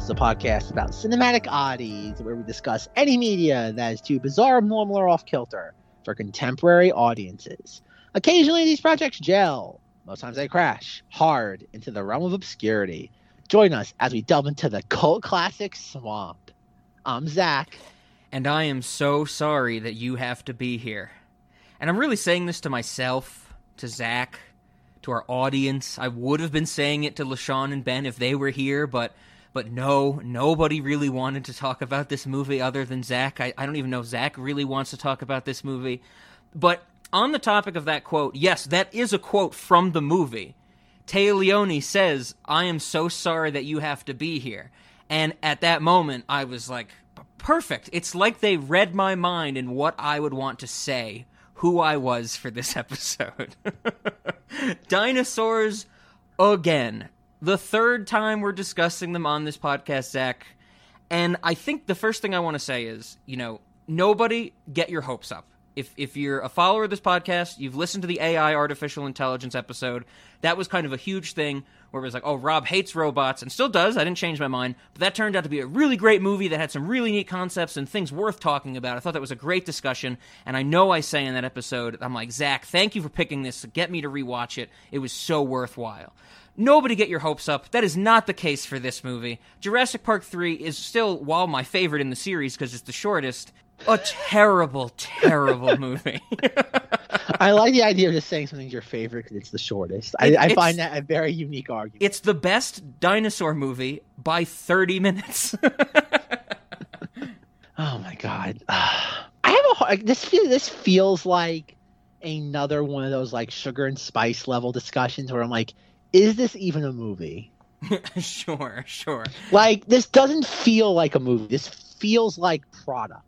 This is a podcast about cinematic oddities where we discuss any media that is too bizarre, abnormal, or off kilter for contemporary audiences. Occasionally, these projects gel. Most times, they crash hard into the realm of obscurity. Join us as we delve into the cult classic swamp. I'm Zach. And I am so sorry that you have to be here. And I'm really saying this to myself, to Zach, to our audience. I would have been saying it to LaShawn and Ben if they were here, but but no, nobody really wanted to talk about this movie other than Zach. I, I don't even know if Zach really wants to talk about this movie. But on the topic of that quote, yes, that is a quote from the movie. Téa Leoni says, I am so sorry that you have to be here. And at that moment, I was like, perfect. It's like they read my mind and what I would want to say, who I was for this episode. Dinosaurs again. The third time we're discussing them on this podcast, Zach. And I think the first thing I want to say is, you know, nobody get your hopes up. If if you're a follower of this podcast, you've listened to the AI artificial intelligence episode. That was kind of a huge thing where it was like, oh, Rob hates robots and still does. I didn't change my mind. But that turned out to be a really great movie that had some really neat concepts and things worth talking about. I thought that was a great discussion. And I know I say in that episode, I'm like, Zach, thank you for picking this. Get me to rewatch it. It was so worthwhile. Nobody get your hopes up. That is not the case for this movie. Jurassic Park 3 is still, while my favorite in the series because it's the shortest, a terrible, terrible movie. I like the idea of just saying something's your favorite because it's the shortest. I, It- I find that a very unique argument. it's the best dinosaur movie by 30 minutes. Oh my god. I have a hard, this feel, this feels like another one of those like sugar and spice level discussions where I'm like, is this even a movie? sure, sure. Like this doesn't feel like a movie. This feels like product.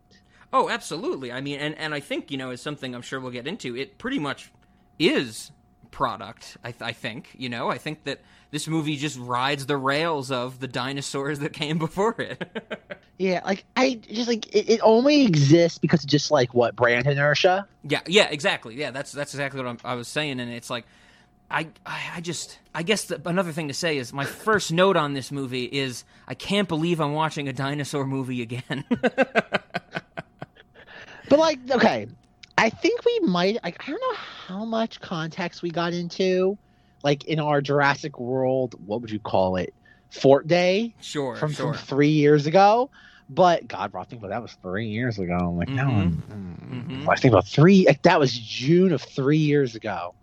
Oh, absolutely. I mean, and, and I think, you know, is something I'm sure we'll get into. It pretty much is product, I, I think. You know, I think that this movie just rides the rails of the dinosaurs that came before it. Yeah, like I just like it, it only exists because of just like what brand inertia. yeah, yeah, exactly. Yeah, that's that's exactly what I'm, I was saying. And it's like, I, I, I just, I guess the, another thing to say is my first note on this movie is I can't believe I'm watching a dinosaur movie again. But like, okay, I think we might. Like, I don't know how much context we got into, like in our Jurassic World. What would you call it? Fort Day sure, from, sure. from three years ago. But God, I think about that was three years ago. I'm like, now I'm, Mhm. I think about three. Like, that was June of three years ago.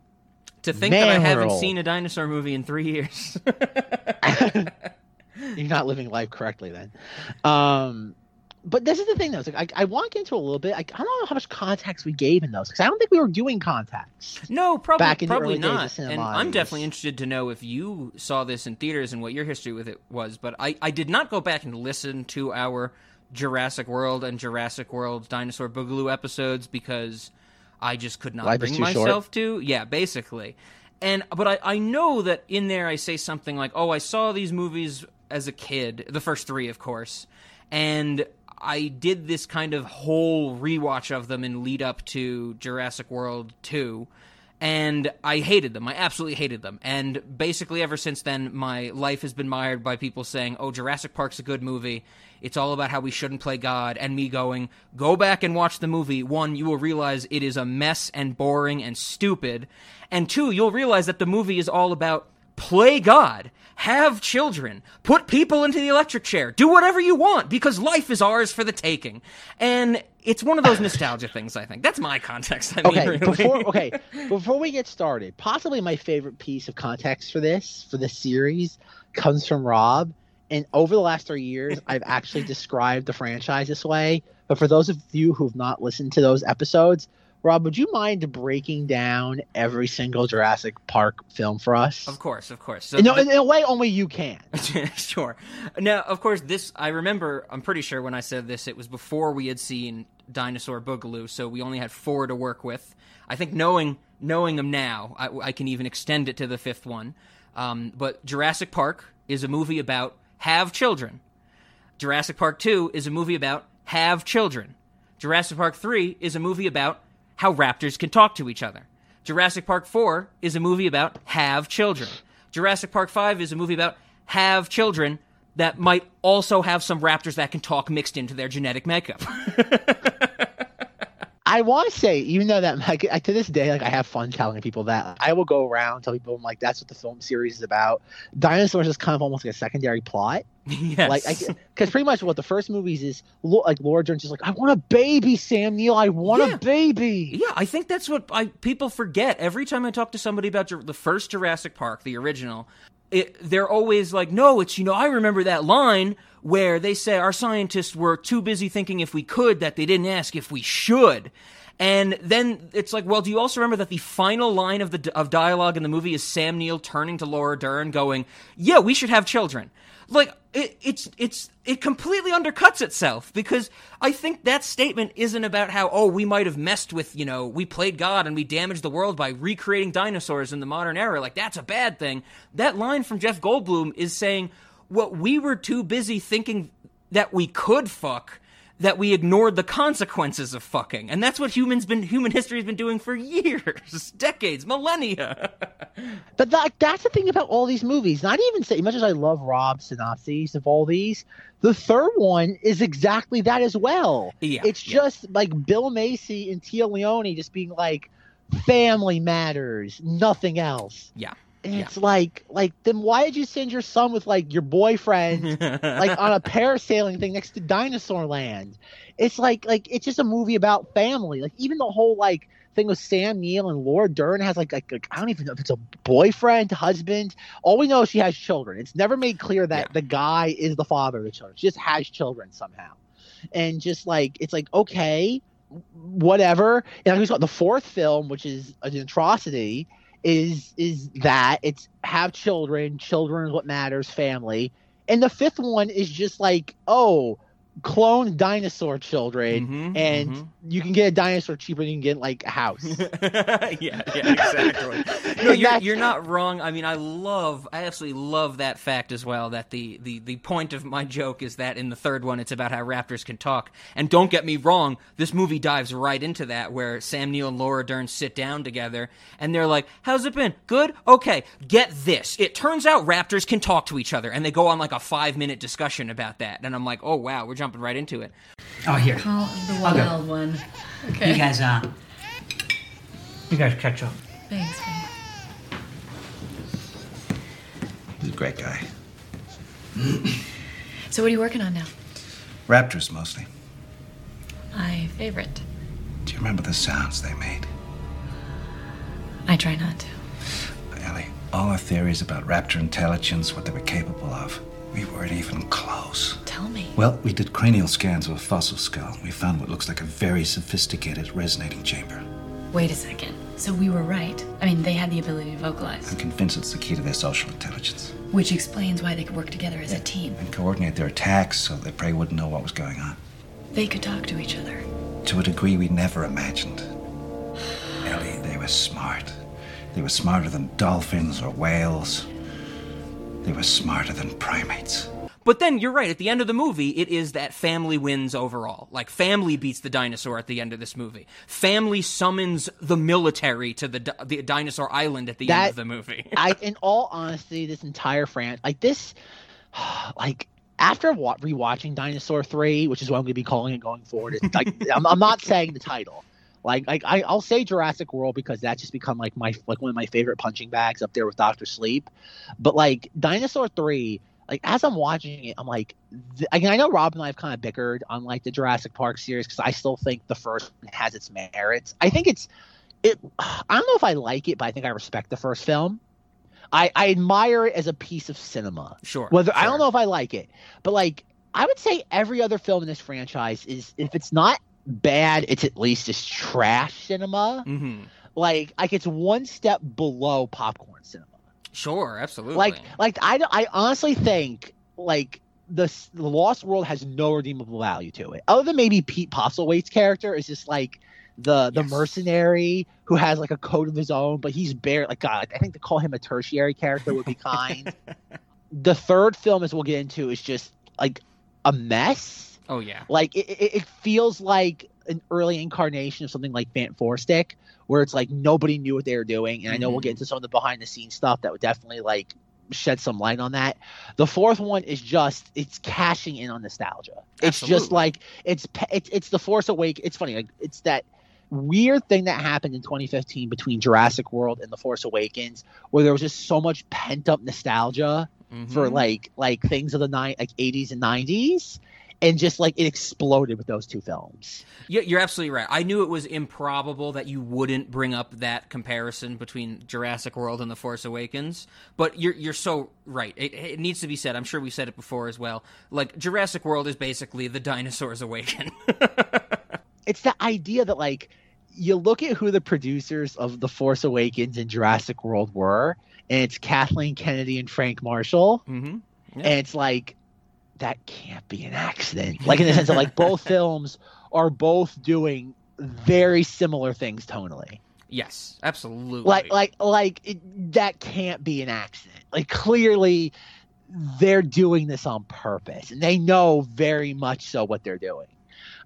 To think that I Man, haven't seen a dinosaur movie in three years. You're not living life correctly then. Um, but this is the thing, though. Like, I, I want to get into a little bit. I, I don't know how much context we gave in those because I don't think we were doing context. No, probably back in the probably early days of not. And I'm definitely interested to know if you saw this in theaters and what your history with it was. But I, I did not go back and listen to our Jurassic World and Jurassic World Dinosaur Boogaloo episodes because I just could not Life bring too short. myself to. Yeah, basically. And but I, I know that in there I say something like, "Oh, I saw these movies as a kid, the first three, of course, and I did this kind of whole rewatch of them in lead up to Jurassic World two." And I hated them. I absolutely hated them. And basically, ever since then, my life has been mired by people saying, "Oh, Jurassic Park's a good movie. It's all about how we shouldn't play God." And me going, "Go back and watch the movie. One, you will realize it is a mess and boring and stupid, and two, you'll realize that the movie is all about play God." Have children, put people into the electric chair, do whatever you want because life is ours for the taking. And it's one of those nostalgia things, I think. That's my context. I mean, Okay, really. before okay, before we get started, possibly my favorite piece of context for this for this series comes from Rob. And over the last three years, I've actually described the franchise this way. But for those of you who've not listened to those episodes, Rob, would you mind breaking down every single Jurassic Park film for us? Of course, of course. So No, the- in a way only you can. sure. Now, of course, this I remember. I'm pretty sure when I said this, it was before we had seen Dinosaur Boogaloo, so we only had four to work with. I think knowing knowing them now, I, I can even extend it to the fifth one. Um, but Jurassic Park is a movie about have children. Jurassic Park Two is a movie about have children. Jurassic Park Three is a movie about how raptors can talk to each other. Jurassic Park 4 is a movie about have children. Jurassic Park 5 is a movie about have children that might also have some raptors that can talk mixed into their genetic makeup. I want to say, even though that like to this day, like I have fun telling people that I will go around tell people I'm like that's what the film series is about. Dinosaurs is kind of almost like a secondary plot. yes. Like, because pretty much what the first movies is, like Laura Dern's just like, I want a baby, Sam Neill, I want Yeah. a baby. Yeah, I think that's what I people forget every time I talk to somebody about the first Jurassic Park, the original. It, they're always like, "No, it's you know, I remember that line where they say our scientists were too busy thinking if we could that they didn't ask if we should." And then it's like, well, do you also remember that the final line of the of dialogue in the movie is Sam Neill turning to Laura Dern, going, "Yeah, we should have children." Like it, it's it's it completely undercuts itself because I think that statement isn't about how oh we might have messed with you know we played God and we damaged the world by recreating dinosaurs in the modern era like that's a bad thing. That line from Jeff Goldblum is saying what we were too busy thinking that we could fuck that we ignored the consequences of fucking and that's what humans been human history has been doing for years decades millennia But that, that's the thing about all these movies. Not even say, much as I love Rob's synopses of all these, the third one is exactly that as well. Yeah, it's yeah. just like Bill Macy and Téa Leoni just being like, family matters, nothing else. yeah And Yeah. it's like, like then why did you send your son with like your boyfriend like on a parasailing thing next to Dinosaur Land. It's like like it's just a movie about family. Like even the whole like thing with Sam Neill and Laura Dern has like, like, like I don't even know if it's a boyfriend, husband. All we know is she has children. It's never made clear that Yeah. the guy is the father of the children. She just has children somehow. And just like it's like okay, whatever. And like we saw the fourth film, which is an atrocity, is is that it's have children, children is what matters, family. And the fifth one is just like, oh, clone dinosaur children, Mhm, and mhm. you can get a dinosaur cheaper than you can get like a house. yeah, yeah, exactly. No, you're, you're not wrong. I mean, I love, I absolutely love that fact as well. That the, the the point of my joke is that in the third one, it's about how raptors can talk. And don't get me wrong, this movie dives right into that, where Sam Neill and Laura Dern sit down together, and they're like, "How's it been? Good? Okay. Get this. It turns out raptors can talk to each other, and they go on like a five minute discussion about that. And I'm like, oh wow, we're jumping right into it. Oh, here. Oh, the I'll wild one. Okay. You guys, uh, you guys catch up. Thanks, babe. He's a great guy. So, what are you working on now? Raptors mostly. My favorite. Do you remember the sounds they made? I try not to. Ellie, all our theories about raptor intelligence, what they were capable of, we weren't even close. Tell me. Well, we did cranial scans of a fossil skull. We found what looks like a very sophisticated resonating chamber. Wait a second. So we were right. I mean, they had the ability to vocalize, I'm convinced it's the key to their social intelligence. which explains why they could work together as a team. And coordinate their attacks so their prey wouldn't know what was going on. They could talk to each other. To a degree we never imagined. Ellie, they were smart. They were smarter than dolphins or whales. They were smarter than primates. But then you're right. At the end of the movie, it is that family wins overall. Like family beats the dinosaur at the end of this movie. Family summons the military to the, the dinosaur island at the end of the movie. I, in all honesty, this entire franchise, like this, like after rewatching Dinosaur Three, which is what I'm going to be calling it going forward, it's like I'm, I'm not saying the title. Like, like I, I'll say Jurassic World because that's just become like my like one of my favorite punching bags up there with Doctor Sleep. But like Dinosaur Three, like as I'm watching it, I'm like, th- I, I know Rob and I have kind of bickered on like the Jurassic Park series because I still think the first one has its merits. I think it's it. I don't know if I like it, but I think I respect the first film. I, I admire it as a piece of cinema. Sure. Whether I don't know if I like it, but like I would say every other film in this franchise is if it's not bad, it's at least just trash cinema. hmm Like like it's one step below popcorn cinema. Sure, absolutely. Like like I I honestly think like the the Lost World has no redeemable value to it, other than maybe Pete Postlethwaite's character is just like the the Yes. mercenary who has like a code of his own, but he's bare like God. I think to call him a tertiary character would be kind. the third film, as we'll get into, is just like a mess. Oh yeah. Like it, it, it feels like an early incarnation of something like Fant4stic, where it's like nobody knew what they were doing, and I know we'll get into some of the behind the scenes stuff that would definitely like shed some light on that. The fourth one is just it's cashing in on nostalgia. It's just like it's it's it's the Force Awake. It's funny, like it's that weird thing that happened in 2015 between Jurassic World and The Force Awakens, where there was just so much pent up nostalgia for Mhm. like like things of the nine like 80s and 90s, and just like it exploded with those two films. Yeah, you're absolutely right. I knew it was improbable that you wouldn't bring up that comparison between Jurassic World and The Force Awakens, but you're you're so right. It, it needs to be said. I'm sure we said it before as well. Like Jurassic World is basically the dinosaurs awaken. It's the idea that like you look at who the producers of The Force Awakens and Jurassic World were, and it's Kathleen Kennedy and Frank Marshall. mm-hmm. Yeah. and it's like that can't be an accident. Like in the sense of like both films are both doing very similar things tonally. Yes, absolutely. like like like it, that can't be an accident. Like clearly they're doing this on purpose and they know very much so what they're doing.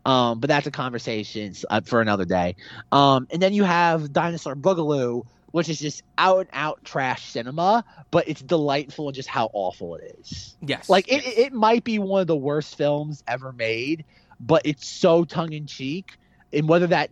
Um but that's a conversation uh, for another day. Um and then you have dinosaur boogaloo which is just out and out trash cinema but it's delightful in just how awful it is yes, like it, yes. it it might be one of the worst films ever made, but it's so tongue in cheek. And whether that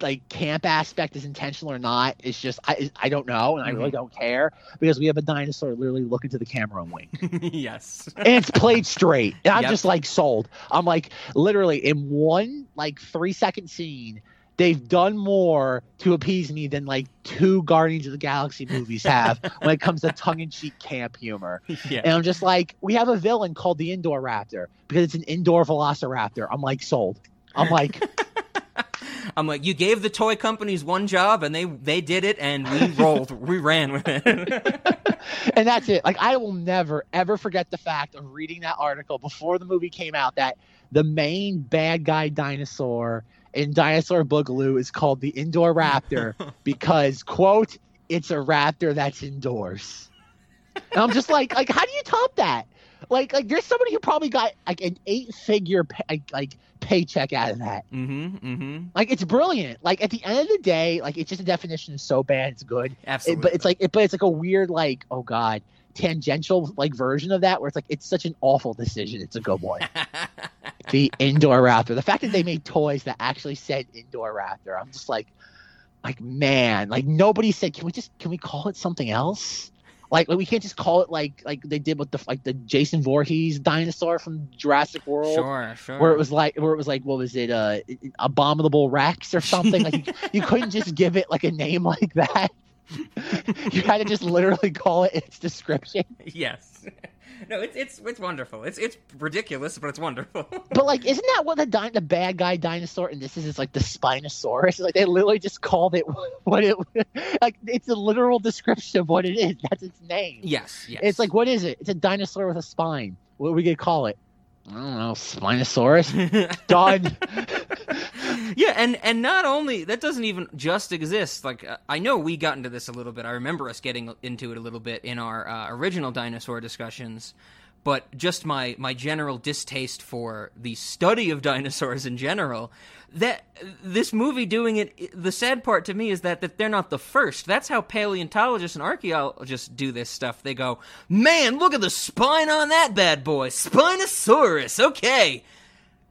like camp aspect is intentional or not, it's just I I don't know, and I really Mhm. don't care because we have a dinosaur literally looking to the camera and wink, yes. and it's played straight. And I'm Yep. just like sold. I'm like literally in one like three second scene. They've done more to appease me than like two Guardians of the Galaxy movies have when it comes to tongue-in-cheek camp humor. yeah. And I'm just like, we have a villain called the Indoor Raptor because it's an indoor Velociraptor. I'm like, sold. I'm like, I'm like, you gave the toy companies one job and they they did it and we rolled, we ran with it. and that's it. Like, I will never, ever forget the fact of reading that article before the movie came out that the main bad guy dinosaur in Dinosaur Boogaloo is called the Indoor Raptor because, quote, it's a raptor that's indoors. And I'm just like, like, how do you top that? Like, like there's somebody who probably got like an eight figure pay, like paycheck out of that. mm-hmm. Mm-hmm. Like it's brilliant. Like at the end of the day, like it's just a definition is so bad it's good. It- Absolutely. but it's like it, but it's like a weird like oh god tangential like version of that where it's like it's such an awful decision. It's a good one. the indoor raptor. The fact that they made toys that actually said indoor raptor. I'm just like like man, like nobody said can we just can we call it something else? Like, like we can't just call it like like they did with the like the Jason Voorhees dinosaur from Jurassic World sure, sure. where it was like where it was like what was it uh abominable rex or something like you, you couldn't just give it like a name like that you had to just literally call it its description yes. No, it's it's it's wonderful. It's it's ridiculous, but it's wonderful. but like isn't that what the di- the bad guy dinosaur and this is it's like the spinosaurus It's like they literally just called it what it like it's a literal description of what it is that's its name yes, yes. it's like what is it it's a dinosaur with a spine what are we gonna call it i don't know spinosaurus done yeah, and and not only that doesn't even just exist. Like uh, I know we got into this a little bit. I remember us getting into it a little bit in our uh, original dinosaur discussions. But just my my general distaste for the study of dinosaurs in general. That this movie doing it. The sad part to me is that that they're not the first. That's how paleontologists and archaeologists do this stuff. They go, man, look at the spine on that bad boy, Spinosaurus. Okay,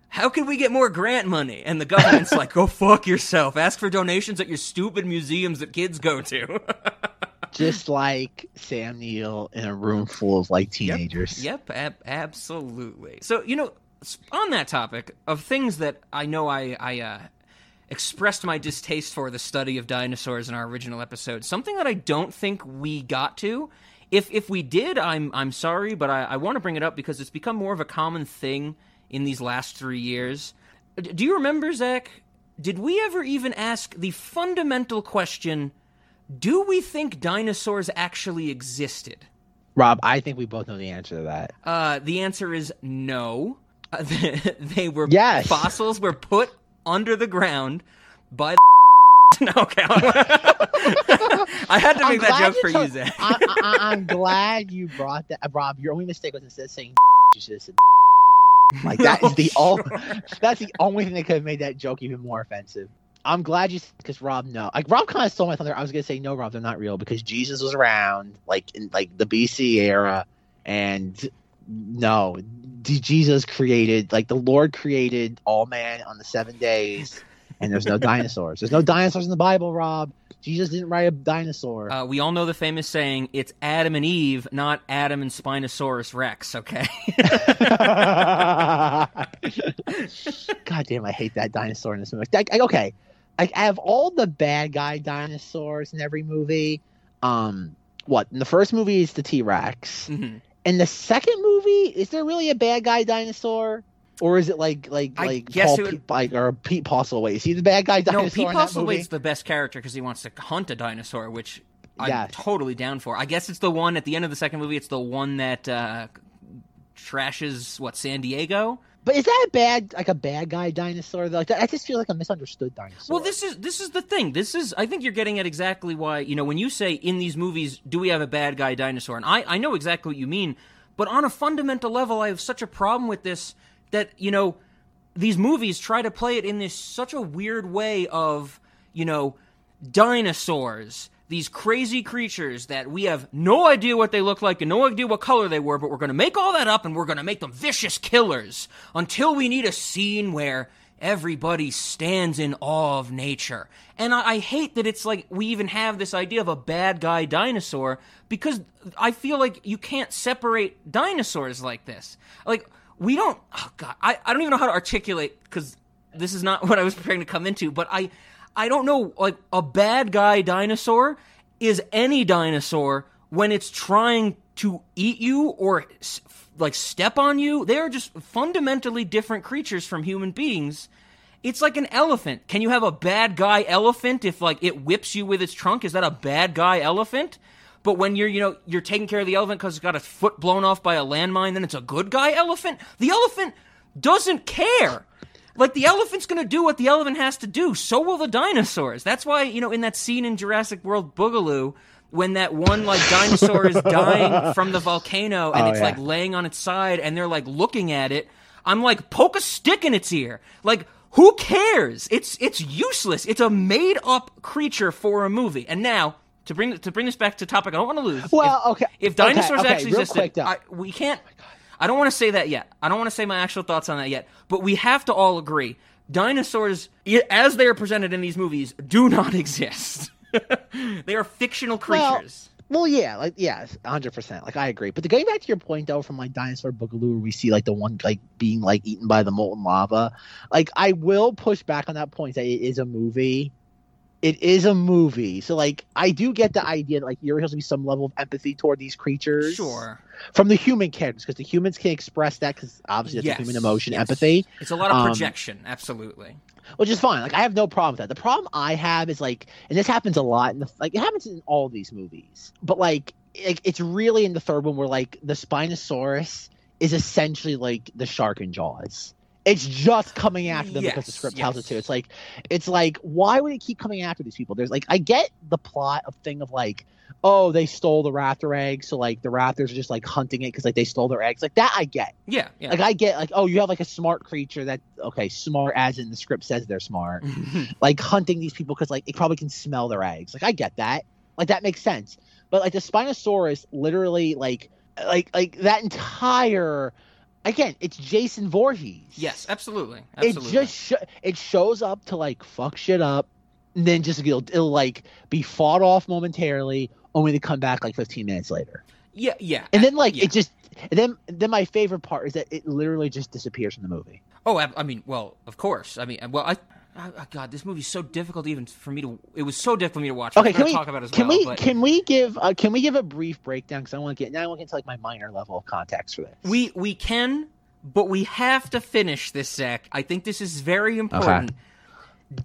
how can we get more grant money? And the government's like, go fuck yourself. Ask for donations at your stupid museums that kids go to. just like Sam Neill in a room full of like teenagers. yep, ab- absolutely. So, you know, on that topic of things that I know I, I uh, expressed my distaste for the study of dinosaurs in our original episode, something that I don't think we got to. If if we did, I'm I'm sorry, but I, I want to bring it up because it's become more of a common thing in these last three years. Do you remember, Zach? Did we ever even ask the fundamental question? Do we think dinosaurs actually existed? Rob, I think we both know the answer to that. Uh, the answer is no. Uh, they were Yes. fossils were put under the ground by. no, okay. I had to I'm make that joke for told- you, Zach. I, I, I'm glad you brought that. Uh, Rob, your only mistake was instead of saying you should have said. Like that is Oh, the all. sure. That's the only thing that could have made that joke even more offensive. I'm glad you because Rob no like Rob kind of stole my thunder. I was gonna say no, Rob, they're not real because Jesus was around like in like the BC era, and no, D- Jesus created like the Lord created all man on the seven days, and there's no dinosaurs. There's no dinosaurs in the Bible, Rob. Jesus didn't write a dinosaur. Uh, we all know the famous saying, "It's Adam and Eve, not Adam and Spinosaurus Rex." Okay. God damn, I hate that dinosaur in this movie. Okay, like I have all the bad guy dinosaurs in every movie. Um, what in the first movie is the T Rex. Mhm. In the second movie, is there really a bad guy dinosaur, or is it like like I like guess Paul would- like or Pete Postlethwaite? Is he the bad guy dinosaur? No, Pete? Postlethwaite's the best character because he wants to hunt a dinosaur, which I'm Yes. totally down for. I guess it's the one at the end of the second movie. It's the one that uh, trashes what San Diego. But is that a bad like a bad guy dinosaur? Though? Like I just feel like a misunderstood dinosaur. Well, this is this is the thing. This is I think you're getting at exactly why you know when you say in these movies, do we have a bad guy dinosaur? And I I know exactly what you mean, but on a fundamental level, I have such a problem with this that you know these movies try to play it in this such a weird way of you know dinosaurs these crazy creatures that we have no idea what they look like and no idea what color they were but we're going to make all that up and we're going to make them vicious killers until we need a scene where everybody stands in awe of nature. And I, I hate that it's like we even have this idea of a bad guy dinosaur because i feel like you can't separate dinosaurs like this. Like we don't oh god i, I don't even know how to articulate because this is not what i was preparing to come into but i i don't know like a bad guy dinosaur is any dinosaur when it's trying to eat you or like step on you. They are just fundamentally different creatures from human beings. It's like an elephant. Can you have a bad guy elephant if like it whips you with its trunk? Is that a bad guy elephant? But when you're, you know, you're taking care of the elephant because it's got a foot blown off by a landmine, then it's a good guy elephant. The elephant doesn't care. Like the elephant's gonna do what the elephant has to do. So will the dinosaurs. That's why, you know, in that scene in Jurassic World Boogaloo, when that one like dinosaur is dying from the volcano and Oh, it's yeah. like laying on its side and they're like looking at it, I'm like, poke a stick in its ear. Like, who cares? It's it's useless. It's a made up creature for a movie. And now to bring to bring this back to topic, I don't want to lose. Well, If- okay, If dinosaurs okay, actually real existed. I, we can't. I don't want to say that yet. I don't want to say my actual thoughts on that yet. But we have to all agree: dinosaurs, as they are presented in these movies, do not exist. they are fictional creatures. Well, yeah, like yes, hundred percent. Like I agree. But to going back to your point though, from like Dinosaur Boogaloo, where we see like the one like being like eaten by the molten lava, like I will push back on that point that it is a movie. It is a movie, so like I do get the idea that like you're supposed to be some level of empathy toward these creatures, Sure. from the human characters, because the humans can express that because obviously that's Yes, a human emotion, yes. empathy. It's a lot of Um, projection. Absolutely. which is fine. Like I have no problem with that. The problem I have is like, and this happens a lot, in the, like it happens in all these movies, but like, like it's really in the third one where like the Spinosaurus is essentially like the shark in Jaws. It's just coming after them because the Yes, script tells it yes. to. It's like, it's like, why would it keep coming after these people? There's like, I get the plot of thing of like, oh, they stole the raptor egg, so like the raptors are just like hunting it because like they stole their eggs. Like that, I get. Yeah. Yeah. Like I get like oh you have like a smart creature that okay smart as in the script says they're smart like hunting these people because like it probably can smell their eggs like I get that like that makes sense but like the Spinosaurus literally like like like that entire again it's Jason Voorhees yes. Absolutely. it just sh- it shows up to like fuck shit up and then just it'll, it'll like be fought off momentarily only to come back like 15 minutes later yeah. Yeah. and then like yeah. it just and then then my favorite part is that it literally just disappears from the movie Oh, I, I mean, well, of course. I mean, well, I. I, I- God, this movie's so difficult even for me to. It was so difficult for me to watch. Okay, can we talk about it as can well, we but can we give uh, can we give a brief breakdown because I want to get now I want to get into like my minor level of context for this. we we can, but we have to finish this, Zach. I think this is very important.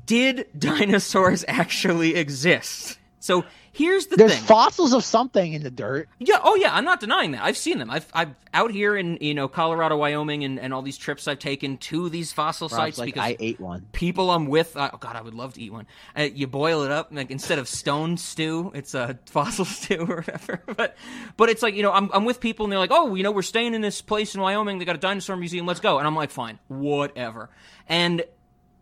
Did dinosaurs actually exist? So here's the thing. There's thing. fossils of something in the dirt. Yeah. Oh, yeah. I'm not denying that. I've seen them. I've I've out here in you know Colorado, Wyoming, and, and all these trips I've taken to these fossil Rob's sites like, because I ate one. people I'm with. oh God, I would love to eat one. Uh, you boil it up, like instead of stone stew, it's a fossil stew or whatever. But but it's like you know I'm I'm with people and they're like, oh, you know, we're staying in this place in Wyoming. They got a dinosaur museum. Let's go. And I'm like, fine, whatever. And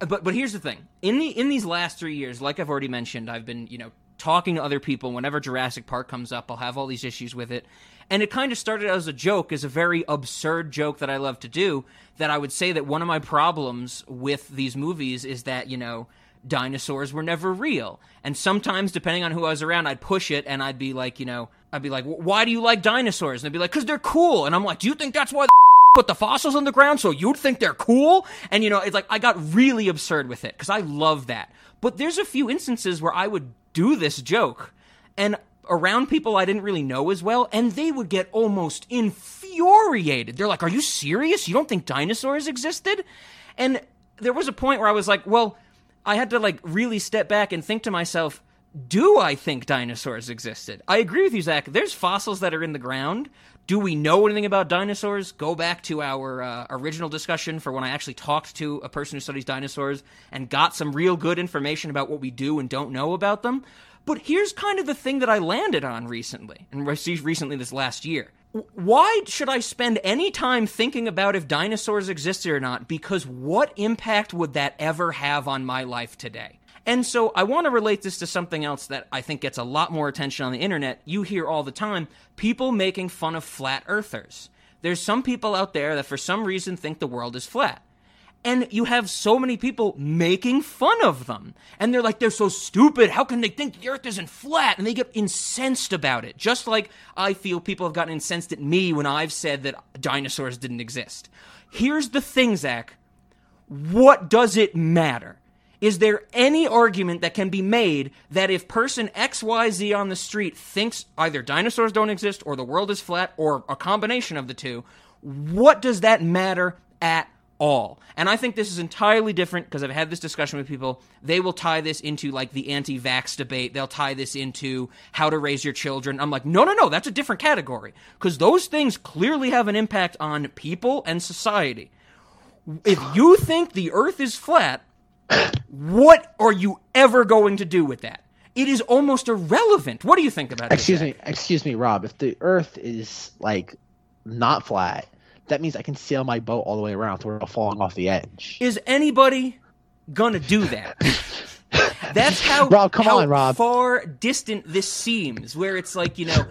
but but here's the thing in the in these last three years like i've already mentioned i've been you know talking to other people whenever jurassic park comes up i'll have all these issues with it. And it kind of started as a joke as a very absurd joke that i love to do that i would say that one of my problems with these movies is that you know dinosaurs were never real. And sometimes depending on who i was around i'd push it and i'd be like you know i'd be like why do you like dinosaurs? And they'd be like because they're cool and i'm like do you think that's why put the fossils on the ground so you'd think they're cool? And you know it's like i got really absurd with it because i love that. But there's a few instances where i would do this joke and around people i didn't really know as well and they would get almost infuriated they're like are you serious you don't think dinosaurs existed and there was a point where i was like well i had to like really step back and think to myself do I think dinosaurs existed? I agree with you, Zach. There's fossils that are in the ground. Do we know anything about dinosaurs? Go back to our uh, original discussion for when I actually talked to a person who studies dinosaurs and got some real good information about what we do and don't know about them. But here's kind of the thing that I landed on recently, and recently this last year. Why should I spend any time thinking about if dinosaurs existed or not? Because what impact would that ever have on my life today? And so I want to relate this to something else that I think gets a lot more attention on the internet. You hear all the time people making fun of flat earthers. There's some people out there that for some reason think the world is flat. And you have so many people making fun of them. And they're like, they're so stupid. How can they think the earth isn't flat? And they get incensed about it. Just like I feel people have gotten incensed at me when I've said that dinosaurs didn't exist. Here's the thing, Zach. What does it matter? Is there any argument that can be made that if person XYZ on the street thinks either dinosaurs don't exist or the world is flat or a combination of the two, what does that matter at all? And I think this is entirely different because I've had this discussion with people. They will tie this into like the anti vax debate. They'll tie this into how to raise your children. I'm like, no, no, no, that's a different category because those things clearly have an impact on people and society. If you think the earth is flat, what are you ever going to do with that? It is almost irrelevant. What do you think about Excuse this? me, excuse me, Rob. If the Earth is like not flat, that means I can sail my boat all the way around without falling off the edge. Is anybody gonna do that? That's how, Rob, come how on, Rob. far distant this seems. Where it's like you know,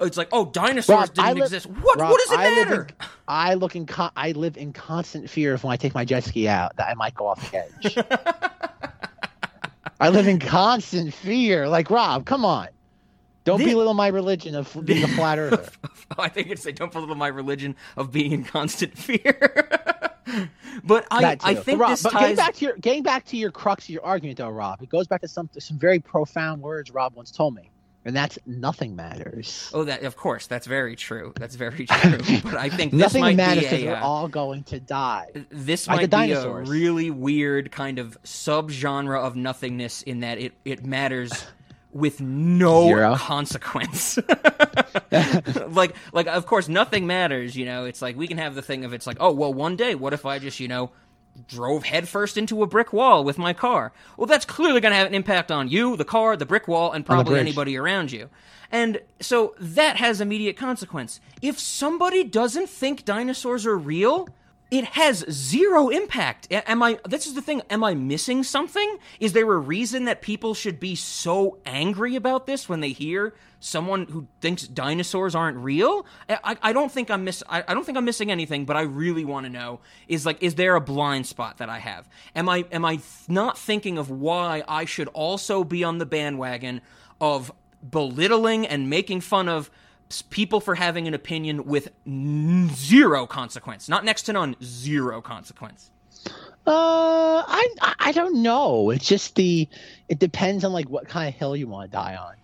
it's like oh, dinosaurs Rob, didn't live- exist. What? Rob, what does it I live matter? in- I look in. Con- I live in constant fear of when I take my jet ski out that I might go off the edge. I live in constant fear. Like Rob, come on. Don't belittle my religion of being a flat earther. Oh, I think you'd say don't belittle my religion of being in constant fear. but I, I think Rob, this but getting ties. back to your getting back to your crux of your argument, though, Rob, it goes back to some some very profound words Rob once told me, and that's nothing matters. Oh, that of course, that's very true. That's very true. but I think this nothing might matters because we're uh, all going to die. this Like might be a really weird kind of subgenre of nothingness in that it, it matters with no Zero. consequence. like like of course nothing matters, you know. It's like we can have the thing of it's like, oh well one day what if I just, you know, drove headfirst into a brick wall with my car. Well, that's clearly going to have an impact on you, the car, the brick wall, and probably anybody around you. And so that has immediate consequence. If somebody doesn't think dinosaurs are real, it has zero impact. Am I this is the thing, am I missing something? Is there a reason that people should be so angry about this when they hear someone who thinks dinosaurs aren't real? I, I- don't think I'm miss I, I don't think I'm missing anything, but I really want to know is like is there a blind spot that I have? Am I am I not thinking of why I should also be on the bandwagon of belittling and making fun of people for having an opinion with n- zero consequence, not next to none, zero consequence. Uh, I I- I don't know. It's just the it depends on like what kind of hill you want to die on.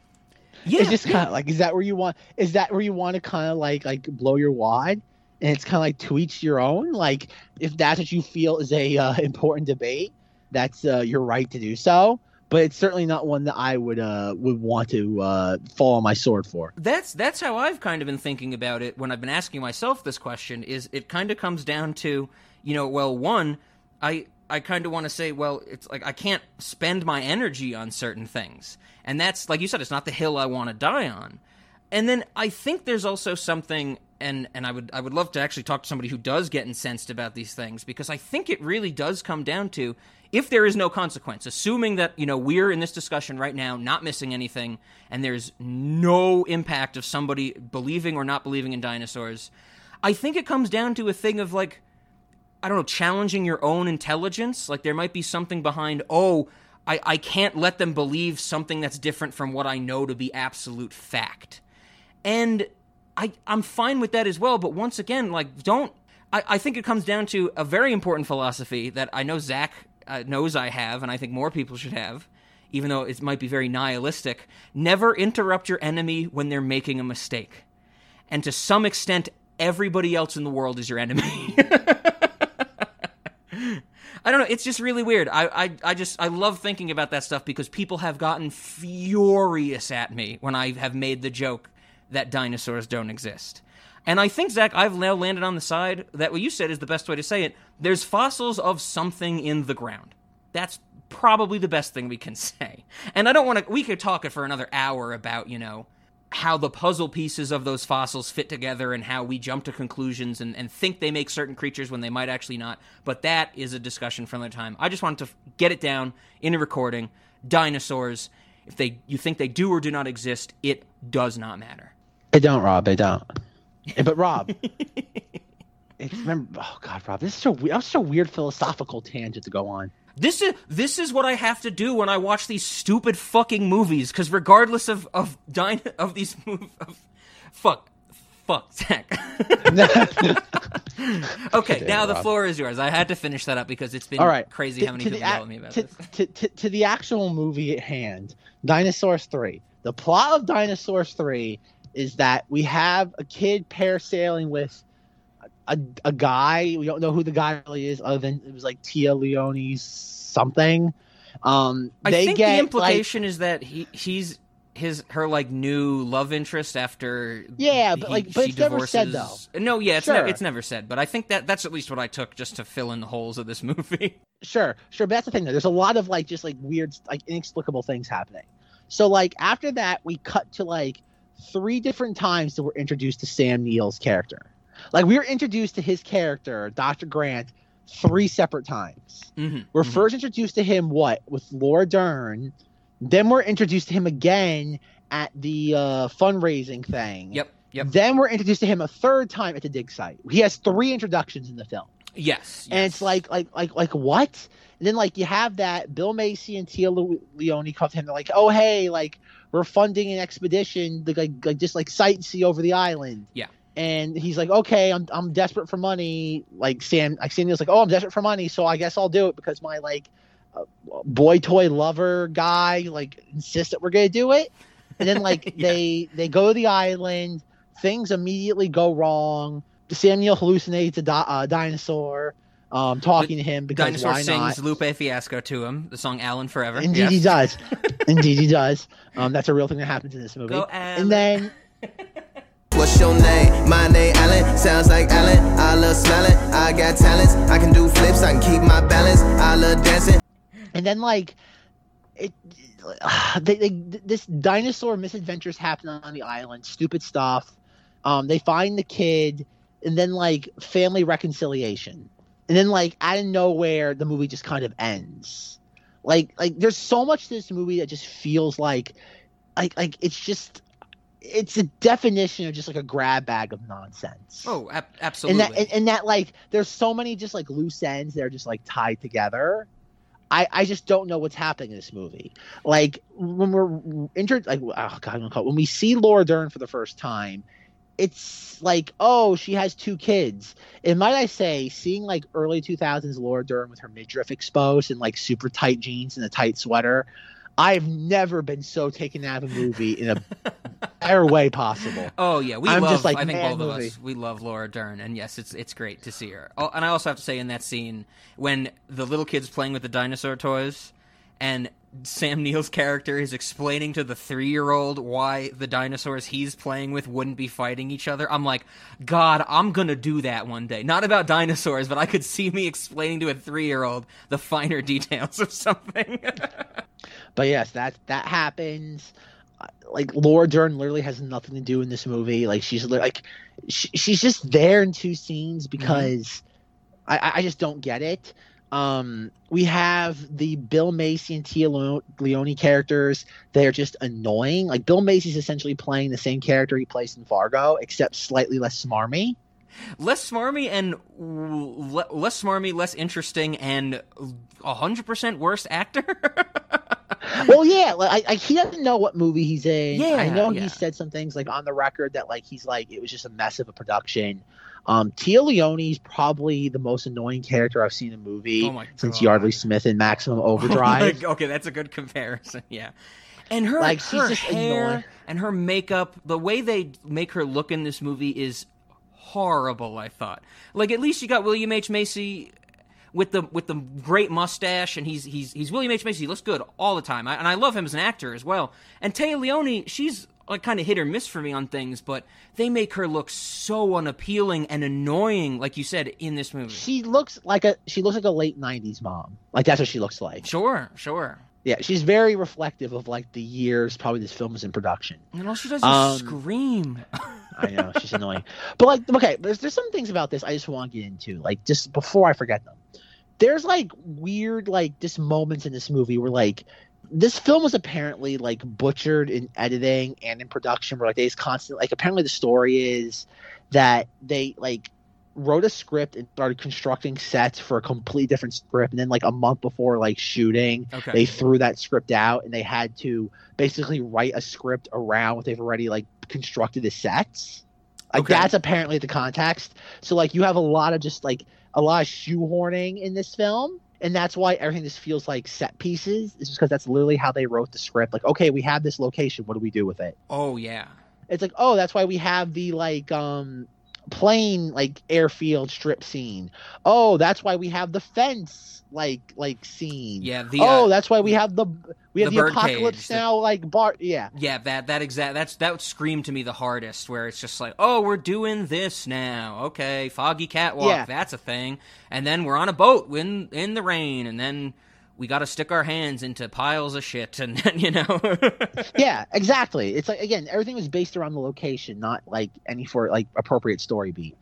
Yeah, it's just kind of like is that where you want is that where you want to kind of like like blow your wad and it's kind of like to each your own like if that's what you feel is a uh, important debate that's uh, your right to do so but it's certainly not one that I would uh would want to uh fall on my sword for. That's that's how I've kind of been thinking about it when I've been asking myself this question. Is it kind of comes down to, you know, well, one, I I kind of want to say, well, it's like I can't spend my energy on certain things, and that's like you said, it's not the hill I want to die on. And then I think there's also something, and and I would I would love to actually talk to somebody who does get incensed about these things because I think it really does come down to if there is no consequence, assuming that you know we're in this discussion right now, not missing anything, and there's no impact of somebody believing or not believing in dinosaurs. I think it comes down to a thing of like I don't know, challenging your own intelligence. Like there might be something behind, oh, I, I can't let them believe something that's different from what I know to be absolute fact. And I, I'm fine with that as well, but once again, like, don't. I, I think it comes down to a very important philosophy that I know Zach uh, knows I have, and I think more people should have, even though it might be very nihilistic. Never interrupt your enemy when they're making a mistake. And to some extent, everybody else in the world is your enemy. I don't know. It's just really weird. I, I, I just I love thinking about that stuff because people have gotten furious at me when I have made the joke that dinosaurs don't exist. And I think Zach, I've now landed on the side that what you said is the best way to say it. There's fossils of something in the ground. That's probably the best thing we can say. And I don't want to. We could talk it for another hour about you know how the puzzle pieces of those fossils fit together and how we jump to conclusions and, and think they make certain creatures when they might actually not. But that is a discussion for another time. I just wanted to get it down in a recording. Dinosaurs, if they you think they do or do not exist, it does not matter. They don't, Rob. They don't. Eh, but Rob, it's remember. Oh God, Rob, this is so weird. That was such a weird philosophical tangent to go on. This is this is what I have to do when I watch these stupid fucking movies. Because regardless of of dyna- of these move of fuck fuck Zach. okay, Damn, now the Rob. floor is yours. I had to finish that up because it's been All right, crazy to- how many people the yell at me about to, this. To, to, to the actual movie at hand, Dinosaurs 3. The plot of Dinosaurs 3 is that we have a kid parasailing with a, a guy. We don't know who the guy really is, other than it was like Téa Leoni's something. Um, I they think get the like- implication is that he he's his her like new love interest after Yeah, but, he- like, but she it's never said, divorces- No, yeah, it's ne- it's never said, but I think that that's at least what I took just to fill in the holes of this movie. Sure, sure, but that's the thing. Though. There's a lot of like just like weird, like inexplicable things happening. So like after that, we cut to like three different times that we're introduced to Sam Neill's character. Like we were introduced to his character, Dr. Grant, three separate times. mm-hmm. We're first introduced to him what with Laura Dern, then we're introduced to him again at the uh, fundraising thing. Yep, yep. Then we're introduced to him a third time at the dig site. He has three introductions in the film Yes, and it's like like like like what? And then like you have that bill macy and tia Le- leone come to him they're like oh hey like we're funding an expedition to like, like just like sightsee over the island. Yeah. and he's like okay i'm, I'm desperate for money. Like sam like sam Neill's like oh i'm desperate for money so i guess i'll do it because my like uh, boy toy lover guy like insists that we're gonna do it. And then like Yeah. they they go to the island things immediately go wrong Sam Neill hallucinates a di- uh, dinosaur, um, talking to him because Dinosaur why sings not? Lupe Fiasco to him, the song Alan Forever. Indeed, yes. he does. Indeed, he does. Um, that's a real thing that happens in this movie. Go, and then What's your name? My name Alan. Sounds like Alan. I love smiling. I got talents. I can do flips. I can keep my balance. I love dancing. and then like it they, they this dinosaur misadventures happen on the island stupid stuff um they find the kid and then like family reconciliation. And then like out of nowhere the movie just kind of ends. Like like there's so much to this movie that just feels like like like it's just it's a definition of just like a grab bag of nonsense. Oh, ab- and absolutely. that and, and that like there's so many just like loose ends that are just like tied together. I i just don't know what's happening in this movie. Like when we're entered like oh god I'm gonna call it- when we see laura dern for the first time it's like oh she has two kids and might i say seeing like early 2000s laura dern with her midriff exposed and like super tight jeans and a tight sweater i've never been so taken out of a movie in a better way possible Oh yeah, we I'm love. just like, I think both of us we love Laura Dern, and yes, it's it's great to see her. Oh, and I also have to say in that scene when the little kid's playing with the dinosaur toys, and Sam Neill's character is explaining to the three year old why the dinosaurs he's playing with wouldn't be fighting each other. I'm like, God, I'm gonna do that one day. Not about dinosaurs, but I could see me explaining to a three year old the finer details of something. But yes, that that happens. Like Laura Dern literally has nothing to do in this movie. Like she's like she, she's just there in two scenes mm-hmm. because I- I, I just don't get it. Um, we have the Bill Macy and Téa Leo- Leoni characters. They're just annoying. Like Bill Macy's essentially playing the same character he plays in Fargo, except slightly less smarmy. less smarmy and le- less smarmy, less interesting, and hundred percent worse actor. well, yeah, like I, I, he doesn't know what movie he's in. Yeah, I know yeah. he said some things like on the record that like he's like it was just a mess of a production. Um, Téa Leoni's probably the most annoying character I've seen in a movie Oh since. Yeardley Smith in Maximum Overdrive. okay, that's a good comparison. Yeah. And her, Like, she's her just hair annoying. and her makeup, the way they make her look in this movie is horrible. I thought, like at least you got William H Macy with the with the great mustache, and he's he's he's William H Macy. He looks good all the time, I, and I love him as an actor as well. And Téa Leoni, she's like kind of hit or miss for me on things, but they make her look so unappealing and annoying, like you said in this movie. she looks like a she looks like a late '90s mom. Like that's what she looks like. Sure, sure. Yeah, she's very reflective of like the years probably this film was in production. And all she does is Um, scream. I know she's annoying, but like, okay, there's there's some things about this I just want to get into, like just before I forget them. There's like weird like just moments in this movie where like this film was apparently like butchered in editing and in production, where like they just constantly like apparently the story is that they like wrote a script and started constructing sets for a completely different script, and then like a month before like shooting, Okay. they threw that script out and they had to basically write a script around what they've already like constructed the sets. Like Okay. that's apparently the context. So like you have a lot of just like a lot of shoehorning in this film. And that's why everything just feels like set pieces. It's just because that's literally how they wrote the script. Like, okay, we have this location. What do we do with it? oh yeah. It's like, oh, that's why we have the like um plane like airfield strip scene. Oh, that's why we have the fence like like scene. Yeah, the oh, uh, that's why we have the we have the the, apocalypse cage, the- now. Like Bart, yeah, yeah, that that exact that's that would scream to me the hardest where it's just like, "Oh, we're doing this now. Okay, foggy catwalk, Yeah. that's a thing." And then we're on a boat in in the rain and then we got to stick our hands into piles of shit and then, you know. yeah, exactly. It's like again, everything was based around the location, not like any for like appropriate story beat.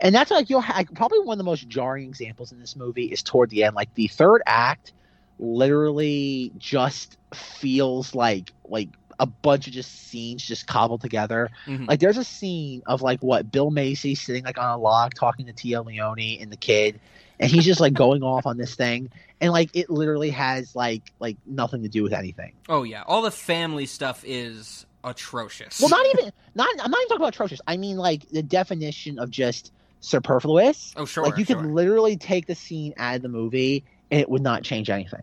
And that's like you'll ha- probably one of the most jarring examples in this movie is toward the end. Like the third act, literally just feels like like a bunch of just scenes just cobbled together. Mhm. Like there's a scene of like what Bill Macy sitting like on a log talking to Téa Leoni and the kid, and he's just like going off on this thing, and like it literally has like like nothing to do with anything. oh yeah, all the family stuff is atrocious. Well, not even not. I'm not even talking about atrocious. I mean like the definition of just superfluous. Oh, sure. like you sure. could literally take the scene out of the movie and it would not change anything.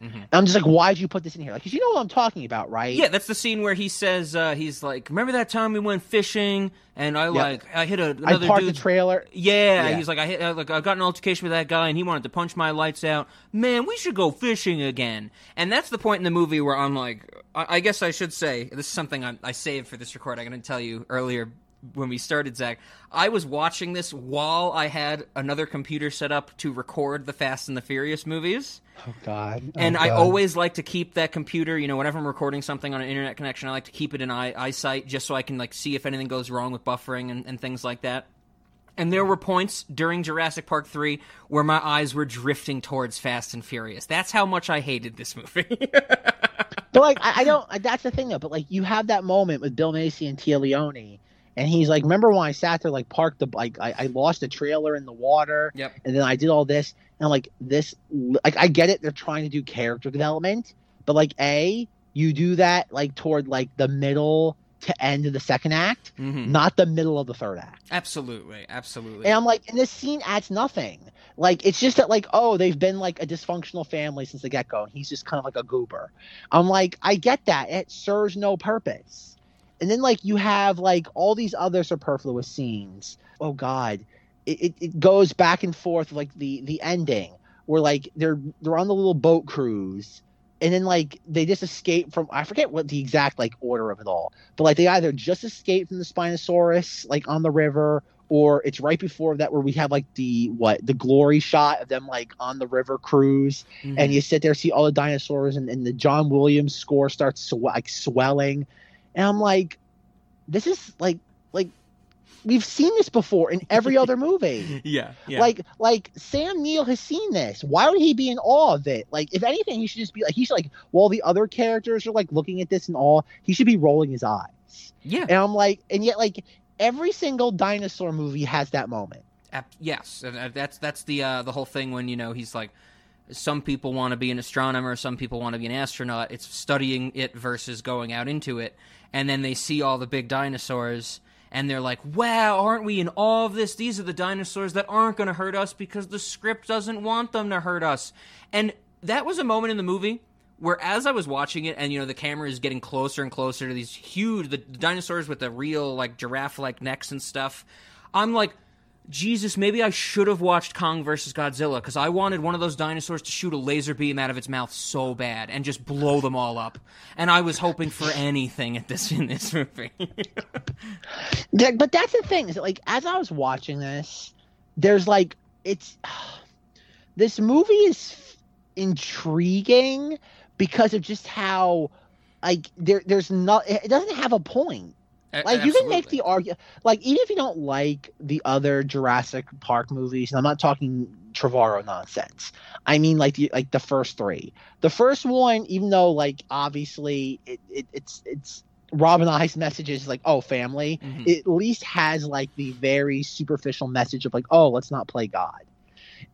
Mhm, mhm. I'm just like, why'd you put this in here? Like, 'cause you know what I'm talking about, right? Yeah, that's the scene where he says uh, he's like, "Remember that time we went fishing and I like I hit a, I another parked the trailer. Yeah, Yeah. he's like, I hit, like I got an altercation with that guy, and he wanted to punch my lights out. Man, we should go fishing again. And that's the point in the movie where I'm like, I, I guess I should say this is something I, I saved for this record. I'm going to tell you earlier when we started, Zach. I was watching this while I had another computer set up to record the Fast and the Furious movies. Oh God. Oh, and Oh, I God. always like to keep that computer, you know, whenever I'm recording something on an internet connection, I like to keep it in eye, eyesight just so I can like see if anything goes wrong with buffering and, and things like that. And there were points during Jurassic Park 3 where my eyes were drifting towards Fast and Furious. That's how much I hated this movie. But like, I, I don't. That's the thing though. But like, you have that moment with Bill Macy and Téa Leoni, and he's like, "Remember when I sat there, like, parked the bike? I, I lost a trailer in the water, Yep. and then I did all this, and I'm like, this, like, I get it. They're trying to do character development, but like, a, you do that like toward like the middle to end of the second act, Mhm. not the middle of the third act. Absolutely, absolutely. And I'm like, and this scene adds nothing. Like, it's just that, like, oh, they've been like a dysfunctional family since the get go, and he's just kind of like a goober. I'm like, I get that. It serves no purpose. And then, like, you have like all these other superfluous scenes. Oh God, it, it, it goes back and forth like the the ending where like they're they're on the little boat cruise. and then like they just escape from I forget what the exact like order of it all, but like they either just escape from the Spinosaurus like on the river, or it's right before that where we have like the what the glory shot of them like on the river cruise, Mhm. and you sit there see all the dinosaurs, and, and the John Williams score starts swe- like swelling, and I'm like, this is like like we've seen this before in every other movie. yeah, yeah. Like, like Sam Neill has seen this. Why would he be in awe of it? Like, if anything, he should just be like, he should like, while the other characters are like looking at this in awe, he should be rolling his eyes. yeah. And I'm like, and yet, like, every single dinosaur movie has that moment. Yes, and, uh, that's that's the uh, the whole thing when you know he's like, some people want to be an astronomer, some people want to be an astronaut. It's studying it versus going out into it, and then they see all the big dinosaurs. And they're like, wow, aren't we in awe of this? These are the dinosaurs that aren't going to hurt us because the script doesn't want them to hurt us. And that was a moment in the movie where as I was watching it and you know the camera is getting closer and closer to these huge the dinosaurs with the real like giraffe like necks and stuff, I'm like Jesus, maybe I should have watched Kong versus Godzilla because I wanted one of those dinosaurs to shoot a laser beam out of its mouth so bad and just blow them all up. And I was hoping for anything at this in this movie. But that's the thing is like, as I was watching this, there's like, it's this movie is intriguing because of just how, like, there there's not, it doesn't have a point. Like you can make the argument like even if you don't like the other Jurassic Park movies, and I'm not talking Trevorrow nonsense. I mean like the like the first three. The first one, even though like obviously it, it it's it's Robin I's message is like oh family, Mhm. it at least has like the very superficial message of like oh let's not play God.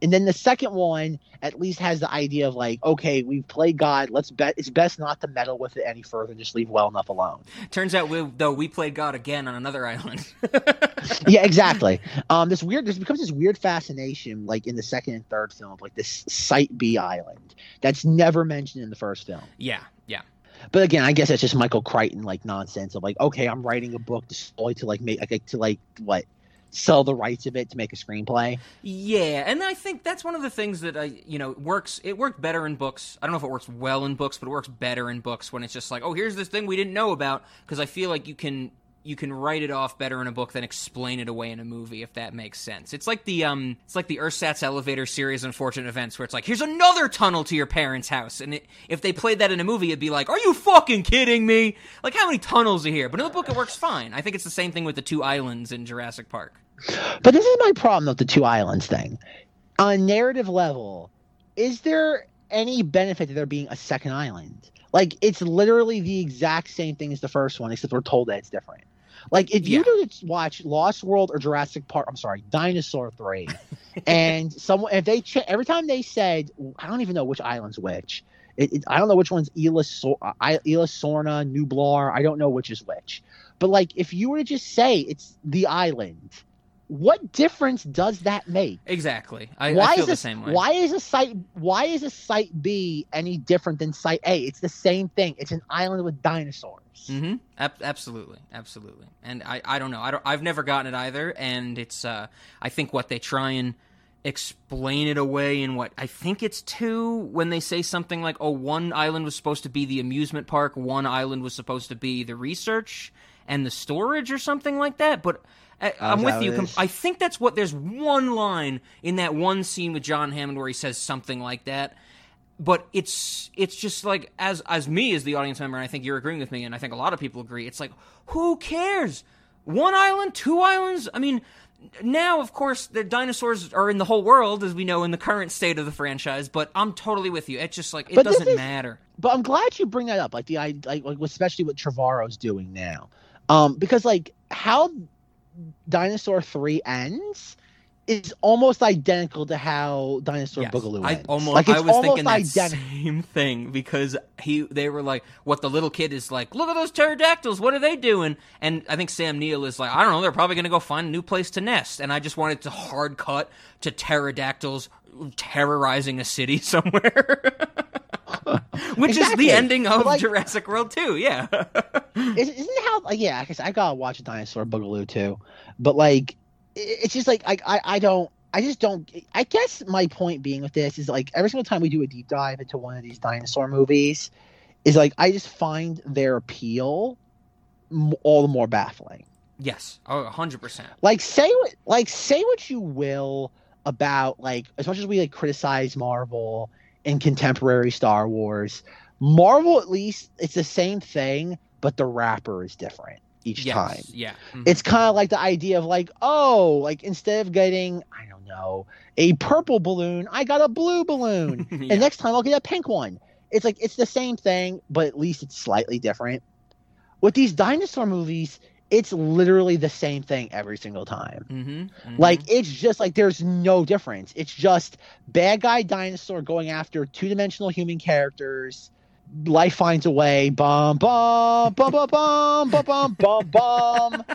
And then the second one at least has the idea of like, okay, we've played God. Let's bet it's best not to meddle with it any further. Just leave well enough alone. Turns out, we, though, we played God again on another island. yeah, exactly. Um, this weird, this becomes this weird fascination, like in the second and third film, like this Site B island that's never mentioned in the first film. yeah, yeah. But again, I guess that's just Michael Crichton like nonsense of like, okay, I'm writing a book to to like make like to like what sell the rights of it to make a screenplay. Yeah, and I think that's one of the things that I, you know, works. It worked better in books. I don't know if it works well in books, but it works better in books when it's just like, oh, here's this thing we didn't know about. Because I feel like you can you can write it off better in a book than explain it away in a movie, if that makes sense. It's like the um, it's like the Ersatz elevator series, Unfortunate Events, where it's like, here's another tunnel to your parents' house, and it, if they played that in a movie, it'd be like, are you fucking kidding me? Like, how many tunnels are here? But in the book, it works fine. I think it's the same thing with the two islands in Jurassic Park. But this is my problem with the two islands thing. On a narrative level, is there any benefit to there being a second island? Like it's literally the exact same thing as the first one, except we're told that it's different. Like if you Yeah. were to watch Lost World or Jurassic Park, I'm sorry, Dinosaur Three, and someone if they ch- every time they said I don't even know which island's which. It, it, I don't know which one's Isla, uh, I- Isla Sorna, Nublar. I don't know which is which. But like, if you were to just say it's the island, what difference does that make? Exactly. I, why I feel is the same way. Why is a site? Why is a site B any different than site A? It's the same thing. It's an island with dinosaurs. Mm-hmm. Ab- absolutely, absolutely. And I, I don't know. I don't, I've never gotten it either. And it's, uh, I think what they try and explain it away in what I think it's two when they say something like, "Oh, one island was supposed to be the amusement park, one island was supposed to be the research and the storage, or something like that." But I, I'm with you. what it com- is? I think that's what. There's one line in that one scene with John Hammond where he says something like that but it's it's just like as as me as the audience member and i think you're agreeing with me and i think a lot of people agree it's like who cares one island two islands i mean now of course the dinosaurs are in the whole world as we know in the current state of the franchise but i'm totally with you it's just like it But doesn't is- matter But I'm glad you bring that up. Like the I like, like especially what Trevorrow's doing now, um, because like how Dinosaur Three ends is almost identical to how Dinosaur Yes. Boogaloo I ends. almost like, it's I was almost thinking that identical. same thing because he they were like what the little kid is like look at those pterodactyls what are they doing and I think Sam Neill is like I don't know they're probably going to go find a new place to nest and I just wanted to hard cut to pterodactyls terrorizing a city somewhere which is the ending of like- Jurassic World 2 yeah Is- Isn't how like yeah? I guess I gotta watch Dinosaur Boogaloo too, but like it's just like I I, I don't I just don't. I guess my point being with this is like every single time we do a deep dive into one of these dinosaur movies, is like I just find their appeal all the more baffling. Yes, oh, hundred percent. Like say what, like say what you will about like as much as we like criticize Marvel and contemporary Star Wars, Marvel at least it's the same thing, but the wrapper is different each Yes, time yeah. Mhm. it's kind of like the idea of like oh like instead of getting i don't know a purple balloon i got a blue balloon Yeah. and next time i'll get a pink one it's like it's the same thing but at least it's slightly different with these dinosaur movies it's literally the same thing every single time. Mhm, mhm. like it's just like there's no difference. It's just bad guy dinosaur going after two-dimensional human characters. Life finds a way. Bum bum bum bum bum bum bum bum bum.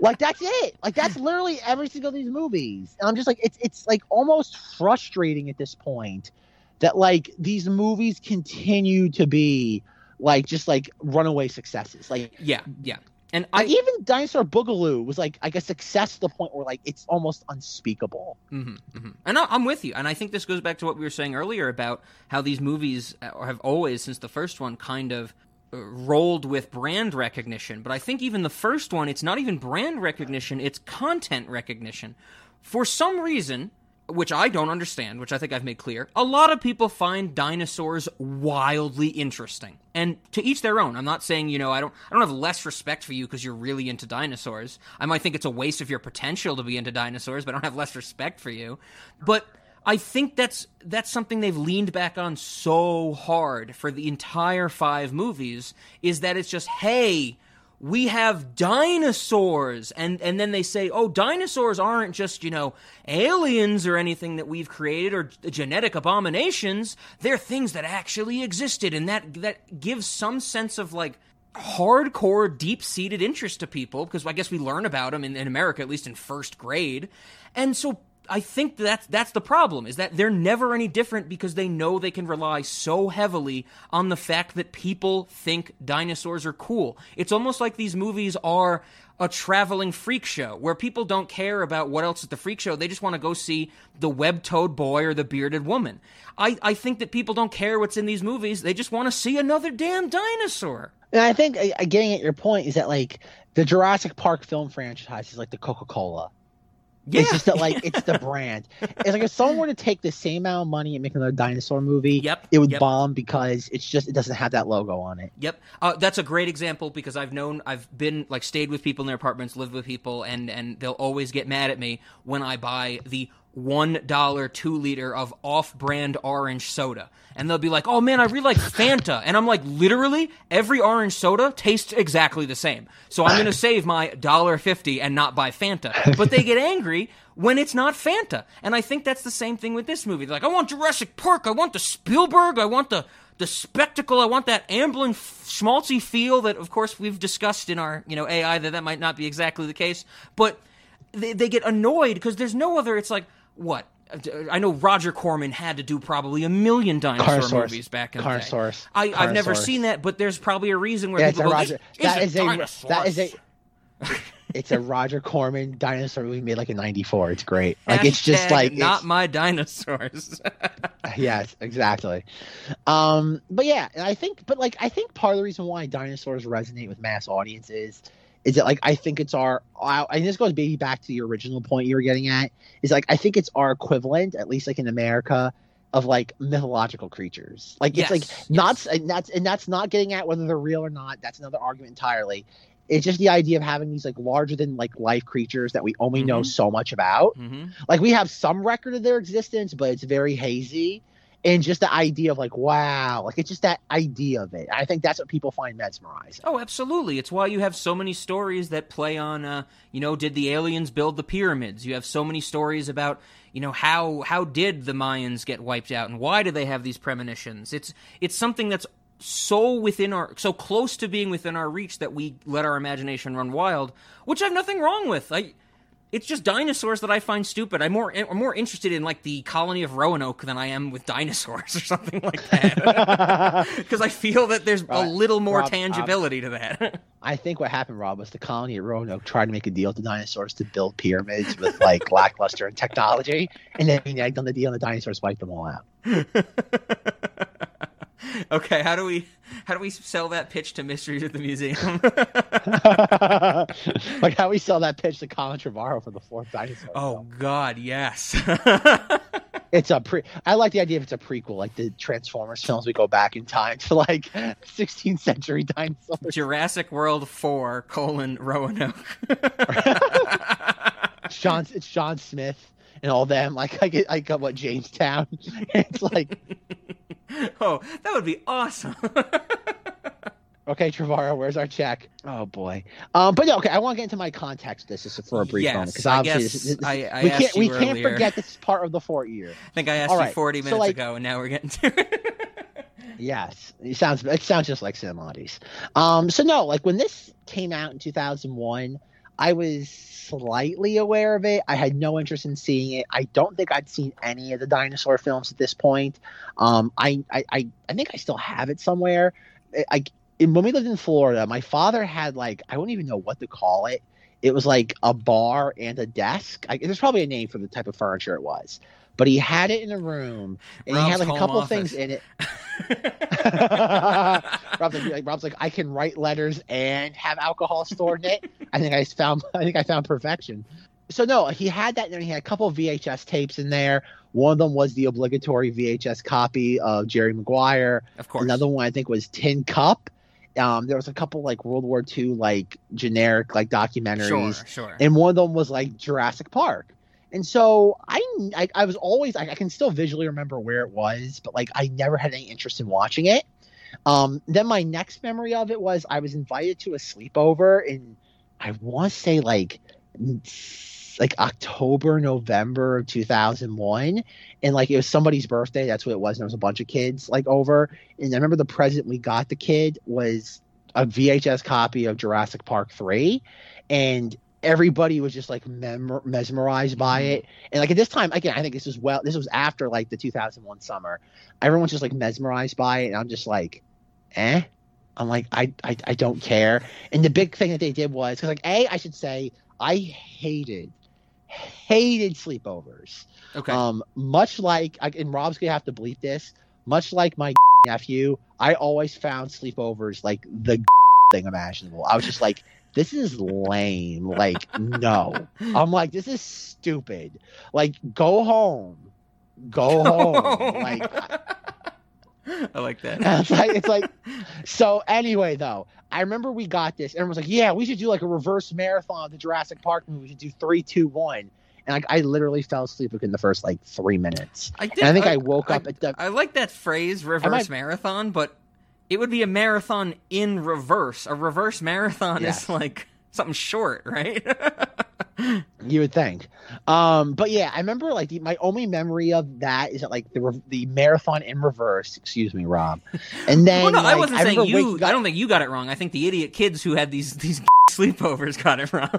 Like that's it. Like that's literally every single of these movies. And i'm just like it's it's like almost frustrating at this point that like these movies continue to be like just like runaway successes. Like yeah, yeah. And I even dinosaur boogaloo was like like a success to the point where like it's almost unspeakable hmm hmm And I, I'm with you. And I think this goes back to what we were saying earlier about how these movies uh, have always, since the first one, kind of uh, rolled with brand recognition. But I think even the first one, it's not even brand recognition, it's content recognition. For some reason, which I don't understand, which I think I've made clear, a lot of people find dinosaurs wildly interesting. And to each their own. I'm not saying, you know, I don't I don't have less respect for you because you're really into dinosaurs. I might think it's a waste of your potential to be into dinosaurs, but I don't have less respect for you. But I think that's that's something they've leaned back on so hard for the entire 5 movies is that it's just hey, we have dinosaurs. And and then they say oh dinosaurs aren't just you know aliens or anything that we've created or genetic abominations. They're things that actually existed. And that that gives some sense of like hardcore deep-seated interest to people because i guess we learn about them in, in america at least in first grade. And so I think that's that's the problem is that they're never any different because they know they can rely so heavily on the fact that people think dinosaurs are cool. It's almost like these movies are a traveling freak show where people don't care about what else at the freak show. They just want to go see the web-toed boy or the bearded woman. I, I think that people don't care what's in these movies. They just want to see another damn dinosaur. and i think uh, uh, getting at your point is that like the jurassic park film franchise is like the coca-cola Yeah. It's just that like it's the brand. It's like if someone were to take the same amount of money and make another dinosaur movie, Yep, it would yep. bomb because it's just it doesn't have that logo on it. Yep, uh, that's a great example because I've known I've been like stayed with people in their apartments, lived with people, and and they'll always get mad at me when I buy the one dollar two liter of off-brand orange soda, and they'll be like, "Oh man, I really like Fanta," and I'm like, literally every orange soda tastes exactly the same, so I'm gonna save my dollar fifty and not buy Fanta. But they get angry when it's not Fanta, and I think that's the same thing with this movie. They're like, I want Jurassic Park, I want the Spielberg, I want the the spectacle. I want that Amblin f- schmaltzy feel that, of course, we've discussed in our you know AI that that might not be exactly the case, but they, they get annoyed because there's no other. It's like what. I know Roger Corman had to do probably a million dinosaur movies back in the day. Carnosaurus. I, I've never seen that, but there's probably a reason where Yeah, people a go, Roger. "This That is a dinosaurs." that is a. It's a Roger Corman dinosaur movie made like in '94. It's great. Like it's just like not it's- my dinosaurs. yes, exactly. Um, but yeah, I think, but like, I think part of the reason why dinosaurs resonate with mass audiences is that like I think it's our, and this goes maybe back to the original point you were getting at, is like I think it's our equivalent, at least like in America, of like mythological creatures. Like it's Yes, like not, and that's and that's not getting at whether they're real or not. That's another argument entirely. It's just the idea of having these like larger than like life creatures that we only know Mhm. so much about hmm like we have some record of their existence but it's very hazy and just the idea of like wow like it's just that idea of it i think that's what people find mesmerizing Oh, absolutely. It's why you have so many stories that play on, uh, you know, did the aliens build the pyramids? You have so many stories about, you know, how how did the Mayans get wiped out and why do they have these premonitions? It's it's something that's so within our so close to being within our reach that we let our imagination run wild, which I have nothing wrong with. I it's just dinosaurs that I find stupid. I'm more I'm more interested in like the colony of Roanoke than I am with dinosaurs or something like that. Because I feel that there's a little more Rob, um, tangibility to that. I think what happened, Rob, was the colony of Roanoke tried to make a deal with the dinosaurs to build pyramids with like lackluster technology, and then they nagged on the deal, and the dinosaurs wiped them all out. okay, how do we how do we sell that pitch to Mysteries at the Museum? like how we sell that pitch to Colin Trevorrow for the fourth dinosaur. oh film. God, yes. it's a pre. I like the idea if it's a prequel, like the Transformers films. We go back in time to like 16th century dinosaurs. Jurassic World Four colon Roanoke. John, it's John Smith and all them. Like I get, I got what Jamestown. it's like oh, that would be awesome. Okay, Trevorrow, where's our check? Oh boy. Um, but no, okay, I want to get into my context. This is for a brief Yes, moment because I obviously guess this, is- this, I- I we asked can't we you can't forget this is part of the fort year. I think I asked All you right, 40 so, minutes like- ago, and now we're getting to it. Yes, it sounds it sounds just like Cinemodities. Um, so no, like when this came out in 2001, I was slightly aware of it. I had no interest in seeing it. I don't think I'd seen any of the dinosaur films at this point. Um, I I I, I think I still have it somewhere. I, I when we lived in Florida, my father had like I don't even know what to call it. It was like a bar and a desk. I, there's probably a name for the type of furniture it was, but he had it in a room and he had like a couple office. things in it. Rob's like, like, Rob's like, I can write letters and have alcohol stored in it. I think I found, I think I found perfection. So no, he had that, and he had a couple of VHS tapes in there. One of them was the obligatory VHS copy of Jerry Maguire. Of course. Another one I think was Tin Cup. Um, there was a couple like World War II like generic like documentaries Sure, sure. and one of them was like Jurassic Park. And so I, I, I was always, I, I can still visually remember where it was, but like I never had any interest in watching it. Um, then my next memory of it was I was invited to a sleepover in, I want to say like, like October, November of 2001. And like it was somebody's birthday. That's what it was. And there was a bunch of kids like over. And I remember the present we got the kid was a VHS copy of Jurassic Park 3. And everybody was just like mem- mesmerized by it. And like at this time, again, I think this was well, this was after like the 2001 summer. Everyone's just like mesmerized by it. And I'm just like, eh. I'm like, I, I, I don't care. And the big thing that they did was because like, A, I should say, I hated, hated sleepovers. okay. Um, much like, I- and Rob's gonna have to bleep this. Much like my nephew, I always found sleepovers like the thing imaginable. I was just like, this is lame. Like, no. I'm like, this is stupid. Like, go home. Go home. like, I like that. it's like, it's like, so anyway, though, I remember we got this. And was like, yeah, we should do like a reverse marathon of the Jurassic Park movie. We should do three, two, one. And like, I literally fell asleep within the first like three minutes. I, did, And I think I woke up at the- I like that phrase, reverse might- marathon, but it would be a marathon in reverse. A reverse marathon is like something short, right? You would think, um, but yeah, I remember like the, my only memory of that is that like the re- the marathon in reverse. Excuse me, Rob. And then well, no, I wasn't saying you. I don't think you got it wrong. I think the idiot kids who had these these sleepovers got it wrong.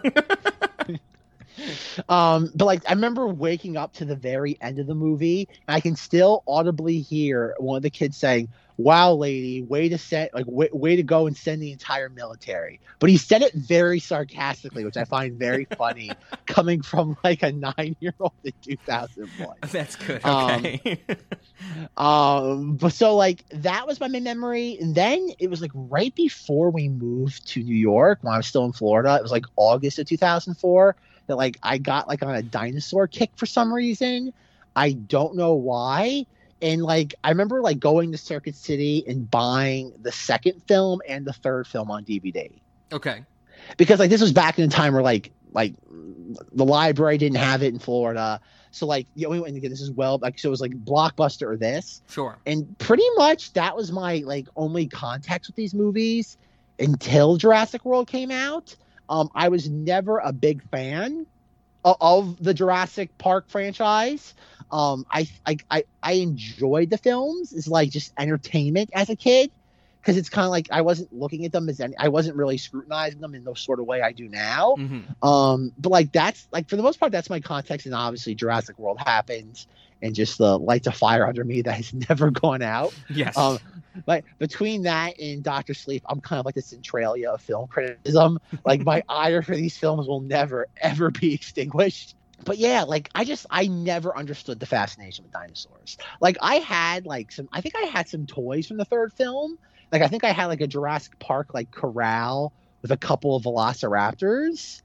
Um, but like I remember waking up to the very end of the movie, and I can still audibly hear one of the kids saying, "Wow, lady, way to set like way, way to go and send the entire military." But he said it very sarcastically, which I find very funny, coming from like a nine-year-old in two thousand one. That's good. Um, Okay. Um, but so like that was my main memory, and then it was like right before we moved to New York when I was still in Florida. It was like August of 2004 that like I got like on a dinosaur kick for some reason. I don't know why. And like I remember like going to Circuit City and buying the second film and the third film on DVD okay. because like this was back in the time where like like the library didn't have it in Florida. So like the only way and again this is well like so it was like blockbuster or this Sure. and pretty much that was my like only contact with these movies until Jurassic World came out. Um, I was never a big fan of, of the Jurassic Park franchise. Um, I, I I I enjoyed the films. It's like just entertainment as a kid because it's kind of like I wasn't looking at them as any. I wasn't really scrutinizing them in the sort of way I do now. Mhm. Um, but like that's like for the most part, that's my context. And obviously, Jurassic World happens, and just the lights of fire under me that has never gone out. Yes. Um, but between that and Doctor Sleep, I'm kind of like the Centralia of film criticism. Like my ire for these films will never ever be extinguished. But yeah, like I just I never understood the fascination with dinosaurs. Like I had like some I think I had some toys from the third film. Like I think I had like a Jurassic Park like corral with a couple of velociraptors.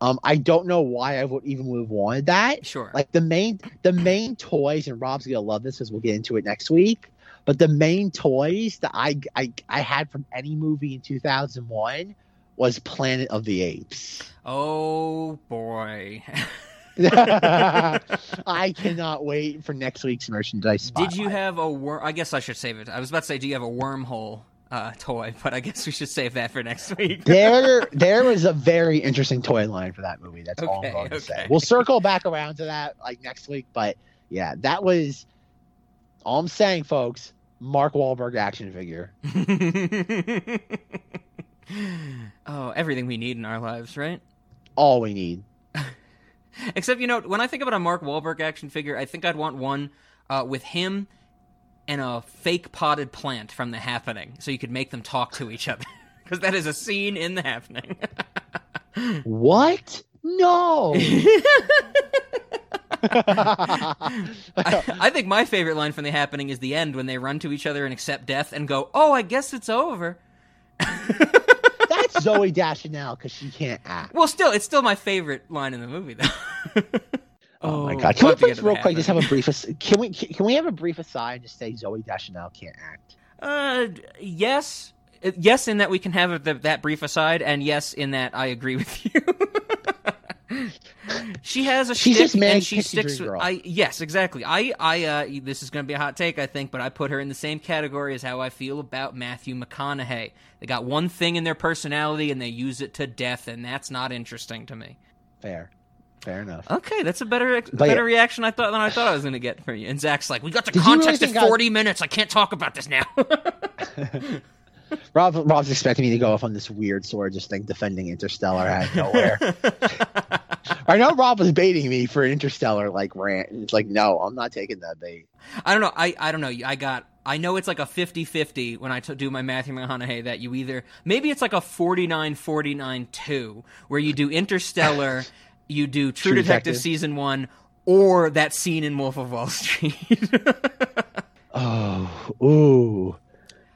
Um, I don't know why I would even would have wanted that sure. like the main the main toys and rob's gonna love this because we'll get into it next week but the main toys that i i, I had from any movie in 2001 was planet of the apes oh boy. i cannot wait for next week's merchandise Did you have a worm? I guess I should save it. I was about to say, do you have a wormhole uh, toy? But I guess we should save that for next week. there there was a very interesting toy line for that movie that's all i'm going to say we'll circle back around to that like next week but yeah that was all i'm saying folks mark Wahlberg action figure oh, everything we need in our lives, right? all we need Except, you know, when I think about a Mark Wahlberg action figure, I think I'd want one uh, with him and a fake potted plant from The Happening, so you could make them talk to each other. Because that is a scene in The Happening. What? No. I, I think my favorite line from The Happening is the end when they run to each other and accept death and go, "Oh, I guess it's over." Zooey Deschanel because she can't act. Well, still, it's still my favorite line in the movie, though. Oh, my Oh, god! Can we we'll have to get please, real quick, just have a brief? Can we? Can we have a brief aside and just say Zooey Deschanel can't act? Uh, yes, yes, in that we can have the, that brief aside, and yes, in that I agree with you. She has a She's just Manic and she sticks with. Girl. I yes, exactly. I I uh, this is going to be a hot take, I think, but I put her in the same category as how I feel about Matthew McConaughey. They got one thing in their personality, and they use it to death, and that's not interesting to me. Fair, fair enough. Okay, that's a better ex- better yeah. reaction I thought than I thought I was going to get from you. And Zach's like, "We got the Did you really context think at I- forty minutes. I can't talk about this now." Rob, Rob's expecting me to go off on this weird sword just thing defending Interstellar out of nowhere. I know Rob was baiting me for an Interstellar like rant. It's like, no, I'm not taking that bait. I don't know. I, I don't know. I got. I know it's like a 50-50 when I t- do my Matthew McConaughey that you either maybe it's like a 49-49-2 where you do Interstellar, you do True, True Detective, Detective. season 1 or that scene in Wolf of Wall Street. Oh, ooh,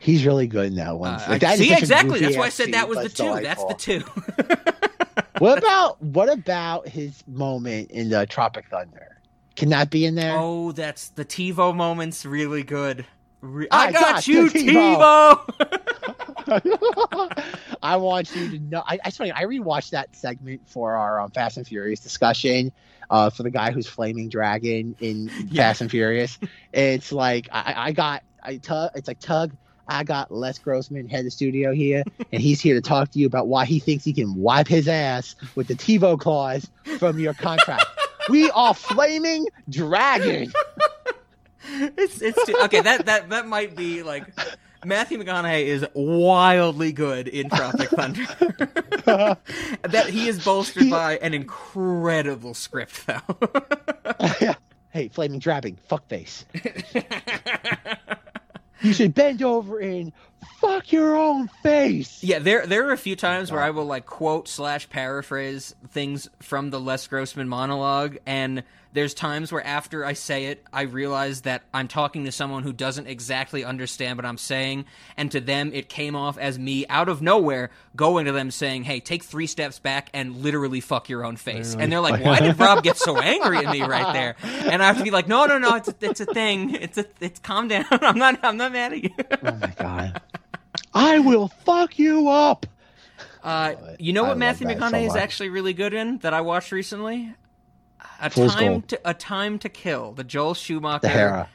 he's really good in that one. Uh, Like, that see exactly. That's why I said that was the two. That's the two. What about what about his moment in the Tropic Thunder? Can that be in there? oh, that's the TiVo moment's really good. Re- I I, got, got you, the TiVo. I want you to know. I, I swear, I rewatched that segment for our um, Fast and Furious discussion. Uh, for the guy who's flaming dragon in Yeah. Fast and Furious, it's like I, I got I tug. It's like tug. I got Les Grossman, head of studio here, and he's here to talk to you about why he thinks he can wipe his ass with the TiVo clause from your contract. we are flaming dragon. it's it's too, okay. That that that might be like Matthew McConaughey is wildly good in Tropic Thunder. that he is bolstered by an incredible script, though. yeah. hey, flaming dragon, fuckface. You should bend over and fuck your own face. yeah, there there are a few times where I will like quote slash paraphrase things from the Les Grossman monologue, and there's times where after I say it, I realize that I'm talking to someone who doesn't exactly understand what I'm saying, and to them it came off as me out of nowhere going to them saying, "Hey, take three steps back and literally fuck your own face." And they're like, "Why did Rob get so angry at me right there?" And I have to be like, "No, no, no, it's a, it's a thing. It's a it's calm down. I'm not I'm not mad at you." Oh my god. I will fuck you up. Uh, you know I what Matthew that so McConaughey is actually really good in that I watched recently? A Fool's time Gold. to a time to kill, the Joel Schumacher, Sahara.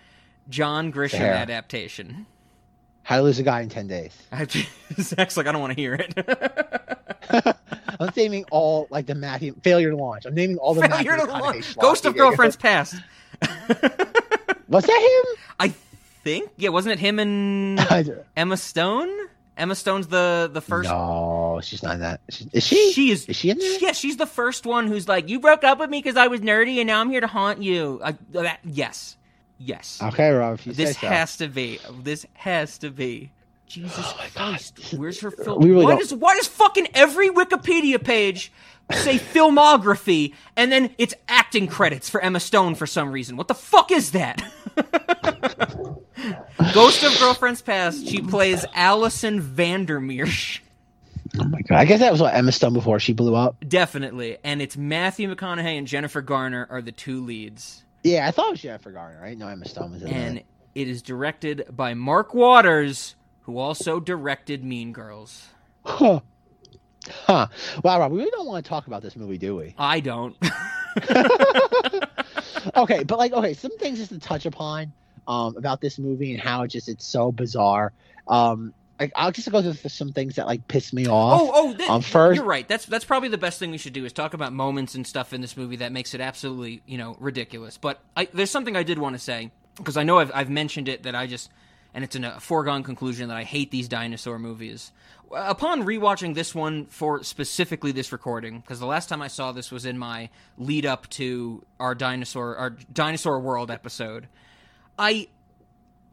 John Grisham Sahara. adaptation. How to lose a guy in 10 days. I Zach's like, I don't want to hear it. I'm naming all, like, the Matthew, failure to launch. I'm naming all the Failure Matthew to launch. Ghost of. Girlfriends Past. Was that him? I think. Yeah, wasn't it him and Emma Stone? Emma Stone's the the first. No, she's not that. She- she? She is. Is she in there? Yeah, she's the first one who's like, "You broke up with me because I was nerdy, and now I'm here to haunt you." I, that, yes, yes. Okay, Rob. If you this say so. has to be. This has to be. Jesus oh Christ, where's her film? We really why don't- does why does fucking every Wikipedia page say filmography and then it's acting credits for Emma Stone for some reason? What the fuck is that? Ghost of Girlfriends Past. She plays Allison Vandermeer. Oh my god! I guess that was what Emma Stone before she blew up. Definitely, and it's Matthew McConaughey and Jennifer Garner are the two leads, Yeah, I thought it was Jennifer Garner. Right? No, Emma Stone was in and it. it is directed by Mark Waters, who also directed Mean Girls. Huh. Huh. Wow, Rob. We really don't want to talk about this movie, do we? I don't. okay, but like, okay, some things just to touch upon um, about this movie and how it just it's so bizarre. Um, I, I'll just go through some things that like piss me off. Oh, oh, th- Um, first- you're right. That's that's probably the best thing we should do is talk about moments and stuff in this movie that makes it absolutely you know ridiculous. But I, there's something I did want to say because I know I've I've mentioned it that I just and it's a foregone conclusion that I hate these dinosaur movies. Upon rewatching this one for specifically this recording, because the last time I saw this was in my lead up to our dinosaur our dinosaur world episode, I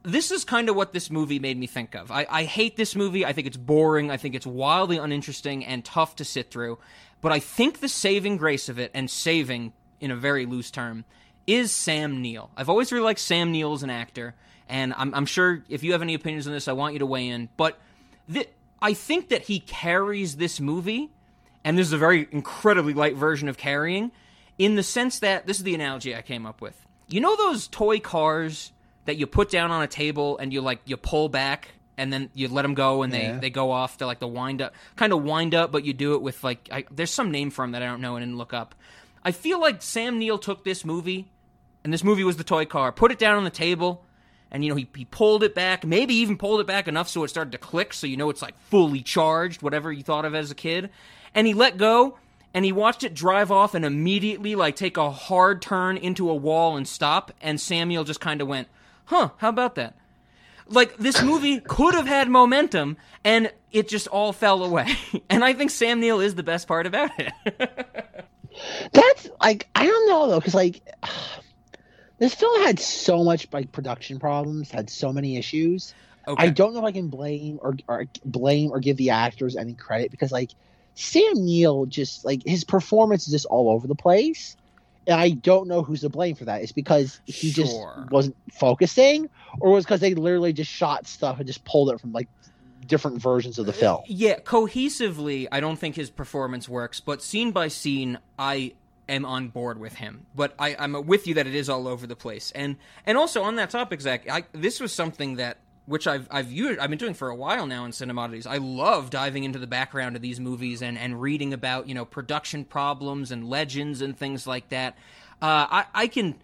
this is kind of what this movie made me think of. I, I hate this movie. I think it's boring. I think it's wildly uninteresting and tough to sit through. But I think the saving grace of it, and saving in a very loose term, is Sam Neill. I've always really liked Sam Neill as an actor, and I'm, I'm sure if you have any opinions on this, I want you to weigh in. But th- I think that he carries this movie, and this is a very incredibly light version of carrying, in the sense that this is the analogy I came up with. You know those toy cars that you put down on a table and you like you pull back and then you let them go and they Yeah. they go off. They're like the wind up, kind of wind up, but you do it with like I, there's some name for them that I don't know and didn't look up. I feel like Sam Neill took this movie, and this movie was the toy car, put it down on the table, and you know he he pulled it back, maybe even pulled it back enough so it started to click, so you know it's like fully charged, whatever you thought of as a kid, and he let go. And he watched it drive off and immediately like take a hard turn into a wall and stop. And Sam Neill just kind of went, "Huh? How about that?" like this movie could have had momentum and it just all fell away. And I think Sam Neill is the best part about it. That's like I don't know though, because like this film had so much like production problems, had so many issues. okay. I don't know if I can blame or, or blame or give the actors any credit because like Sam Neill just like his performance is just all over the place. And I don't know who's to blame for that. It's because he Sure. just wasn't focusing, or was because they literally just shot stuff and just pulled it from like different versions of the uh, film. Yeah, cohesively, I don't think his performance works, but scene by scene, I am on board with him. But I, I'm with you that it is all over the place. And and also on that topic, Zach, I, this was something that which I've I've used, I've been doing for a while now in Cinemodities. I love diving into the background of these movies and and reading about you know production problems and legends and things like that. Uh, I I can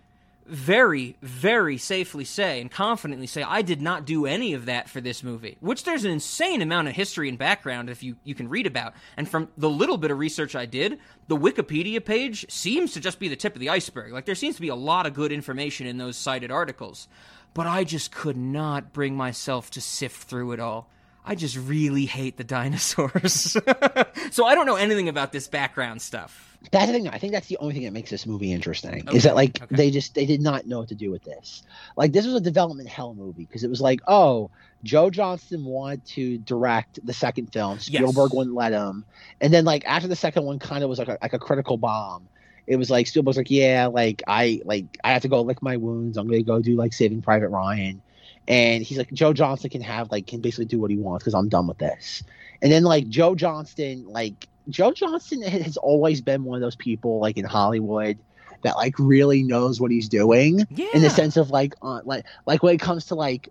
very, very safely say and confidently say I did not do any of that for this movie, which there's an insane amount of history and background if you, you can read about. And from the little bit of research I did, the Wikipedia page seems to just be the tip of the iceberg. Like there seems to be a lot of good information in those cited articles. But I just could not bring myself to sift through it all. I just really hate the dinosaurs. so I don't know anything about this background stuff. That's the thing. I think that's the only thing that makes this movie interesting. Okay, Is that like okay. they just they did not know what to do with this. Like this was a development hell movie because it was like, oh, Joe Johnston wanted to direct the second film. Spielberg wouldn't let him. And then like after the second one, kind of was like a, like a critical bomb. It was like Spielberg's like, yeah, like I like I have to go lick my wounds. I'm gonna go do like Saving Private Ryan. And he's like, Joe Johnston can have like can basically do what he wants because I'm done with this. And then like Joe Johnston, like Joe Johnston has always been one of those people like in Hollywood that like really knows what he's doing Yeah. in the sense of like uh, like like when it comes to like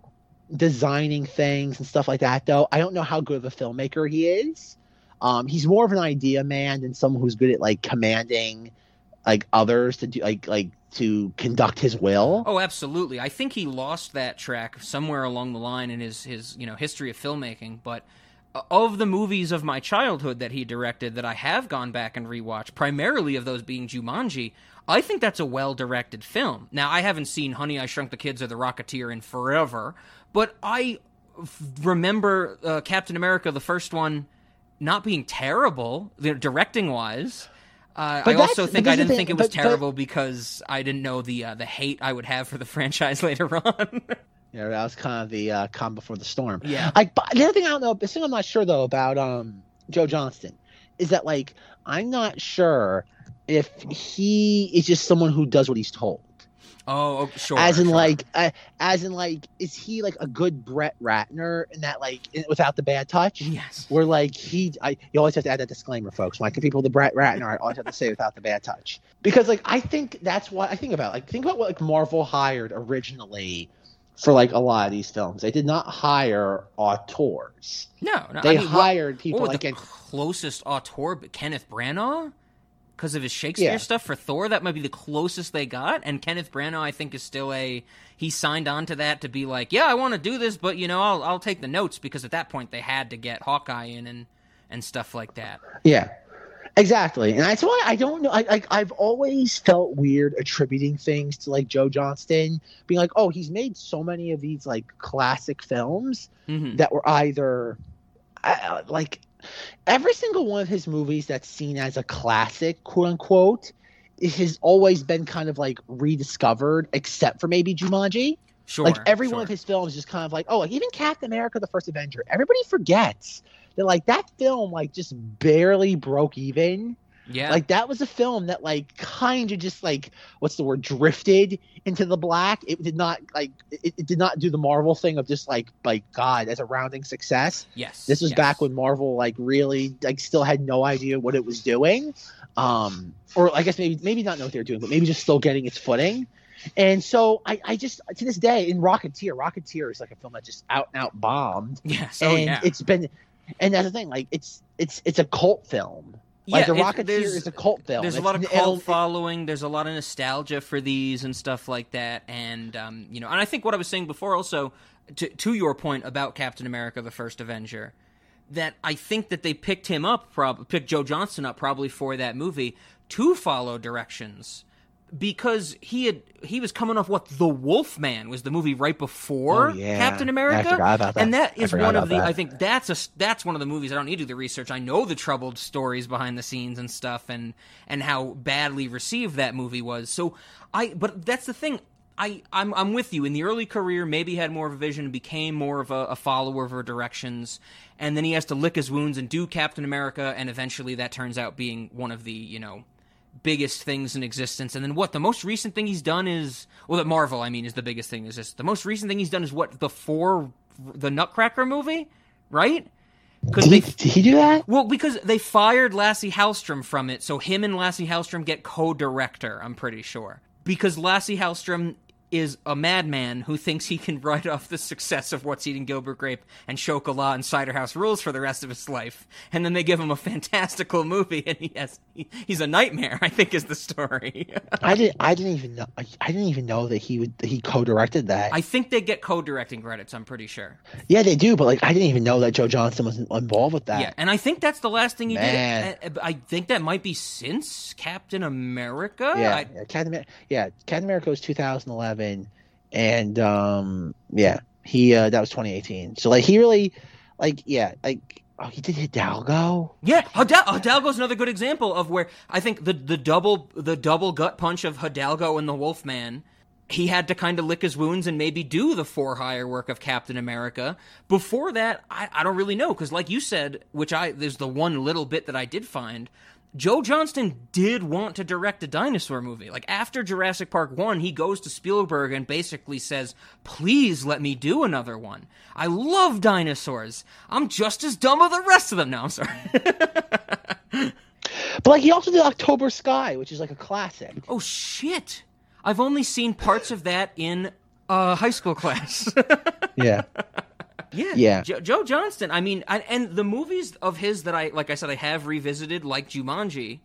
designing things and stuff like that though i don't know how good of a filmmaker he is um he's more of an idea man than someone who's good at like commanding like others to do like like to conduct his will Oh, absolutely. I think he lost that track somewhere along the line in his his you know history of filmmaking. But of the movies of my childhood that he directed that I have gone back and rewatched, primarily of those being Jumanji, I think that's a well directed film. Now, I haven't seen Honey, I Shrunk the Kids or The Rocketeer in forever, but I f- remember uh, Captain America, the first one, not being terrible, directing wise. Uh, I also think I didn't thing, think it was but- but- terrible because I didn't know the uh, the hate I would have for the franchise later on. Yeah, that was kind of the uh, calm before the storm. Yeah. Like, but the other thing I don't know, the thing I'm not sure though about um Joe Johnston is that like I'm not sure if he is just someone who does what he's told. oh, oh, sure. as in sure. like, uh, as in like, is he like a good Brett Ratner in that like in- without the bad touch? yes, Where like he, I, you always have to add that disclaimer, folks. When I give people the Brett Ratner, I always have to say without the bad touch, because like I think that's what I think about. Like think about what like Marvel hired originally for like a lot of these films. They did not hire auteurs. no, no. They I mean, what- hired people what like the closest auteur, but Kenneth Branagh, because of his Shakespeare Yeah. stuff for Thor. That might be the closest they got. And Kenneth Branagh, I think, is still a he signed on to that to be like, yeah, I want to do this, but you know, I'll I'll take the notes because at that point they had to get Hawkeye in and and stuff like that. Yeah, exactly. And that's why I don't know. I, I I've always felt weird attributing things to like Joe Johnston, being like, oh, he's made so many of these like classic films hmm that were either uh, like every single one of his movies that's seen as a classic, quote unquote. Has always been kind of like rediscovered, except for maybe Jumanji. Sure. like every one of his films is just kind of like oh like even captain america the first avenger everybody forgets that like that film like just barely broke even yeah, like that was a film that like kind of just like what's the word drifted into the black it did not like it, it did not do the marvel thing of just like like god as a rounding success yes. this was yes. back when marvel like really like still had no idea what it was doing um or i guess maybe maybe not know what they were doing but maybe just still getting its footing and so I, I just to this day in Rocketeer, Rocketeer is like a film that just out and out bombed, Yes. Oh and yeah. it's been, and that's the thing, like it's it's it's a cult film. Like yeah, the Rocketeer is a cult film. There's a lot of cult following. There's a lot of nostalgia for these and stuff like that. And um, you know, and I think what I was saying before, also to to your point about Captain America: The First Avenger, that I think that they picked him up, prob- picked Joe Johnston up probably for that movie to follow directions. Because he had he was coming off what the Wolfman was the movie right before Oh, yeah. Captain I America, forgot about that. and that is one of the that. I think that's a that's one of the movies I don't need to do the research. I know the troubled stories behind the scenes and stuff, and and how badly received that movie was. So I, but that's the thing. I I'm I'm with you. In the early career, maybe he had more of a vision, became more of a, a follower of her directions, and then he has to lick his wounds and do Captain America, and eventually that turns out being one of the you know biggest things in existence. And then what? The most recent thing he's done is well, that Marvel, I mean, is the biggest thing. Is this the most recent thing he's done? Is what the four the Nutcracker movie, right? Because they he, did he do that? well, because they fired Lasse Hallström from it, so him and Lasse Hallström get co-director. I'm pretty sure because Lasse Hallström is a madman who thinks he can write off the success of What's Eating Gilbert Grape and Chocolat and Cider House Rules for the rest of his life, and then they give him a fantastical movie, and he has he, he's a nightmare. I think is the story. I didn't. I didn't even know. I, I didn't even know that he would. He co-directed that. I think they get co-directing credits. I'm pretty sure. yeah, they do. But like, I didn't even know that Joe Johnston was involved with that. Yeah, and I think that's the last thing he Man. did. I, I think that might be since Captain America. yeah, I- yeah. Captain, yeah, Captain America was 2011, and um, yeah, he uh, that was 2018. So like, he really, like, yeah, like, oh, he did Hidalgo. Yeah, Hidal- Hidalgo's another good example of where I think the the double the double gut punch of Hidalgo and the Wolfman. He had to kind of lick his wounds and maybe do the for hire work of Captain America. Before that, I, I don't really know because, like you said, which I there's the one little bit that I did find. Joe Johnston did want to direct a dinosaur movie. Like after Jurassic Park 1, he goes to Spielberg and basically says, "Please let me do another one. I love dinosaurs. I'm just as dumb as the rest of them." now." I'm sorry. But like, he also did October Sky, which is like a classic. Oh shit! I've only seen parts of that in a high school class. Yeah, yeah, Yeah. Jo- Joe Johnston. I mean, I, and the movies of his that I, like I said, I have revisited, like Jumanji.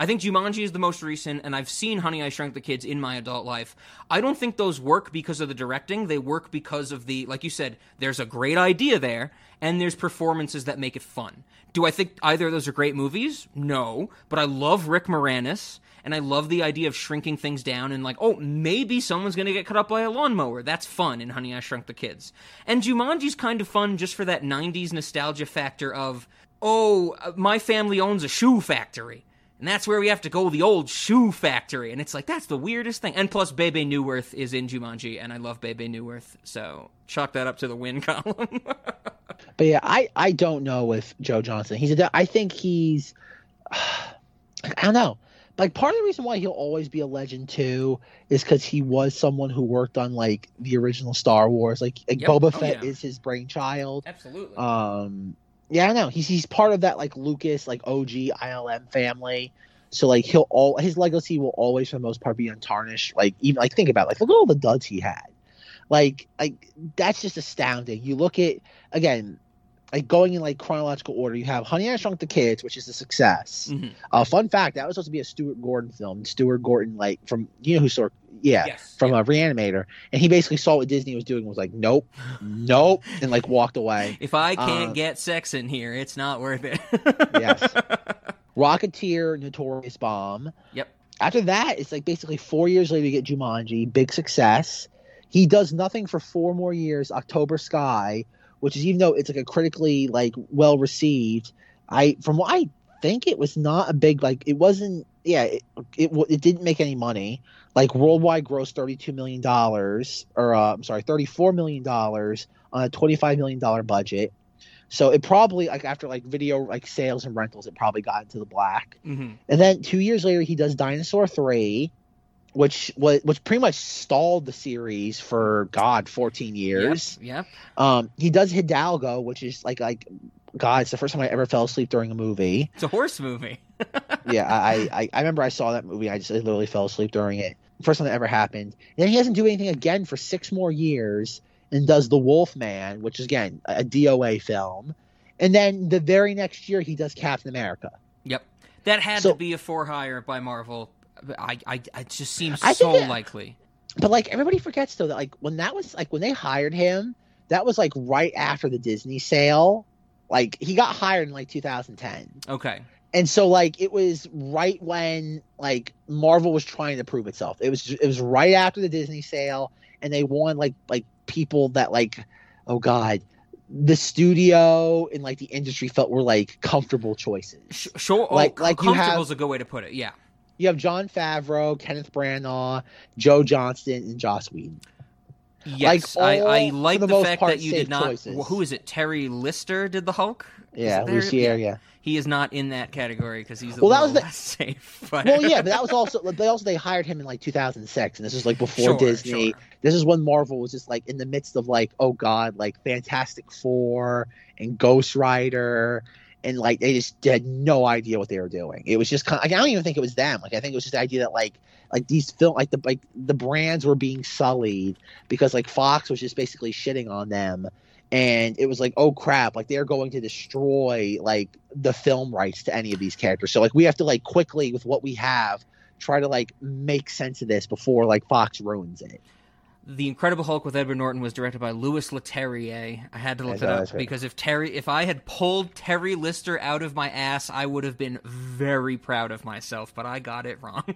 I think Jumanji is the most recent, and I've seen Honey I Shrunk the Kids in my adult life. I don't think those work because of the directing. They work because of the, like you said, there's a great idea there, and there's performances that make it fun. Do I think either of those are great movies? No, but I love Rick Moranis, and I love the idea of shrinking things down and like, oh, maybe someone's gonna get cut up by a lawnmower. That's fun in Honey I Shrunk the Kids. And Jumanji's kind of fun just for that '90s nostalgia factor of, oh, my family owns a shoe factory. And that's where we have to go, the old shoe factory. And it's like, that's the weirdest thing. And plus, Bebe Neuwirth is in Jumanji, and I love Bebe Neuwirth. So chalk that up to the win column. But yeah, I I don't know if Joe Johnson. He's a. I think he's. I don't know. Like part of the reason why he'll always be a legend too is because he was someone who worked on like the original Star Wars. Like, like Yep. Boba Oh, Fett yeah. is his brainchild. Absolutely. Um, yeah, I know. He's he's part of that like Lucas, like OG ILM family. So like he'll all his legacy will always for the most part be untarnished. Like even like think about it, like look at all the duds he had. Like like that's just astounding. You look at again, like going in like chronological order. You have Honey I Shrunk the Kids, which is a success. Mhm. Uh, fun fact: that was supposed to be a Stuart Gordon film. Stuart Gordon, like from you know who Stuart, yeah, Yes, from yeah. a Reanimator, and he basically saw what Disney was doing, and was like, nope, nope, and like walked away. If I can't Uh, get sex in here, it's not worth it. Yes. Rocketeer, Notorious Bomb. Yep. After that, it's like basically four years later, you get Jumanji, big success. He does nothing for four more years. October Sky, which is even though it's like a critically like well received, I from what I think it was not a big like it wasn't yeah it it, it didn't make any money. Like worldwide gross 32 million dollars or uh, I'm sorry 34 million dollars on a 25 million dollar budget. So it probably like after like video like sales and rentals it probably got into the black. Hmm and then two years later, he does Dinosaur Three, which was which pretty much stalled the series for God fourteen years. Yep. Um, he does Hidalgo, which is like like God, it's the first time I ever fell asleep during a movie. It's a horse movie. Yeah, I I, I remember I saw that movie. I just I literally fell asleep during it. First time that ever happened. And then he doesn't do anything again for six more years, and does The Wolf Man, which is again a DOA film. And then the very next year, he does Captain America. Yep. That had So- to be a four hire by Marvel. I, I, it just seems I so it- likely. But like everybody forgets though that like when that was like when they hired him, that was like right after the Disney sale. Like he got hired in like 2010. Okay. And so like it was right when like Marvel was trying to prove itself. It was it was right after the Disney sale and they won like like people that like oh god, the studio and like the industry felt were like comfortable choices. Sure. Like- oh, like you comfortable have- is a good way to put it. Yeah. You have Jon Favreau, Kenneth Branagh, Joe Johnston, and Joss Whedon. Yes, all, I, I like the the, most fact part, that you did not. choices. Who is it? Terry Lister did the Hulk. Yeah? Lucier, yeah. He is not in that category because he's Well, that was the- safe. But... well, yeah, but that was also they also they hired him in like 2006, and this was like before Sure, Disney. sure. This is when Marvel was just like in the midst of like, oh god, like Fantastic Four and Ghost Rider, and like they just had no idea what they were doing. It was just kind. Of, like, I don't even think it was them. Like I think it was just the idea that like like these film like the like the brands were being sullied because like Fox was just basically shitting on them. And it was like, oh crap! Like they're going to destroy like the film rights to any of these characters. So like we have to like quickly with what we have try to like make sense of this before like Fox ruins it. The Incredible Hulk with Edward Norton was directed by Louis Leterrier. I had to look Yes, it up right. because if Terry, if I had pulled Terry Lister out of my ass, I would have been very proud of myself. But I got it wrong.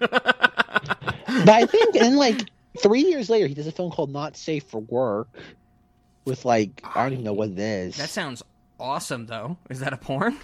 But I think and like three years later he does a film called Not Safe for Work with like I don't even know what it is. that sounds awesome, though. Is that a porn?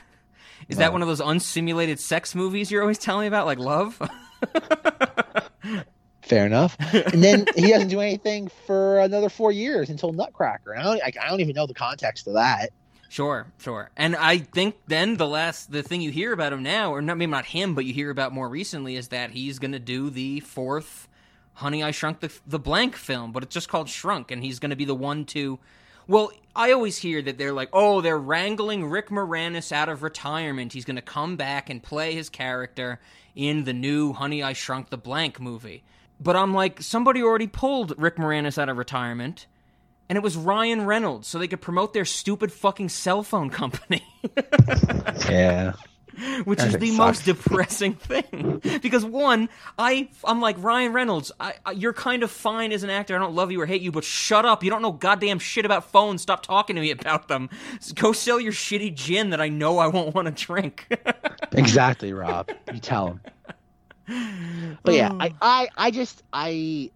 Is No. that one of those unsimulated sex movies you're always telling me about, like Love? Fair enough. And then he doesn't do anything for another four years until Nutcracker. I don't, I, I don't even know the context of that. Sure, sure. And I think then the last the thing you hear about him now, or not maybe not him, but you hear about more recently, is that he's going to do the fourth Honey I Shrunk the the blank film, but it's just called Shrunk, and he's going to be the one to. Well, I always hear that they're like, oh, they're wrangling Rick Moranis out of retirement. He's going to come back and play his character in the new Honey I Shrunk the Blank movie. But I'm like, somebody already pulled Rick Moranis out of retirement and it was Ryan Reynolds, so they could promote their stupid fucking cell phone company. Yeah. which is the sucks. most depressing thing. because one, I I'm like Ryan Reynolds. I, I, you're kind of fine as an actor. I don't love you or hate you, but shut up. You don't know goddamn shit about phones. Stop talking to me about them. Go sell your shitty gin that I know I won't want to drink. exactly, Rob. You tell him. But yeah, I, I, I just, I,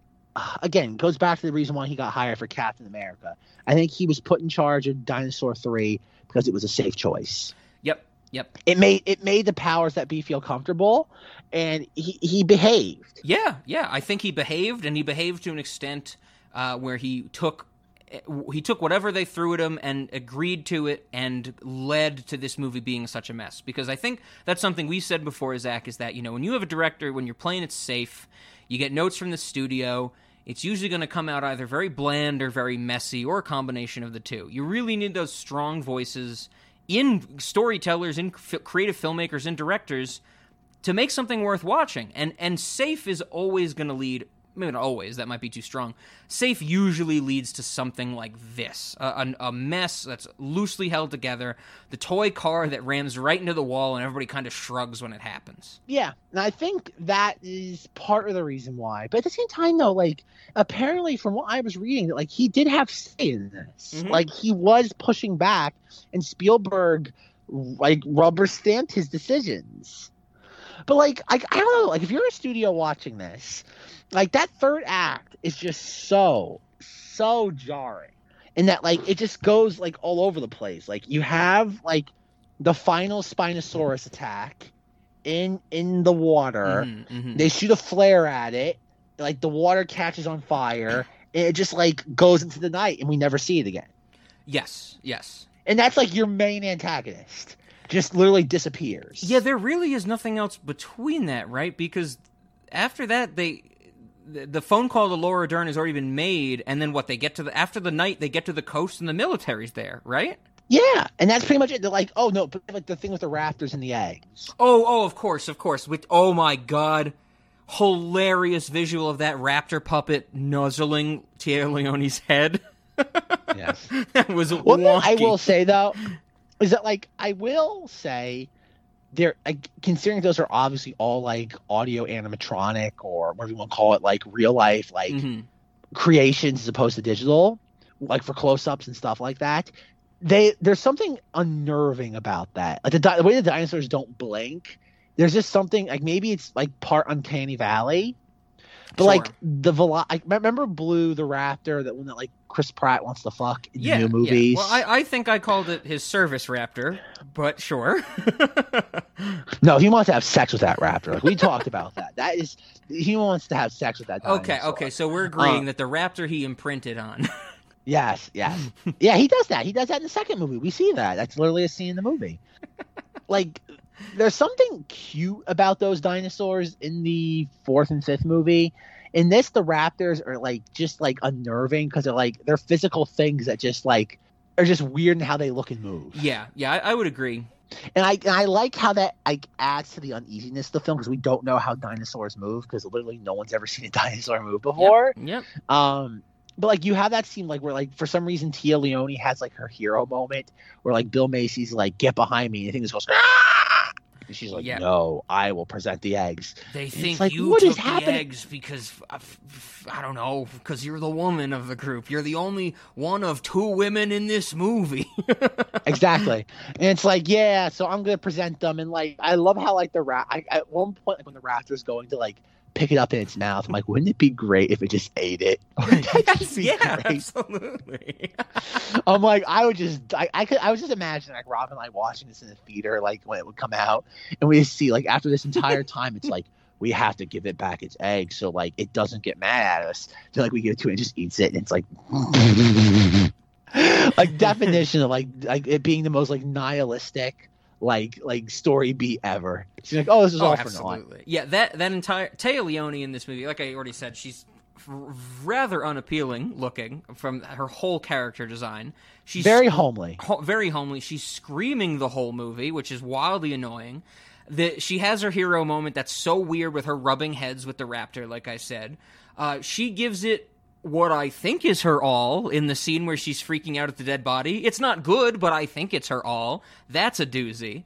again, goes back to the reason why he got hired for Captain America. I think he was put in charge of Dinosaur Three because it was a safe choice. yep, yep. It made it made the powers that be feel comfortable, and he he behaved. Yeah, yeah. I think he behaved, and he behaved to an extent uh, where he took he took whatever they threw at him and agreed to it, and led to this movie being such a mess. Because I think that's something we said before, Zach, is that you know when you have a director, when you're playing it safe, you get notes from the studio. It's usually going to come out either very bland or very messy, or a combination of the two. You really need those strong voices in storytellers, in creative filmmakers, and directors to make something worth watching. And and safe is always going to lead. Maybe not always. That might be too strong. Safe usually leads to something like this: a, a, a mess that's loosely held together, the toy car that rams right into the wall, and everybody kind of shrugs when it happens. Yeah, and I think that is part of the reason why. But at the same time, though, like apparently from what I was reading, like he did have say in this. Mhm. Like he was pushing back, and Spielberg like rubber stamped his decisions. But like I, I don't know, like if you're a studio watching this, like that third act is just so so jarring, in that like it just goes like all over the place. Like you have like the final Spinosaurus attack in in the water. Mhm, mhm. They shoot a flare at it, like the water catches on fire, and it just like goes into the night, and we never see it again. Yes, yes. And that's like your main antagonist, just literally disappears. Yeah, there really is nothing else between that, right? Because after that, they the the phone call to Laura Dern has already been made, and then what? They get to the after the night, they get to the coast, and the military's there, right? yeah, and that's pretty much it. They're like, oh no, but like the thing with the raptors and the eggs. Oh, oh, of course, of course. With oh my god, hilarious visual of that raptor puppet nuzzling Téa Leoni's head. Yes. that was Well, no, I will say though, is that like I will say, they're considering those are obviously all like audio animatronic or whatever you want to call it, like real life, like Mhm. creations as opposed to digital, like for close ups and stuff like that. They there's something unnerving about that. Like the, di- the way the dinosaurs don't blink. There's just something like maybe it's like part uncanny valley, but like the velo- I remember Blue the raptor that one that like Chris Pratt wants to fuck in Yeah, the new movies. yeah. Well, I, I think I called it his service raptor, but sure. No, he wants to have sex with that raptor. Like we talked about that. That is he wants to have sex with that. okay, dinosaur. okay. So we're agreeing that the raptor he imprinted on. Yes, yes. yeah, he does that. He does that in the second movie. We see that. That's literally a scene in the movie. like there's something cute about those dinosaurs in the fourth and fifth movie. In this, the raptors are like just like unnerving because they're like they're physical things that just like are just weird in how they look and move. yeah, yeah, I, I would agree. And I and I like how that like adds to the uneasiness of the film because we don't know how dinosaurs move because literally no one's ever seen a dinosaur move before. Yep. Um, but like you have that scene like where like for some reason Téa Leoni has like her hero moment where like Bill Macy's like get behind me and the thing just goes "Ah!" And she's like Yeah. no I will present the eggs. They it's think like, you what took is the happening? eggs because uh, I don't know because you're the woman of the group. You're the only one of two women in this movie. exactly, and it's like yeah, so I'm gonna present them and like I love how like the rat I, at one point like when the raptor's going to like pick it up in its mouth, I'm like wouldn't it be great if it just ate it? Wouldn't that just be yeah, great? absolutely. I'm like, I would just, I, I could, I was just imagining like Robin like watching this in the theater, like when it would come out, and we see like after this entire time, it's like we have to give it back its egg, so like it doesn't get mad at us. So like we give it to it and just eats it, and it's like, like definition of like like it being the most like nihilistic like like story beat ever. She's like, oh, this is oh, all for naught. Yeah, that that entire Téa Leoni in this movie, like I already said, she's rather unappealing looking from her whole character design. She's Very homely. ho- very homely. She's screaming the whole movie, which is wildly annoying. The, she has her hero moment that's so weird with her rubbing heads with the raptor, like I said. Uh, she gives it what I think is her all in the scene where she's freaking out at the dead body. It's not good, but I think it's her all. That's a doozy.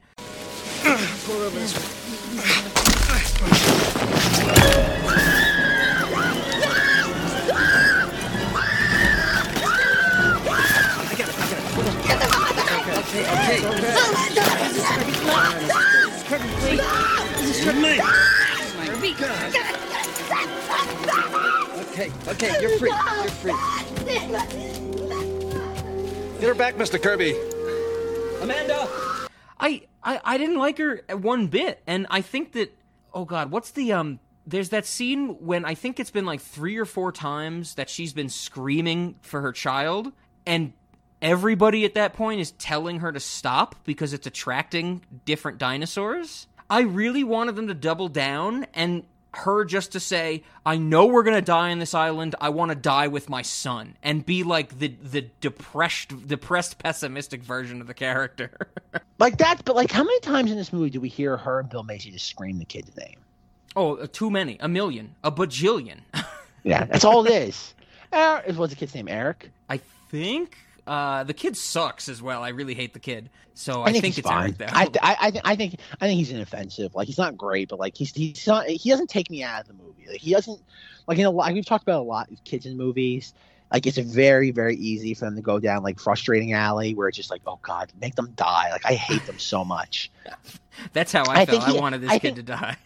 Okay, okay, you're free. You're free. Get her back, Mr. Kirby. Amanda! I, I I didn't like her one bit, and I think that oh god, what's the um? There's that scene when I think it's been like three or four times that she's been screaming for her child, and everybody at that point is telling her to stop because it's attracting different dinosaurs. I really wanted them to double down and her just to say, "I know we're gonna die on this island. I want to die with my son," and be like the the depressed, depressed, pessimistic version of the character. Like that, but like how many times in this movie do we hear her and Bill Macy just scream the kid's name? oh, uh, too many, a million, a bajillion. Yeah, that's all it is. Er, what's the kid's name? Eric. I think uh, the kid sucks as well. I really hate the kid, so I, I think, think he's it's fine. Eric. I, I, I, think, I think I think he's inoffensive. Like he's not great, but like he's he's not he doesn't take me out of the movie. Like he doesn't like in a lot. We've talked about a lot of kids in movies. Like it's very very easy for them to go down like frustrating alley where it's just like oh god make them die. Like I hate them so much. That's how I, I felt. think I he- wanted this I kid think- to die.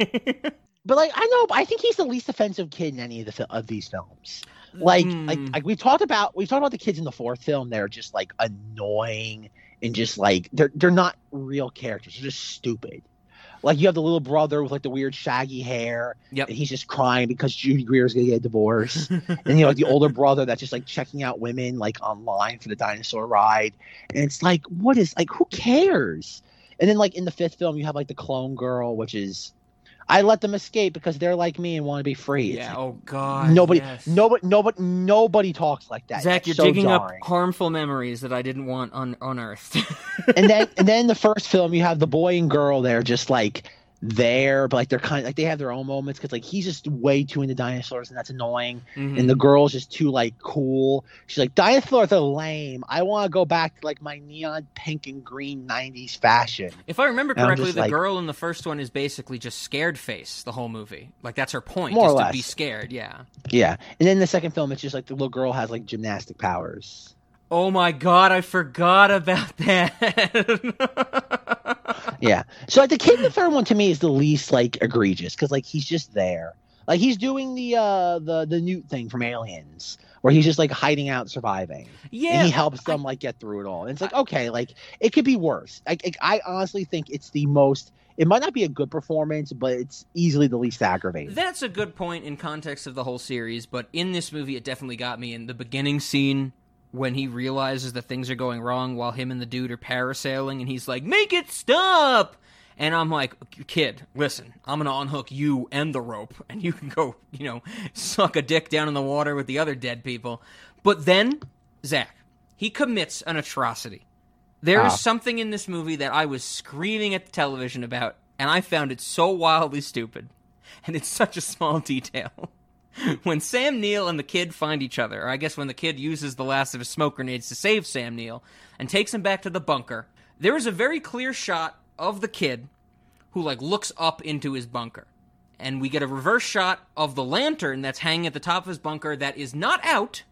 But like I know, but I think he's the least offensive kid in any of the of these films. Like, like Hmm. like we've talked about we've talked about the kids in the fourth film. They're just like annoying and just like they're they're not real characters. They're just stupid. Like you have the little brother with like the weird shaggy hair, Yep. and he's just crying because Judy Greer's gonna get a divorce. and you know, like the older brother that's just like checking out women like online for the dinosaur ride, and it's like, what is like, who cares? And then like in the fifth film, you have like the clone girl, which is, I let them escape because they're like me and want to be free. Yeah. like, Oh God. nobody, yes. nobody, nobody, nobody talks like that. Zach, That's you're so digging jarring. up harmful memories that I didn't want un- unearthed. and then and then the first film you have the boy and girl they're just like there but like they're kind of like they have their own moments because like he's just way too into dinosaurs and that's annoying Mhm. and the girl's just too like cool she's like dinosaurs are lame i want to go back to like my neon pink and green 90s fashion If I remember And correctly, the like- girl in the first one is basically just scared face the whole movie. Like that's her point, More or to less. be scared. Yeah. yeah and then the second film it's just like the little girl has like gymnastic powers Oh my god, I forgot about that. yeah so like the kid in the third one to me is the least like egregious because like he's just there like he's doing the uh the the newt thing from aliens where he's just like hiding out surviving yeah. and he helps them like get through it all. And it's like okay, like it could be worse. Like, like, I honestly think it's the most. It might not be a good performance, but it's easily the least aggravating. That's a good point in context of the whole series, but in this movie, it definitely got me. In the beginning scene, when he realizes that things are going wrong while him and the dude are parasailing, and he's like, "Make it stop!" And I'm like, "Kid, listen, I'm gonna unhook you and the rope, and you can go, you know, suck a dick down in the water with the other dead people." But then, Zach, he commits an atrocity. There is Ah. something in this movie that I was screaming at the television about, and I found it so wildly stupid. And it's such a small detail. when Sam Neill and the kid find each other, or I guess when the kid uses the last of his smoke grenades to save Sam Neill and takes him back to the bunker, there is a very clear shot of the kid who like looks up into his bunker. And we get a reverse shot of the lantern that's hanging at the top of his bunker that is not out,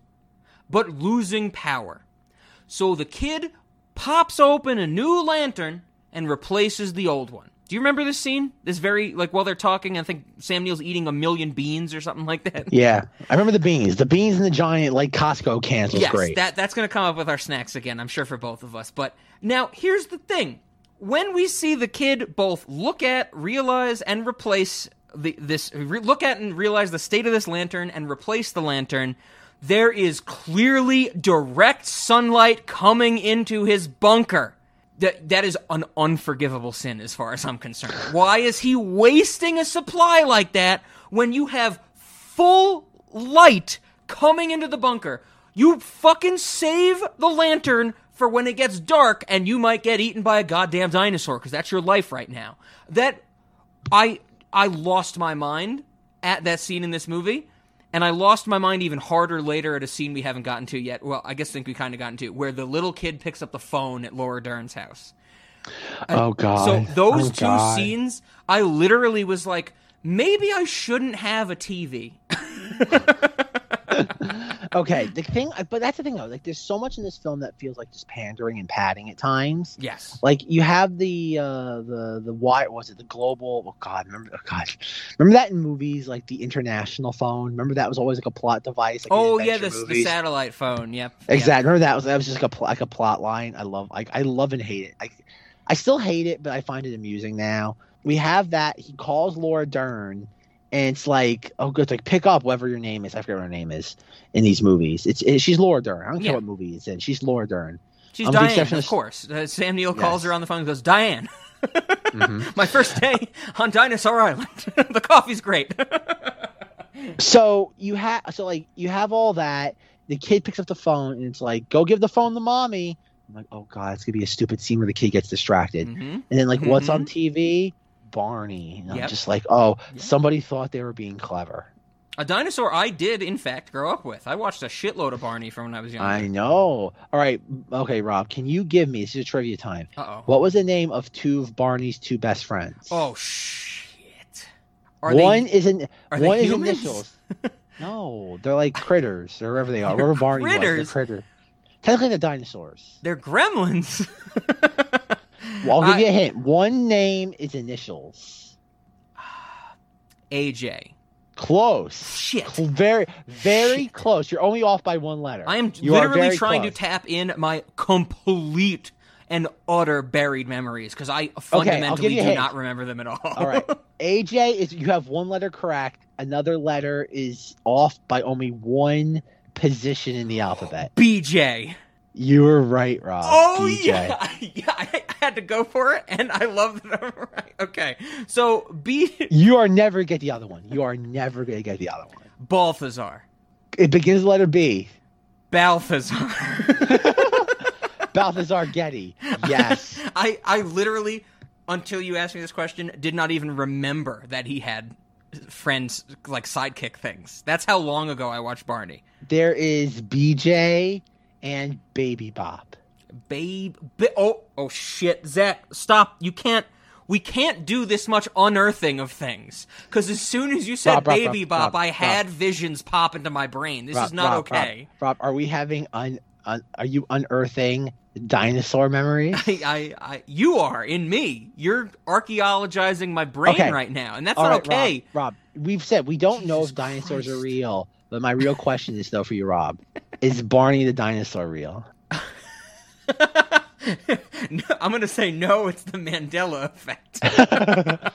but losing power. So the kid pops open a new lantern and replaces the old one. Do you remember this scene? This very like while they're talking, I think Sam Neill's eating a million beans or something like that. Yeah, I remember the beans. The beans and the giant like Costco cans was yes, great. that that's gonna come up with our snacks again, I'm sure for both of us. But now here's the thing: when we see the kid both look at, realize, and replace the this re- look at and realize the state of this lantern and replace the lantern, there is clearly direct sunlight coming into his bunker. That that is an unforgivable sin as far as I'm concerned. Why is he wasting a supply like that when you have full light coming into the bunker? You fucking save the lantern for when it gets dark and you might get eaten by a goddamn dinosaur because that's your life right now. That I I lost my mind at that scene in this movie, and I lost my mind even harder later at a scene we haven't gotten to yet. Well, I guess I think we kind of gotten to where the little kid picks up the phone at Laura Dern's house. Oh god. So those Oh, two God. scenes, I literally was like, maybe I shouldn't have a TV. Okay, the thing, but that's the thing though. Like, there's so much in this film that feels like just pandering and padding at times. Yes. Like you have the uh the the why was it the global? Oh God, remember? Oh God, remember that in movies like the international phone. Remember that was always like a plot device. Like Oh yeah, the, the satellite phone. Yep. yep. Exactly. Remember that was that was just like a like a plot line. I love like I love and hate it. I I still hate it, but I find it amusing now. We have that he calls Laura Dern, and it's like oh good, it's like pick up whatever your name is. I forget what her name is in these movies. It's it, she's Laura Dern. I don't Yeah. care what movie it's in. She's Laura Dern. She's Um, the Diane, exception of course. Uh, Sam Neill calls Yes. her on the phone and goes, Diane, Mhm. my first day on Dinosaur Island. the coffee's great. so you have so like you have all that. The kid picks up the phone and it's like go give the phone to mommy. I'm like oh god, it's gonna be a stupid scene where the kid gets distracted. hmm And then like what's on TV? Barney. And I'm just like, oh, Yep. somebody thought they were being clever. A dinosaur I did, in fact, grow up with. I watched a shitload of Barney from when I was young. I know. All right, okay, Rob, can you give me this is a trivia time. Uh-oh. What was the name of two of Barney's two best friends? Oh, shit. Are one they... is in one is initials. no, they're like critters or wherever they are. Wherever Barney was, they're critter. Technically, they're dinosaurs. They're gremlins. Well, I'll give I- you a hint. One name is initials. AJ. Close. Shit. Very, very Shit. close. You're only off by one letter. I am You literally trying close. to tap in my complete and utter buried memories because I fundamentally a do not remember them at all. All right. AJ is you have one letter correct. Another letter is off by only one position in the alphabet. BJ. You were right, Rob. Oh DJ. yeah, yeah. I had to go for it, and I love that I'm right. Okay, so B You are never gonna get the other one. You are never gonna get the other one. Balthazar, It begins with the letter B. Balthazar. Balthazar Getty. Yes. I I literally until you asked me this question did not even remember that he had friends like sidekick things. That's how long ago I watched Barney. there is BJ and Baby Bop. Babe, ba- oh oh shit, Zach, stop! You can't. We can't do this much unearthing of things because as soon as you said Rob, baby Rob, bop, Rob, I had visions pop into my brain. This is not okay. Rob, are we having un, un are you unearthing dinosaur memories? I, I, I, you are in me. You're archaeologizing my brain Okay. right now, and that's All not right, okay. Rob, Rob, we've said we don't know if dinosaurs are real, but my real question is though for you, Rob, is Barney the dinosaur real? No, I'm gonna say no. It's the Mandela effect.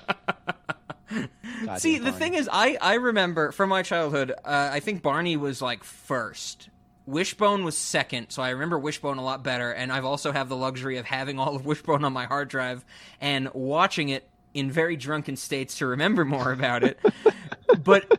Goddamn See, the thing is, I I remember from my childhood. Uh, I think Barney was like first. Wishbone was second, so I remember Wishbone a lot better. And I've also have the luxury of having all of Wishbone on my hard drive and watching it in very drunken states to remember more about it. But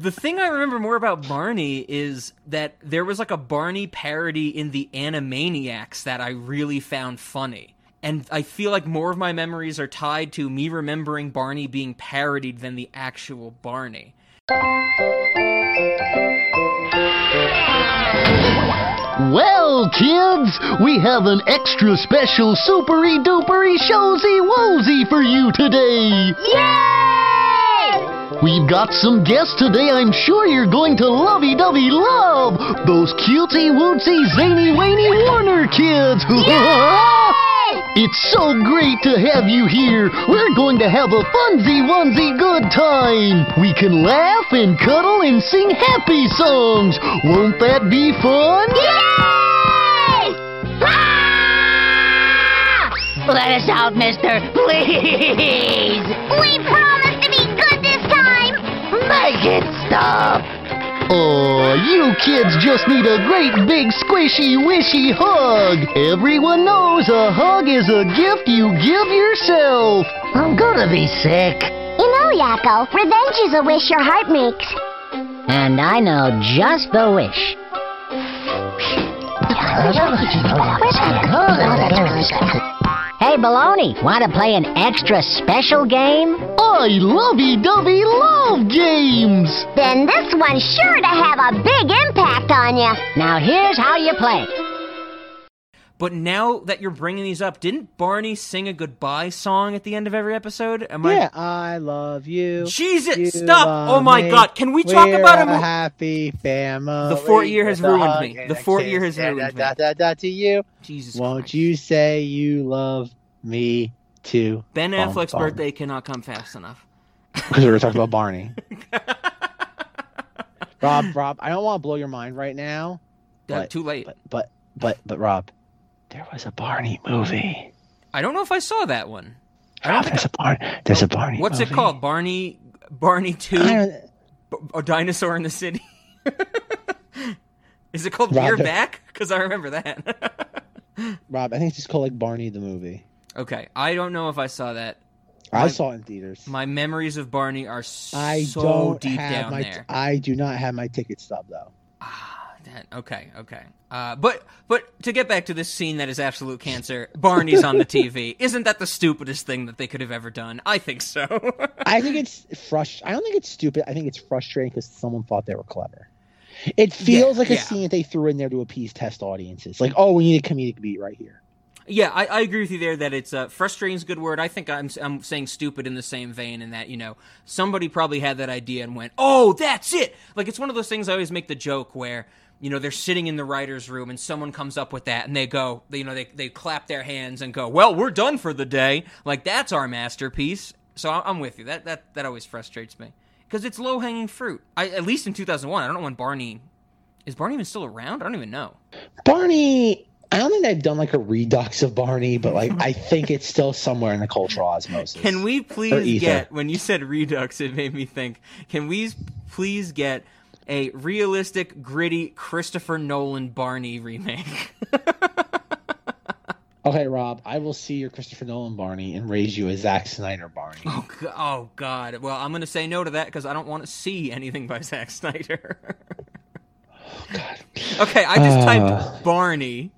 the thing I remember more about Barney is that there was like a Barney parody in the Animaniacs that I really found funny. And I feel like more of my memories are tied to me remembering Barney being parodied than the actual Barney. Well, kids, we have an extra special supery dupery showsy woolsy for you today. Yay! We've got some guests today I'm sure you're going to lovey dovey love. Those cutesy wootsy zany wany Warner kids. It's so great to have you here. We're going to have a funsy wunsy good time. We can laugh and cuddle and sing happy songs. Won't that be fun? Yay! Ah! Let us out, mister. Please! We promise Make it stop! Oh, you kids just need a great big squishy wishy hug. Everyone knows a hug is a gift you give yourself. I'm gonna be sick. You know, Yakko, revenge is a wish your heart makes. And I know just the wish. Hey, Baloney, want to play an extra special game? I lovey dovey love games. Then this one's sure to have a big impact on you. Now, here's how you play. But now that you're bringing these up, didn't Barney sing a goodbye song at the end of every episode? Am yeah, I love you. Jesus, You stop! Oh my me. God, can we talk We're about a mo- happy family? The fort year has ruined me. The fort year has ruined da, da, da, da, to you. Jesus Won't Christ. you say you love me too? Ben Bum, Affleck's bum. birthday cannot come fast enough. Because we were talking about Barney. Rob, Rob, I don't want to blow your mind right now. Uh, But- too late. But, but, but, but, Rob, there was a Barney movie. I don't know if I saw that one. Rob, ah, there's a Barney. There's a Barney. What's it called? Barney Barney Two, I don't- B- a dinosaur in the city. Is it called Rob, We're Back? Because I remember that. Rob, I think it's just called like Barney the movie. okay, I don't know if I saw that. I My- saw it in theaters. My memories of Barney are so I don't deep have down my. there. I do not have my ticket stub though. That- okay, okay. Uh, but but to get back to this scene that is absolute cancer, Barney's on the TV. Isn't that the stupidest thing that they could have ever done? I think so. I think it's frustrating. I don't think it's stupid. I think it's frustrating because someone thought they were clever. It feels Yeah, like a yeah. scene that they threw in there to appease test audiences. Like, oh, we need a comedic beat right here. Yeah, I, I agree with you there that it's uh, frustrating is a good word. I think I'm I'm saying stupid in the same vein in that you know somebody probably had that idea and went, oh, that's it. Like it's one of those things I always make the joke where you know they're sitting in the writers' room and someone comes up with that and they go, they, you know, they they clap their hands and go, well, we're done for the day. Like that's our masterpiece. So I'm with you. That that that always frustrates me because it's low hanging fruit. I at least in 2001. I don't know when Barney is Barney even still around. I don't even know. Barney. I don't think they've done like a redux of Barney, but like I think it's still somewhere in the cultural osmosis. Can we please get when you said redux it made me think can we please get a realistic gritty Christopher Nolan Barney remake? Okay, Rob, I will see your Christopher Nolan Barney and raise you a Zack Snyder Barney. oh, oh god. Well, I'm going to say no to that cuz I don't want to see anything by Zack Snyder. God. Okay, I just Uh. typed Barney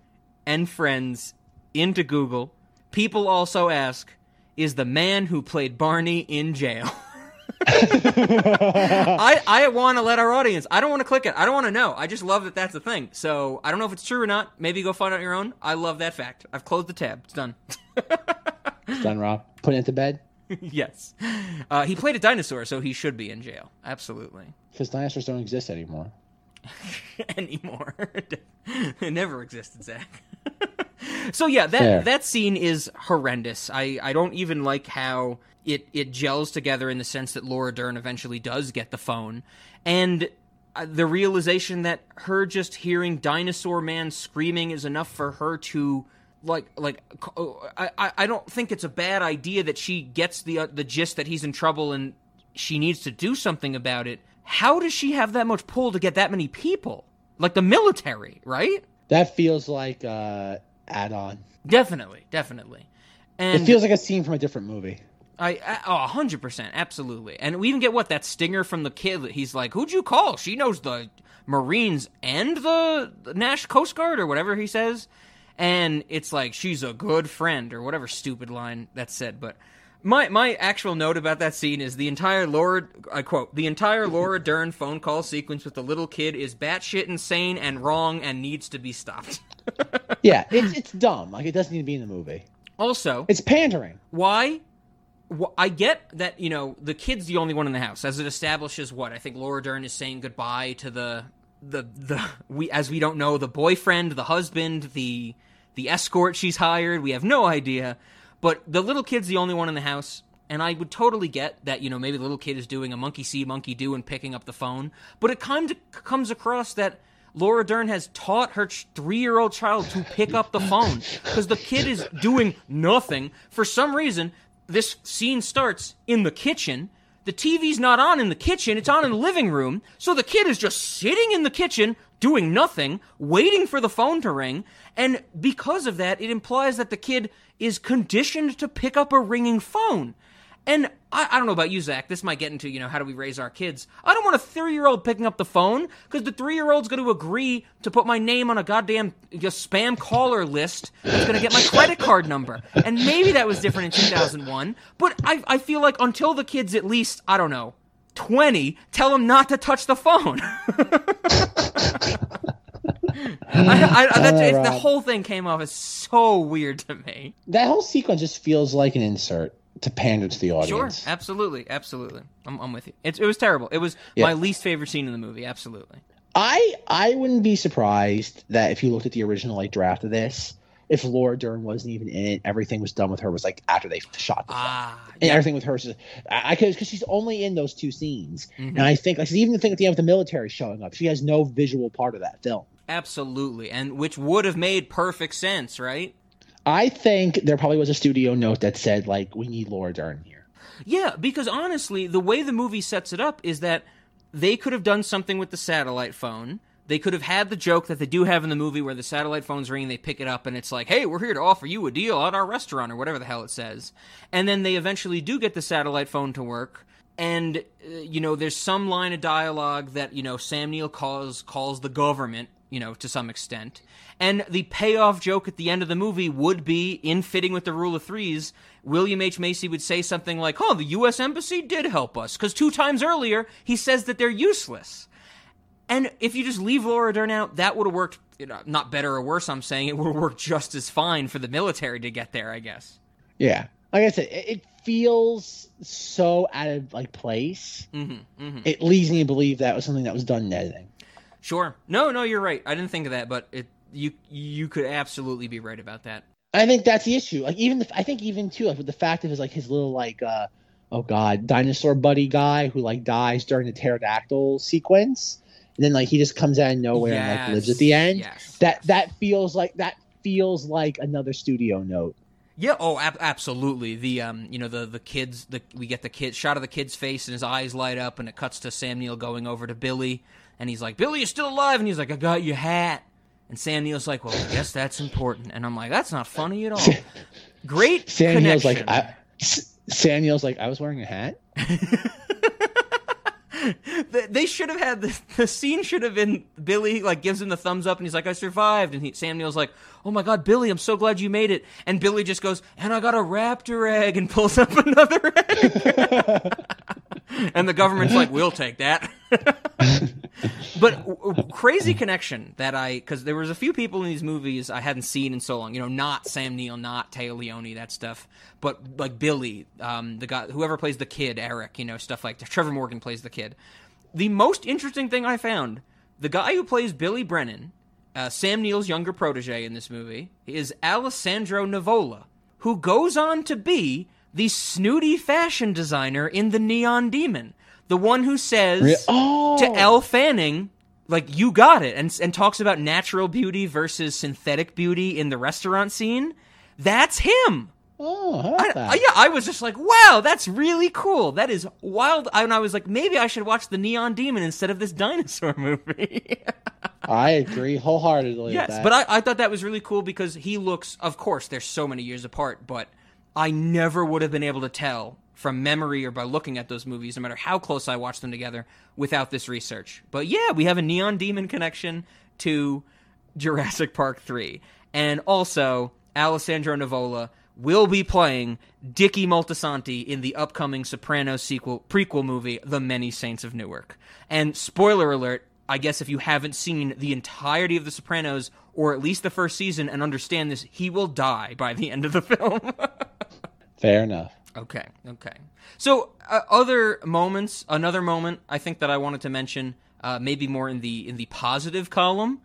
and friends into Google. People also ask, is the man who played Barney in jail? I, I want to let our audience. I don't want to click it. I don't want to know. I just love that that's a thing. So I don't know if it's true or not. Maybe go find out your own. I love that fact. I've closed the tab. It's done. It's done, Rob. Put it to bed yes. Uh, he played a dinosaur, so he should be in jail. Absolutely. because dinosaurs don't exist anymore. anymore. it never existed, Zach. so yeah, that Fair. that scene is horrendous. I, I don't even like how it it gels together in the sense that Laura Dern eventually does get the phone, and uh, the realization that her just hearing Dinosaur Man screaming is enough for her to like like c- I I- don't think it's a bad idea that she gets the uh, the gist that he's in trouble and she needs to do something about it. How does she have that much pull to get that many people? Like the military, right? That feels like uh add-on. Definitely, definitely. And it feels like a scene from a different movie. I, I oh, hundred percent, absolutely. And we even get what that stinger from the kid. that He's like, "Who'd you call? She knows the Marines and the, Nash Coast Guard or whatever he says." And it's like she's a good friend or whatever stupid line that's said. But my my actual note about that scene is the entire Laura I quote the entire Laura Dern phone call sequence with the little kid is batshit insane and wrong and needs to be stopped. Yeah, it's it's dumb. Like it doesn't need to be in the movie. Also, It's pandering. why wh- I get that you know the kid's the only one in the house, as it establishes what I think Laura Dern is saying goodbye to the the the we as we don't know the boyfriend, the husband, the the escort she's hired. We have no idea, but the little kid's the only one in the house. And I would totally get that, you know, maybe the little kid is doing a monkey see, monkey do and picking up the phone. But it kind of comes across that Laura Dern has taught her three year old child to pick up the phone because the kid is doing nothing. For some reason, this scene starts in the kitchen. The TV's not on in the kitchen, it's on in the living room. So the kid is just sitting in the kitchen doing nothing, waiting for the phone to ring. And because of that, it implies that the kid is conditioned to pick up a ringing phone. And I, I don't know about you, Zach. This might get into, you know, how do we raise our kids? I don't want a three year old picking up the phone because the three year old's going to agree to put my name on a goddamn spam caller list that's going to get my credit card number. And maybe that was different in 2001. But I, I feel like until the kid's at least, I don't know, 20, tell them not to touch the phone. I, I, that's, Oh, the whole thing came off as so weird to me. That whole sequence just feels like an insert to pander to the audience. Sure, absolutely, absolutely. I'm, I'm with you. It's, it was terrible. It was Yeah. my least favorite scene in the movie. Absolutely. I I wouldn't be surprised that if you looked at the original like draft of this, if Laura Dern wasn't even in it, everything was done with her was like after they shot the film. Ah, and everything with her is I because because she's only in those two scenes, Mhm. and I think like even the thing at the end with the military showing up, she has no visual part of that film. absolutely, and which would have made perfect sense, right? I think there probably was a studio note that said like we need Laura Dern here. Yeah, because honestly, the way the movie sets it up is that they could have done something with the satellite phone. They could have had the joke that they do have in the movie where the satellite phone's ringing, they pick it up, and it's like, hey, we're here to offer you a deal at our restaurant, or whatever the hell it says. And then they eventually do get the satellite phone to work. And, uh, you know, there's some line of dialogue that, you know, Sam Neill calls, calls the government, you know, to some extent. And the payoff joke at the end of the movie would be, in fitting with the rule of threes, William H. Macy would say something like, Oh, the U.S. Embassy did help us, because two times earlier he says that they're useless. And if you just leave Laura Dern out, that would have worked, you know, not better or worse, I'm saying. It would have worked just as fine for the military to get there, I guess. Yeah, like I said, it, feels so out of like place. Mm-hmm, mm-hmm. It leads me to believe that was something that was done in editing. Sure. No, no, you're right. I didn't think of that, but it you you could absolutely be right about that. I think that's the issue. Like even the, I think even too like with the fact of his like his little like uh oh god dinosaur buddy guy who like dies during the pterodactyl sequence, and then like he just comes out of nowhere and like lives at the end. Yes. That that feels like that feels like another studio note. Yeah. Oh, ab- absolutely. The um, you know, the the kids. The we get the kid shot of the kid's face and his eyes light up, and it cuts to Sam Neill going over to Billy, and he's like, "Billy, you're still alive," and he's like, "I got your hat." And Sam Neill's like, "Well, I guess that's important." And I'm like, "That's not funny at all." Great Sam Neill's like I, Sam Neill's like I was wearing a hat. They- they should have had the, the scene should have been Billy like gives him the thumbs up and he's like I survived and he, Sam Neill's like oh my god Billy I'm so glad you made it and Billy just goes and I got a raptor egg and pulls up another egg and the government's like we'll take that but w- crazy connection that I because there was a few people in these movies I hadn't seen in so long you know not Sam Neill not Téa Leoni that stuff but like Billy um, the guy whoever plays the kid Eric you know stuff like that. Trevor Morgan plays the kid the most interesting thing I found the guy who plays Billy Brennan uh, Sam Neill's younger protege in this movie is Alessandro Nivola who goes on to be the snooty fashion designer in the Neon Demon the one who says Re- oh. to Elle Fanning, like you got it, and and talks about natural beauty versus synthetic beauty in the restaurant scene. That's him. Oh, I, that? I- yeah, I was just like, wow, that's really cool. That is wild. And I was like, maybe I should watch the Neon Demon instead of this dinosaur movie. I agree wholeheartedly. yes, with that. but I, I thought that was really cool because he looks. Of course, they're so many years apart, but I never would have been able to tell from memory or by looking at those movies, no matter how close I watched them together, without this research. But yeah, we have a Neon Demon connection to Jurassic Park 3. And also, Alessandro Nivola will be playing Dickie Moltisanti in the upcoming Sopranos sequel prequel movie, The Many Saints of Newark. And spoiler alert, I guess if you haven't seen the entirety of The Sopranos, or at least the first season, and understand this, he will die by the end of the film. Fair enough. Okay, okay. So, uh, other moments, another moment I think that I wanted to mention, uh, maybe more in the in the positive column,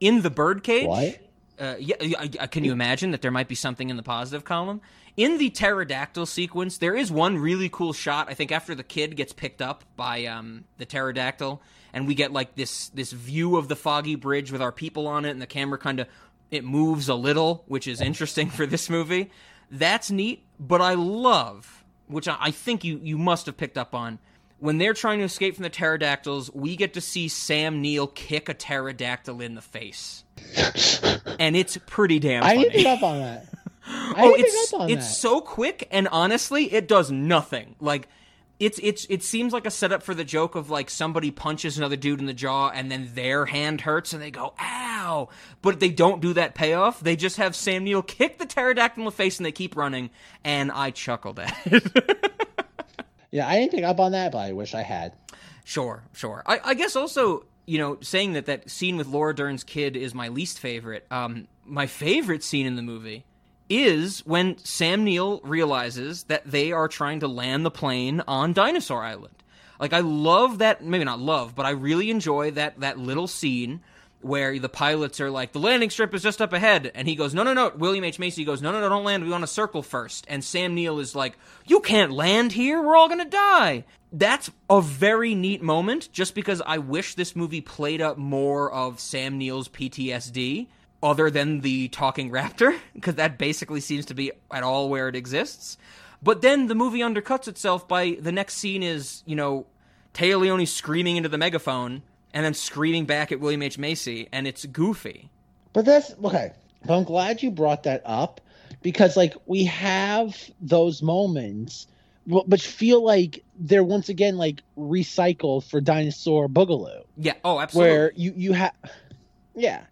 in the birdcage. What? Uh, yeah, can you imagine that there might be something in the positive column? In the pterodactyl sequence, there is one really cool shot. I think after the kid gets picked up by um, the pterodactyl, and we get like this this view of the foggy bridge with our people on it, and the camera kind of it moves a little, which is interesting for this movie. That's neat, but I love, which I, I think you you must have picked up on. When they're trying to escape from the pterodactyls, we get to see Sam Neill kick a pterodactyl in the face, and it's pretty damn. I Funny. didn't pick up on that. I oh, it's up on it's that. so quick, and honestly, it does nothing. Like it's it's it seems like a setup for the joke of like somebody punches another dude in the jaw, and then their hand hurts, and they go ow. But they don't do that payoff. They just have Sam Neill kick the pterodactyl in the face, and they keep running. And I chuckled at it. Yeah, I didn't pick up on that, but I wish I had. Sure, sure. I, I guess also you know, saying that that scene with Laura Dern's kid is my least favorite. Um, my favorite scene in the movie is when Sam Neill realizes that they are trying to land the plane on Dinosaur Island. Like I love that maybe not love, but I really enjoy that that little scene where the pilots are like, the landing strip is just up ahead. And he goes, no, no, no. William H. Macy goes, no, no, no, don't land. We want to circle first. And Sam Neill is like, you can't land here. We're all going to die. That's a very neat moment just because I wish this movie played up more of Sam Neill's PTSD other than the talking raptor because that basically seems to be at all where it exists. But then the movie undercuts itself by the next scene is, you know, Téa Leoni screaming into the megaphone and then screaming back at William H. Macy, and it's goofy. But that's okay. But I'm glad you brought that up because, like, we have those moments, but but feel like they're once again like recycled for Dinosaur Boogaloo. Yeah. Oh, absolutely. Where you you have, yeah,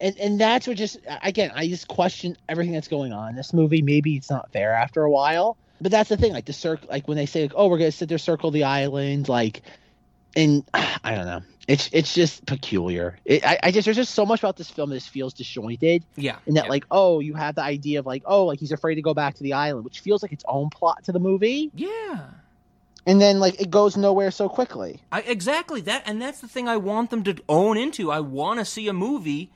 and and that's what just again I just question everything that's going on in this movie. Maybe it's not fair after a while, but that's the thing. Like the circle, like when they say, like, "Oh, we're gonna sit there, circle the island," like, and I don't know. It's it's just peculiar. It, I, I just there's just so much about this film that just feels disjointed. Yeah. And that yeah. like oh you have the idea of like oh like he's afraid to go back to the island, which feels like its own plot to the movie. Yeah. And then like it goes nowhere so quickly. I, exactly that, and that's the thing I want them to own into. I want to see a movie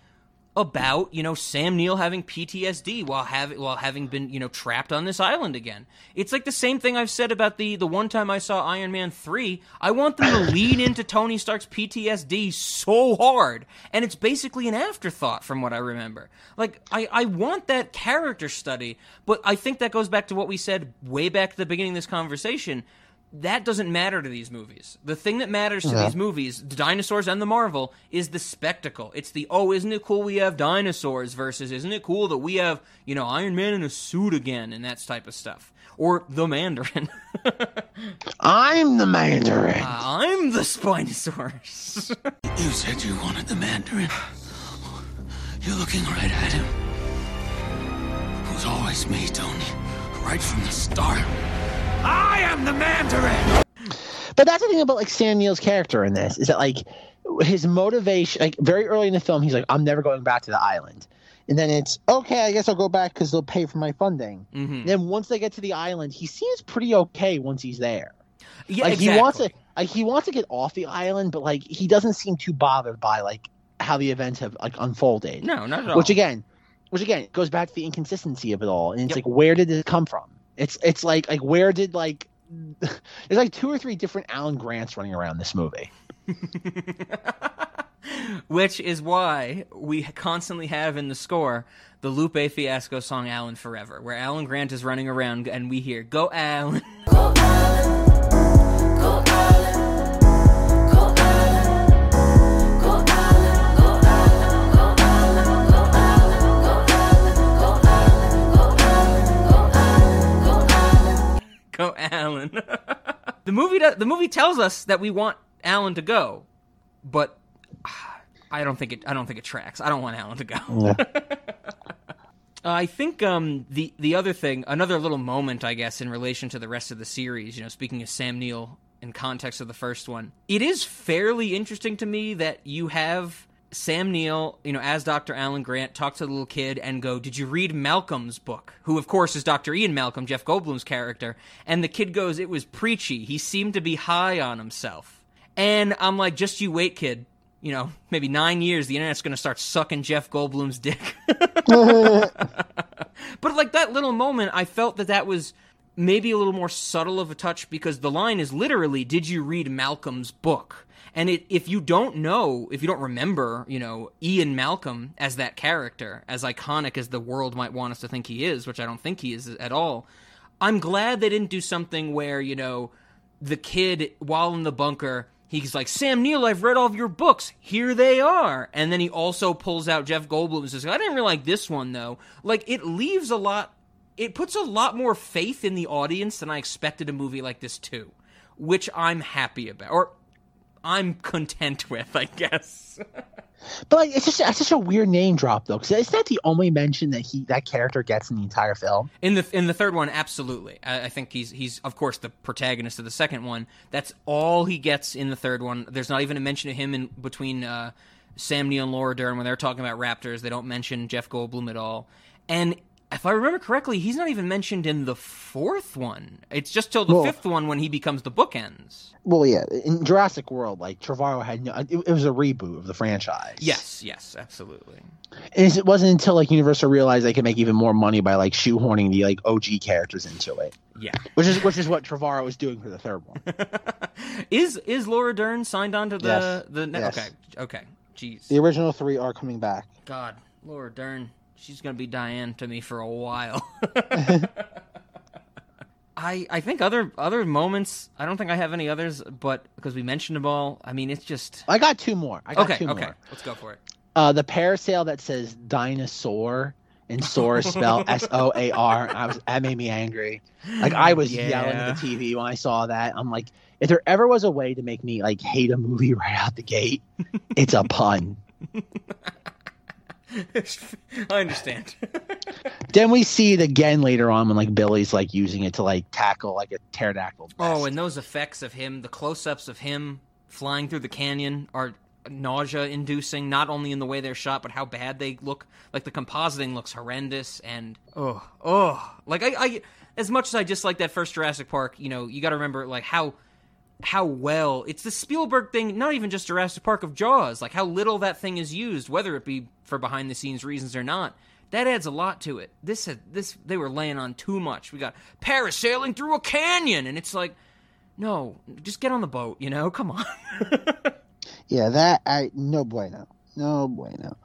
about you know Sam Neill having PTSD while having while having been you know trapped on this island again. It's like the same thing I've said about the the one time I saw Iron Man three. I want them to lean into Tony Stark's PTSD so hard, and it's basically an afterthought from what I remember. Like I I want that character study, but I think that goes back to what we said way back at the beginning of this conversation that doesn't matter to these movies. The thing that matters to Yeah. these movies, the dinosaurs and the Marvel, is the spectacle. It's the oh, isn't it cool we have dinosaurs versus isn't it cool that we have you know Iron Man in a suit again and that type of stuff, or the Mandarin. I'm the Mandarin. Uh, I'm the Spinosaurus. You said you wanted the Mandarin. You're looking right at him. It was always me, Tony. Right from the start. I am the Mandarin! But that's the thing about like Sam Neill's character in this is that like his motivation, like very early in the film, he's like, "I'm never going back to the island," and then it's okay. I guess I'll go back because they'll pay for my funding. Mhm. Then once they get to the island, he seems pretty okay once he's there. Yeah, like he wants to, like he wants to get off the island, but like he doesn't seem too bothered by like how the events have like unfolded. No, not at all. Which again, which again goes back to the inconsistency of it all, and it's like where did it come from? It's it's like like where did like there's like two or three different Alan Grants running around this movie. Which is why we constantly have in the score the Lupe Fiasco song Alan Forever, where Alan Grant is running around and we hear, Go Alan. Go Alan. the movie the movie tells us that we want Alan to go, but ah, I don't think it I don't think it tracks. I don't want Alan to go. I think um, the the other thing, another little moment, I guess, in relation to the rest of the series. You know, speaking of Sam Neill in context of the first one, it is fairly interesting to me that you have Sam Neill, you know, as Dr. Alan Grant, talk to the little kid and go, "Did you read Malcolm's book?" Who, of course, is Dr. Ian Malcolm, Jeff Goldblum's character. And the kid goes, "It was preachy. He seemed to be high on himself." And I'm like, "Just you wait, kid." You know, maybe nine years, the internet's going to start sucking Jeff Goldblum's dick. But like that little moment, I felt that that was maybe a little more subtle of a touch because the line is literally, "Did you read Malcolm's book?" And it, if you don't know, if you don't remember, you know, Ian Malcolm as that character, as iconic as the world might want us to think he is, which I don't think he is at all, I'm glad they didn't do something where, you know, the kid, while in the bunker, he's like, Sam Neill, I've read all of your books. Here they are. And then he also pulls out Jeff Goldblum and says, I didn't really like this one, though. Like, it leaves a lot, it puts a lot more faith in the audience than I expected a movie like this to, which I'm happy about. Or, I'm content with, I guess. But like, it's just it's such a weird name drop though, because it's not the only mention that he that character gets in the entire film. In the in the third one, absolutely. I, I think he's he's of course the protagonist of the second one. That's all he gets in the third one. There's not even a mention of him in between uh, Sam Neill and Laura Dern when they're talking about Raptors. They don't mention Jeff Goldblum at all. And if I remember correctly, he's not even mentioned in the fourth one. It's just till the Well- fifth one when he becomes the bookends. Well, yeah, in Jurassic World, like Trevorrow had no, it, it was a reboot of the franchise. Yes, yes, absolutely. And it wasn't until like Universal realized they could make even more money by like shoehorning the like OG characters into it. Yeah. Which is which is what Trevorrow was doing for the third one. Is is Laura Dern signed on to the Yes. the ne- Yes. okay okay jeez the original three are coming back. God Laura Dern she's gonna be Diane to me for a while. I I think other other moments I don't think I have any others but because we mentioned them all I mean it's just I got two more. I got okay two okay more. let's go for it. Uh, the parasail that says dinosaur and soar is spelled S O A R. I was that made me angry. Like I was yelling at the TV when I saw that. I'm like, if there ever was a way to make me like hate a movie right out the gate, it's a pun. I understand. then we see it again later on when like Billy's like using it to like tackle like a pterodactyl. Oh, and those effects of him, the close-ups of him flying through the canyon are nausea-inducing. Not only in the way they're shot, but how bad they look. Like the compositing looks horrendous, and oh, oh, like I, I, as much as I dislike that first Jurassic Park, you know, you got to remember like how. How well it's the Spielberg thing, not even just Jurassic Park of Jaws, like how little that thing is used, whether it be for behind the scenes reasons or not. That adds a lot to it. This had this they were laying on too much. We got parasailing through a canyon, and it's like, no, just get on the boat, you know? Come on. Yeah, that I no bueno, no bueno.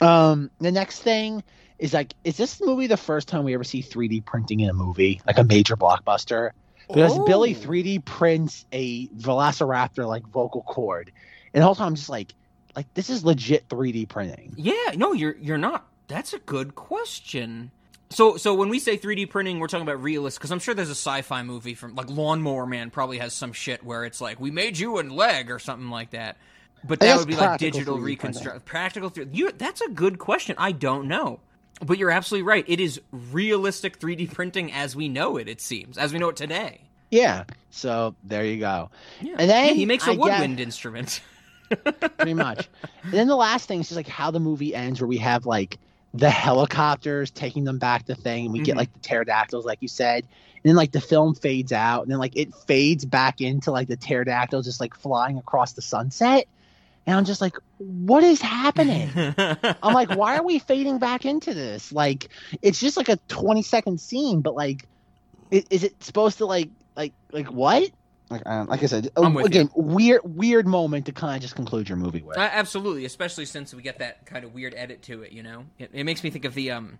Um, the next thing is like, is this movie the first time we ever see 3D printing in a movie, like a major blockbuster? Because Oh. Billy 3D prints a Velociraptor like vocal cord, and the whole time I'm just like, like this is legit 3D printing. yeah, no, you're you're not. That's a good question. So so when we say 3D printing, we're talking about realist because I'm sure there's a sci-fi movie from like Lawnmower Man probably has some shit where it's like we made you a leg or something like that. But that would be like digital 3D reconstruct practical. Th- you that's a good question. I don't know. But you're absolutely right. It is realistic 3D printing as we know it. It seems as we know it today. Yeah, so there you go. Yeah. And then Yeah, he makes a I guess- woodwind instrument. pretty much. And then the last thing is just like how the movie ends, where we have like the helicopters taking them back to thing, and we get Mhm. like the pterodactyls, like you said. And then like the film fades out, and then like it fades back into like the pterodactyls just like flying across the sunset. And I'm just like, what is happening? I'm like, why are we fading back into this? Like, it's just like a 20 second scene, but like, is, is it supposed to like, like, like what? Like, I like I said, I'm with again, weird, weird moment to kind of just conclude your movie with. Uh, absolutely, especially since we get that kind of weird edit to it. You know, it, it makes me think of the um,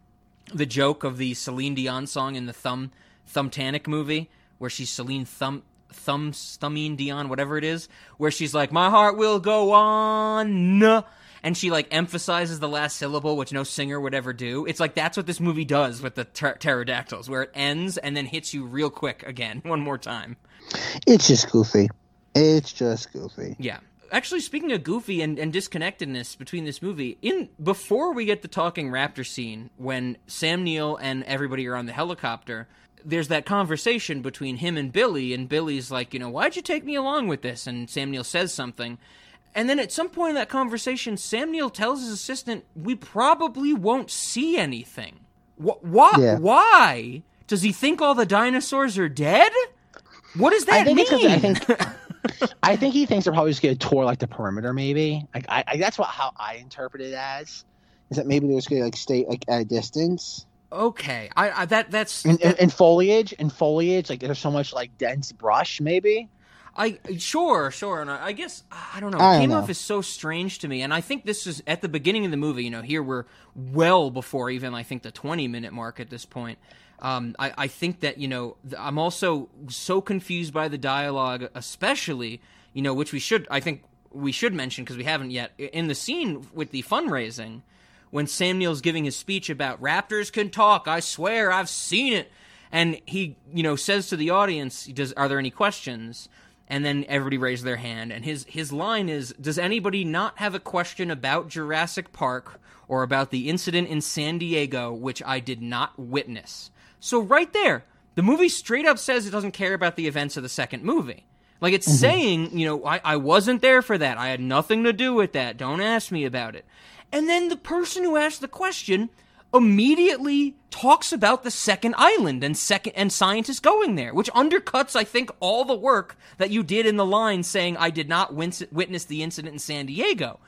the joke of the Celine Dion song in the Thumb Thumbtanic movie, where she's Celine Thumb Thumb Thumbine Dion, whatever it is, where she's like, "My heart will go on." And she like emphasizes the last syllable, which no singer would ever do. It's like that's what this movie does with the pter- pterodactyls, where it ends and then hits you real quick again, one more time. It's just goofy. It's just goofy. Yeah. Actually, speaking of goofy and, and disconnectedness between this movie, in before we get the talking raptor scene, when Sam Neill and everybody are on the helicopter, there's that conversation between him and Billy, and Billy's like, you know, why'd you take me along with this? And Sam Neill says something. And then at some point in that conversation, Sam Neill tells his assistant, we probably won't see anything. Wh- why? Yeah. Why? Does he think all the dinosaurs are dead? What does that I think mean? I think I think he thinks they're probably just gonna tour like the perimeter, maybe. Like I, I that's what how I interpret it as. Is that maybe they're just gonna like stay like at a distance? Okay, I, I that that's And, and, and foliage and foliage, like there's so much like dense brush, maybe. I sure, sure, and I, I guess I don't know. I It don't came know. off as so strange to me, and I think this is at the beginning of the movie. You know, here we're well before even I think the twenty minute mark at this point. Um, I, I think that you know I'm also so confused by the dialogue, especially you know which we should I think we should mention because we haven't yet in the scene with the fundraising when Sam Neill's giving his speech about raptors can talk. I swear I've seen it, and he you know says to the audience, "Does are there any questions?" And then everybody raised their hand, and his his line is, "Does anybody not have a question about Jurassic Park or about the incident in San Diego, which I did not witness?" So right there, the movie straight up says it doesn't care about the events of the second movie. Like it's mm-hmm. saying, you know, I, I wasn't there for that. I had nothing to do with that. Don't ask me about it. And then the person who asked the question immediately talks about the second island and second and scientists going there, which undercuts, I think, all the work that you did in the line saying I did not witness the incident in San Diego.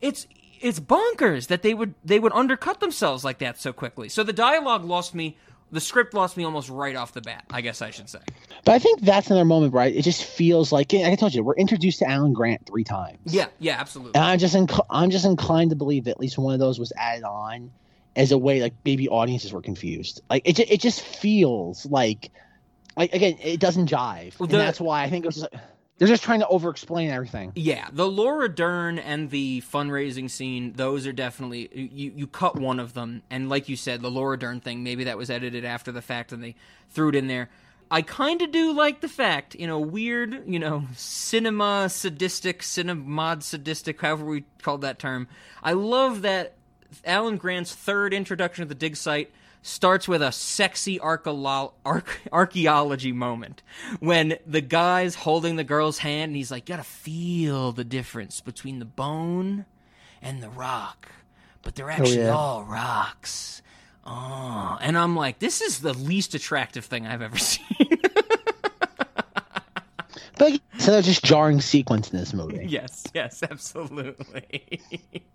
It's it's bonkers that they would they would undercut themselves like that so quickly. So the dialogue lost me. The script lost me almost right off the bat. I guess I should say. But I think that's another moment, right? It just feels like, like I told you, we're introduced to Alan Grant three times. Yeah, yeah, absolutely. And I'm just inc- I'm just inclined to believe that at least one of those was added on as a way like maybe audiences were confused. Like it, it just feels like, like again, it doesn't jive, Well, and that's why I think it was. Just, they're just trying to over-explain everything. Yeah, the Laura Dern and the fundraising scene, those are definitely you you cut one of them and like you said, the Laura Dern thing, maybe that was edited after the fact and they threw it in there. I kind of do like the fact, you know, weird, you know, cinema sadistic, cinemod sadistic, however we called that term. I love that Alan Grant's third introduction to the dig site starts with a sexy archeolo- arch- archaeology moment when the guy's holding the girl's hand and he's like, You gotta feel the difference between the bone and the rock. But they're oh, actually yeah. all rocks. Oh, and I'm like, this is the least attractive thing I've ever seen. But so they're just jarring sequence in this movie. yes, yes, absolutely.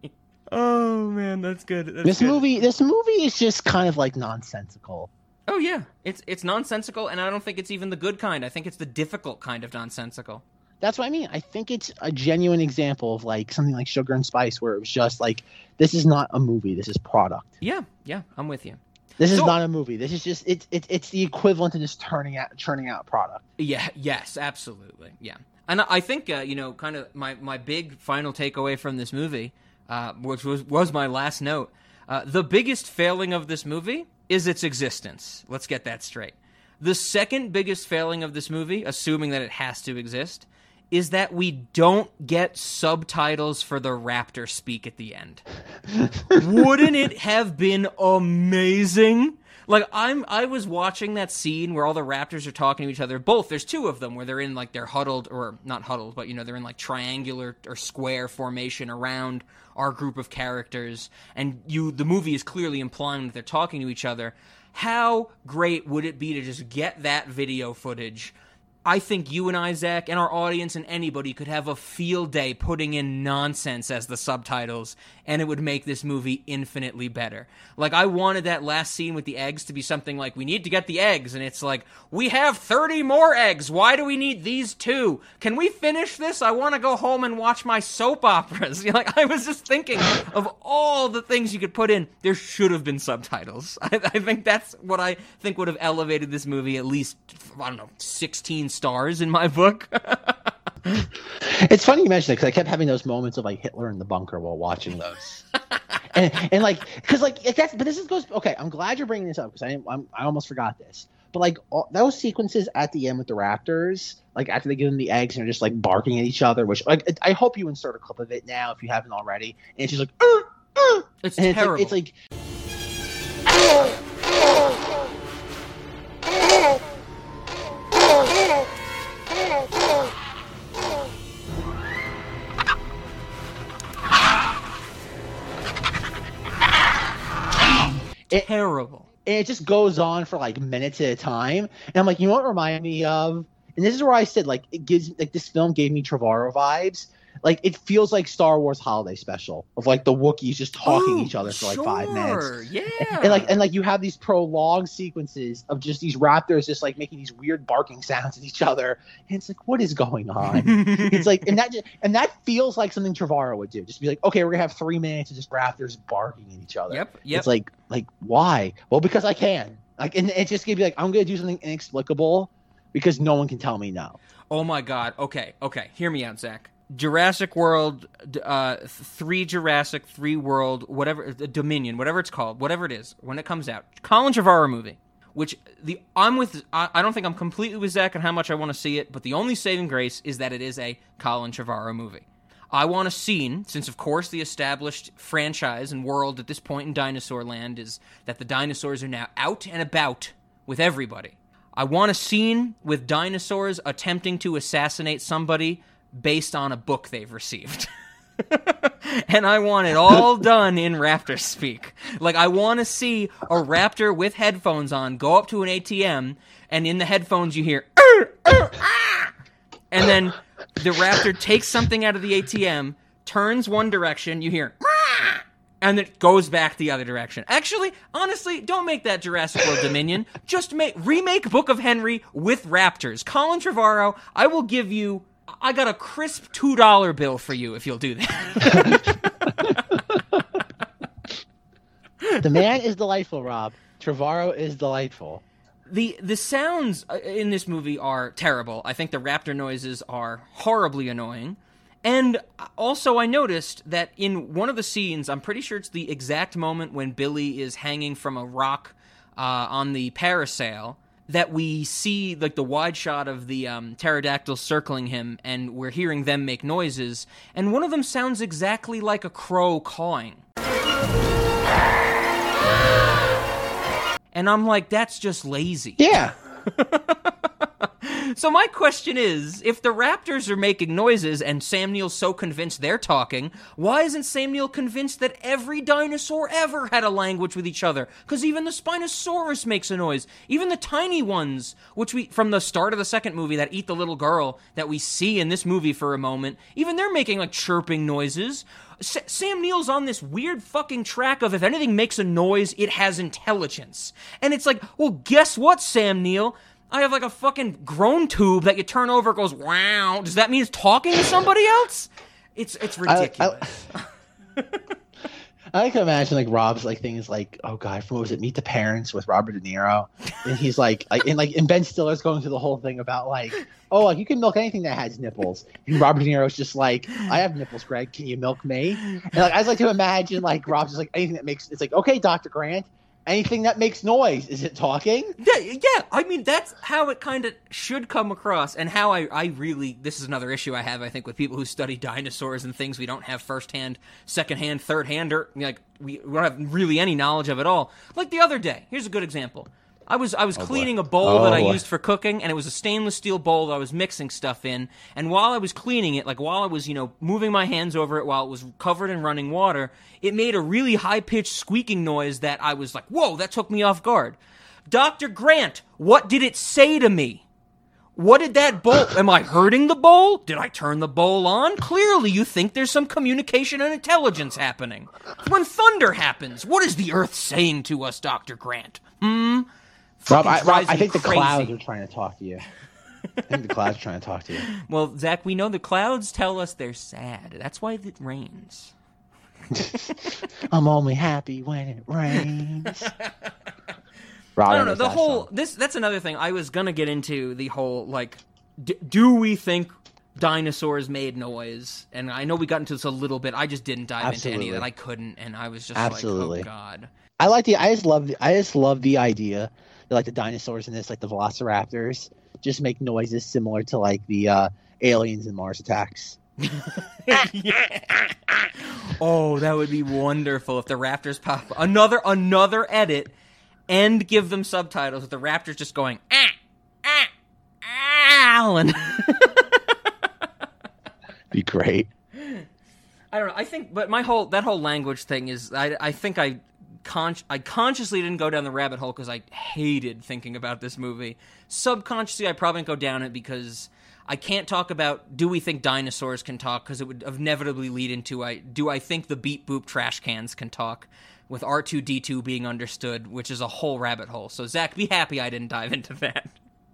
oh man, that's good. That's this good. movie, this movie is just kind of like nonsensical. Oh yeah, it's it's nonsensical, and I don't think it's even the good kind. I think it's the difficult kind of nonsensical. That's what I mean. I think it's a genuine example of like something like Sugar and Spice, where it was just like, this is not a movie. This is product. Yeah, yeah, I'm with you. This is So- not a movie. This is just it's it's it's the equivalent to just turning out churning out product. Yeah, yes, absolutely, yeah. And I I think uh, you know, kind of my my big final takeaway from this movie, uh, which was was my last note. Uh, the biggest failing of this movie is its existence. Let's get that straight. The second biggest failing of this movie, assuming that it has to exist, is that we don't get subtitles for the raptor speak at the end. Wouldn't it have been amazing? Like I'm I was watching that scene where all the raptors are talking to each other. Both there's two of them where they're in like they're huddled or not huddled, but you know, they're in like triangular or square formation around our group of characters and you the movie is clearly implying that they're talking to each other. How great would it be to just get that video footage? I think you and I, Zach, and our audience and anybody could have a field day putting in nonsense as the subtitles, and it would make this movie infinitely better. Like, I wanted that last scene with the eggs to be something like, we need to get the eggs, and it's like, we have 30 more eggs. Why do we need these two? Can we finish this? I want to go home and watch my soap operas. You like, I was just thinking of all the things you could put in. There should have been subtitles. I, I think that's what I think would have elevated this movie at least, I don't know, 16 stars in my book. It's funny you mention it because I kept having those moments of like Hitler in the bunker while watching those, and, and like because like if that's but this is goes okay. I'm glad you're bringing this up because I I'm, I almost forgot this. But like all, those sequences at the end with the Raptors, like after they give them the eggs and they're just like barking at each other, which like I hope you insert a clip of it now if you haven't already. And just like, "Uh, uh," It's and terrible. It's like, it's terrible. and it just goes on for like minutes at a time. And I'm like, you know what it reminded me of? And this is where I said like it gives like this film gave me Trevorrow vibes. Like it feels like Star Wars holiday special of like the Wookiees just talking to each other for like five minutes. Yeah. And like and like you have these prolonged sequences of just these raptors just like making these weird barking sounds at each other. And it's like, what is going on? it's like and that ju- and that feels like something Trevorrow would do. Just be like, okay, we're gonna have three minutes of just raptors barking at each other. Yep, yep. It's like like why? Well, because I can. Like and it's just gonna be like I'm gonna do something inexplicable because no one can tell me no. Oh my god. Okay, okay. Hear me out, Zach. Jurassic World, uh, three Jurassic, three World, whatever, uh, Dominion, whatever it's called, whatever it is, when it comes out. Colin Trevorrow movie. which the I'm with I, I don't think I'm completely with Zach on how much I want to see it, but the only saving grace is that it is a Colin Trevorrow movie. I want a scene, since of course the established franchise and world at this point in Dinosaur Land is that the dinosaurs are now out and about with everybody. I want a scene with dinosaurs attempting to assassinate somebody based on a book they've received. and I want it all done in raptor speak. Like I want to see a raptor with headphones on go up to an ATM and in the headphones you hear "Er, er, ah!" and then the raptor takes something out of the ATM, turns one direction, you hear "Ah!" and it goes back the other direction. Actually, honestly, don't make that Jurassic World Dominion. Just make remake Book of Henry with raptors. Colin Trevorrow, I will give you I got a crisp two dollar bill for you if you'll do that. the man is delightful, Rob. Trevorrow is delightful. The the sounds uh, in this movie are terrible. I think the raptor noises are horribly annoying. And also, I noticed that in one of the scenes, I'm pretty sure it's the exact moment when Billy is hanging from a rock uh, on the parasail, that we see like the wide shot of the um, pterodactyls circling him, and we're hearing them make noises, and one of them sounds exactly like a crow cawing. And I'm like, that's just lazy. Yeah. So my question is, if the Raptors are making noises and Sam Neill's so convinced they're talking, why isn't Sam Neill convinced that every dinosaur ever had a language with each other? Because even the Spinosaurus makes a noise. Even the tiny ones, which we from the start of the second movie that eat the little girl that we see in this movie for a moment, even they're making like chirping noises. S- Sam Neill's on this weird fucking track of if anything makes a noise, it has intelligence. And it's like, well, guess what, Sam Neill? I have like a fucking groan tube that you turn over, it goes wow. Does that mean it's talking to somebody else? It's it's ridiculous. I, I, I like to imagine like Rob's like things like oh god, from what was it Meet the Parents with Robert De Niro, and he's like like and like and Ben Stiller's going through the whole thing about like oh like you can milk anything that has nipples, and Robert De Niro's just like I have nipples, Greg, can you milk me? And like I just like to imagine like Rob's just like anything that makes it's like okay, Doctor Grant, anything that makes noise. Is it talking? Yeah yeah. I mean that's how it kind of should come across and how I, I really this is another issue i have i think with people who study dinosaurs and things we don't have firsthand secondhand third hand or like we, we don't have really any knowledge of it all. Like the other day here's a good example I was I was Oh, boy. cleaning a bowl Oh, that I boy. used for cooking, and it was a stainless steel bowl that I was mixing stuff in. And while I was cleaning it, like while I was you know moving my hands over it while it was covered in running water, it made a really high pitched squeaking noise that I was like, "Whoa!" That took me off guard. Doctor Grant, what did it say to me? What did that bowl? Am I hurting the bowl? Did I turn the bowl on? Clearly, you think there's some communication and intelligence happening. When thunder happens, what is the Earth saying to us, Doctor Grant? Hmm. Rob, I, Rob, I think the crazy. clouds are trying to talk to you I think the clouds are trying to talk to you Well, Zach, we know the clouds tell us they're sad. That's why it rains. I'm only happy when it rains Rob, I don't know the whole song. this. That's another thing. I was gonna get into the whole like, d- do we think dinosaurs made noise? And I know we got into this a little bit. I just didn't dive into any of that. I couldn't, and I was just Absolutely. like, oh god. I like the. I just love. The, I just love the idea like the dinosaurs in this, like the Velociraptors, just make noises similar to like the uh, aliens in Mars Attacks. Oh, that would be wonderful if the Raptors pop another another edit and give them subtitles with the Raptors just going ah ah ah Alan. Be great. I don't know. I think, but my whole that whole language thing is. I I think I con I consciously didn't go down the rabbit hole because I hated thinking about this movie. Subconsciously, I probably didn't go down it because I can't talk about do we think dinosaurs can talk because it would inevitably lead into I do I think the beep boop trash cans can talk with R two D two being understood, which is a whole rabbit hole. So Zach, be happy I didn't dive into that.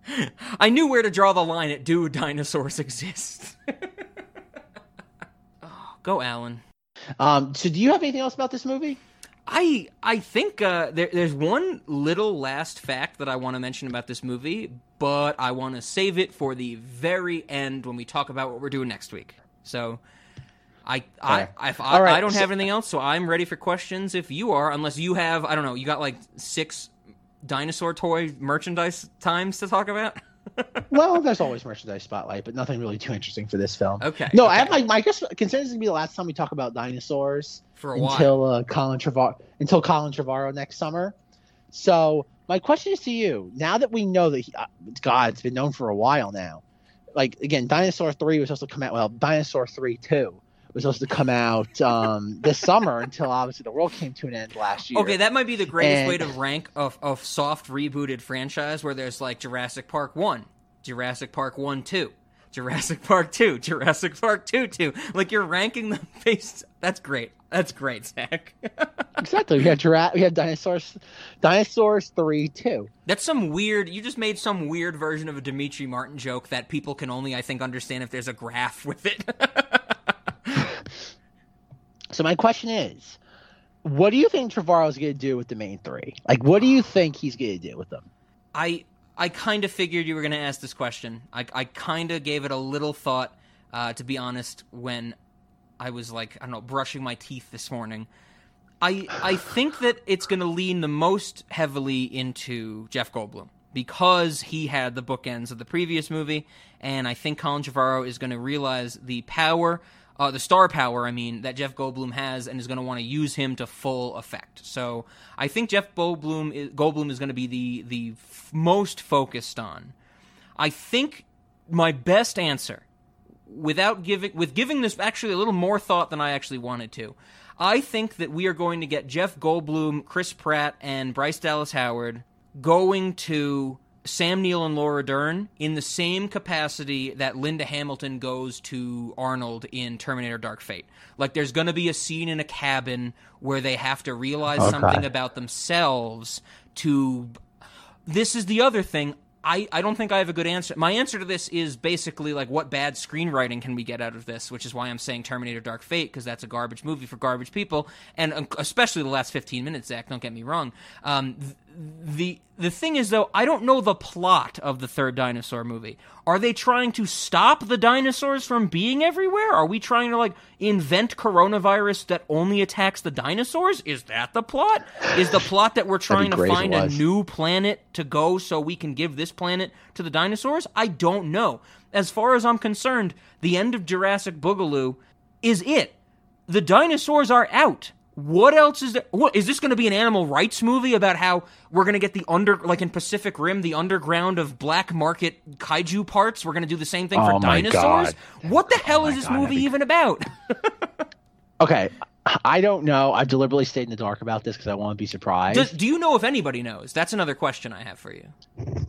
I knew where to draw the line at do dinosaurs exist. oh, go Alan. Um. So, do you have anything else about this movie? I I think uh, there, there's one little last fact that I want to mention about this movie, but I want to save it for the very end when we talk about what we're doing next week. So, I I I, right, I don't have anything else, so I'm ready for questions. If you are, unless you have, I don't know, you got like six dinosaur toy merchandise times to talk about? Well, there's always merchandise spotlight, but nothing really too interesting for this film. Okay. No, okay. I have like my I guess considering this is gonna be the last time we talk about dinosaurs For a while. until uh, Colin Trevorrow until Colin Trevorrow next summer. So my question is to you: Now that we know that he, uh, God, it's been known for a while now. Like again, Dinosaur Three was supposed to come out. Well, Dinosaur Three Two was supposed to come out um, this summer until obviously the world came to an end last year. Okay, that might be the greatest And- way to rank a, a soft rebooted franchise where there's like Jurassic Park 1, Jurassic Park 1 2, Jurassic Park 2, Jurassic Park 2 2. Like you're ranking them based. That's great. That's great, Zach. exactly. We had Jura- we had dinosaurs, dinosaurs three two. That's some weird. You just made some weird version of a Demetri Martin joke that people can only, I think, understand if there's a graph with it. So my question is, what do you think Trevorrow's going to do with the main three? Like, what do you think he's going to do with them? I I kind of figured you were going to ask this question. I I kind of gave it a little thought, uh, to be honest, when I was like I don't know brushing my teeth this morning. I I think that it's going to lean the most heavily into Jeff Goldblum because he had the bookends of the previous movie, and I think Colin Trevorrow is going to realize the power, uh, the star power, I mean, that Jeff Goldblum has, and is going to want to use him to full effect. So I think Jeff Goldblum is, Goldblum is going to be the the f- most focused on. I think my best answer without giving with giving this actually a little more thought than I actually wanted to. I think that we are going to get Jeff Goldblum, Chris Pratt, and Bryce Dallas Howard going to Sam Neill and Laura Dern in the same capacity that Linda Hamilton goes to Arnold in Terminator Dark Fate. Like there's going to be a scene in a cabin where they have to realize Okay. something about themselves to this is the other thing. I, I don't think I have a good answer. My answer to this is basically like what bad screenwriting can we get out of this, which is why I'm saying Terminator Dark Fate because that's a garbage movie for garbage people, and um, especially the last 15 minutes. Zach, don't get me wrong. Um, the the thing is though, I don't know the plot of the third dinosaur movie. Are they trying to stop the dinosaurs from being everywhere? Are we trying to like invent coronavirus that only attacks the dinosaurs? Is that the plot? Is the plot that we're trying to great if it find a new planet to go so we can give this planet to the dinosaurs? I don't know. As far as I'm concerned, the end of Jurassic Boogaloo is it. The dinosaurs are out. What else is there? What is this going to be an animal rights movie about how we're going to get the under like in Pacific Rim, the underground of black market kaiju parts? We're going to do the same thing Oh for my dinosaurs. God. What the hell is this God, movie be- even about? Okay, I don't know. I've deliberately stayed in the dark about this because I want to be surprised. Does, do you know if anybody knows? That's another question I have for you.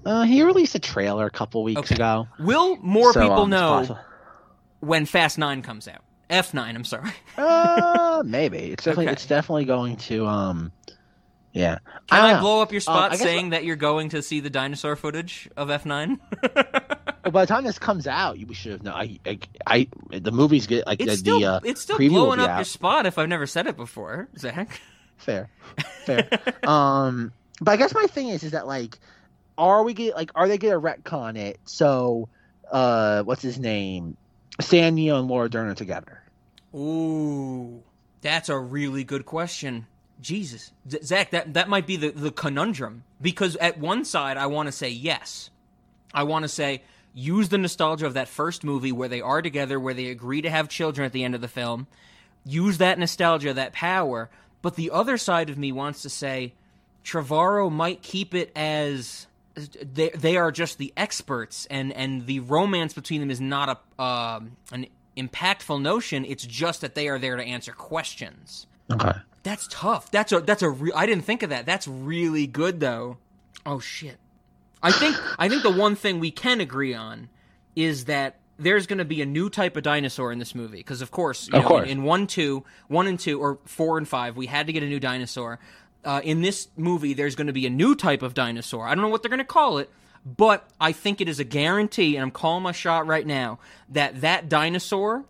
uh, he released a trailer a couple weeks Okay. ago. Will more So, people um, know when Fast Nine comes out? F nine. I'm sorry. Uh, maybe it's definitely Okay. it's definitely going to um, yeah. Can don't I, blow up your Um, spot I saying that you're going to see the dinosaur footage of F nine? Well, by the time this comes out, you should have known. I, I, I the movies get like It's the, still the uh, it's still blowing up out. your spot if I've never said it before, Zach. Fair, fair. um, but I guess my thing is, is that like, are we get like, are they gonna retcon it? So, uh, what's his name? Neill and Laura Dern together. Ooh, that's a really good question. Jesus, Zach, that that might be the the conundrum because at one side I want to say yes, I want to say use the nostalgia of that first movie where they are together, where they agree to have children at the end of the film. Use that nostalgia, that power. But the other side of me wants to say Trevorrow might keep it as they they are just the experts, and and the romance between them is not a um, an impactful notion. It's just that they are there to answer questions. Okay. That's tough. That's a that's a re- I didn't think of that. That's really good though. Oh shit. I think I think the one thing we can agree on is that there's going to be a new type of dinosaur in this movie because of course, you Of know, course. in one, two, one and two, or four and five, we had to get a new dinosaur. Uh, in this movie, there's going to be a new type of dinosaur. I don't know what they're going to call it, but I think it is a guarantee, and I'm calling my shot right now that that dinosaur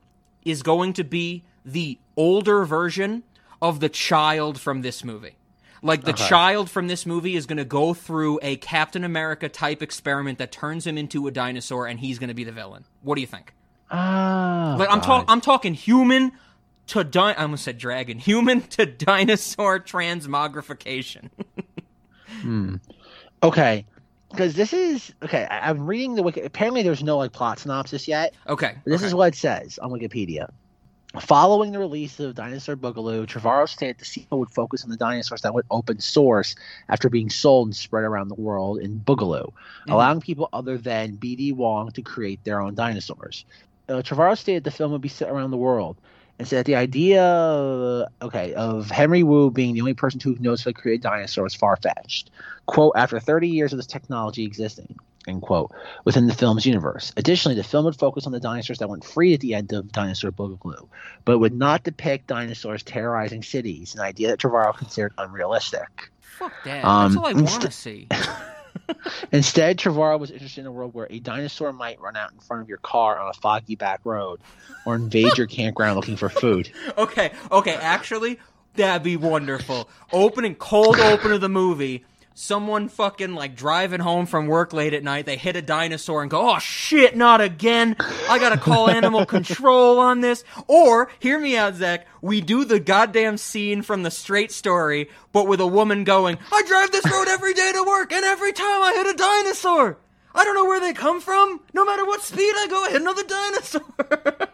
is going to be the older version of the child from this movie. Like the Okay. child from this movie is going to go through a Captain America type experiment that turns him into a dinosaur, and he's going to be the villain. What do you think? Ah, like I'm I'm talking human to di- I almost said dragon, human to dinosaur transmogrification. Hmm. Okay, because this is okay. I, I'm reading the wiki. Apparently, there's no like plot synopsis yet. Okay. This is what it says on Wikipedia. Following the release of Dinosaur Boogaloo, Trevorrow stated the sequel would focus on the dinosaurs that went open source after being sold and spread around the world in Boogaloo, allowing people other than B.D. Wong to create their own dinosaurs. Uh, Trevorrow stated the film would be set around the world and said the idea, okay, of Henry Wu being the only person who knows how to create dinosaurs is far fetched. Quote, after 30 years of this technology existing, end quote, within the film's universe. Additionally, the film would focus on the dinosaurs that went free at the end of Dinosaur Boogaloo, but would not depict dinosaurs terrorizing cities, an idea that Trevorrow considered unrealistic. Fuck that. Um, That's all I want to see. Instead, Trevorrow was interested in a world where a dinosaur might run out in front of your car on a foggy back road or invade your campground looking for food. okay, okay, actually, that'd be wonderful. Opening, cold open of the movie. Someone fucking like driving home from work late at night, they hit a dinosaur and go, oh shit, not again. I gotta call animal control on this. Or, hear me out, Zach, we do the goddamn scene from the straight story, but with a woman going, I drive this road every day to work, and every time I hit a dinosaur. I don't know where they come from. No matter what speed I go, I hit another dinosaur.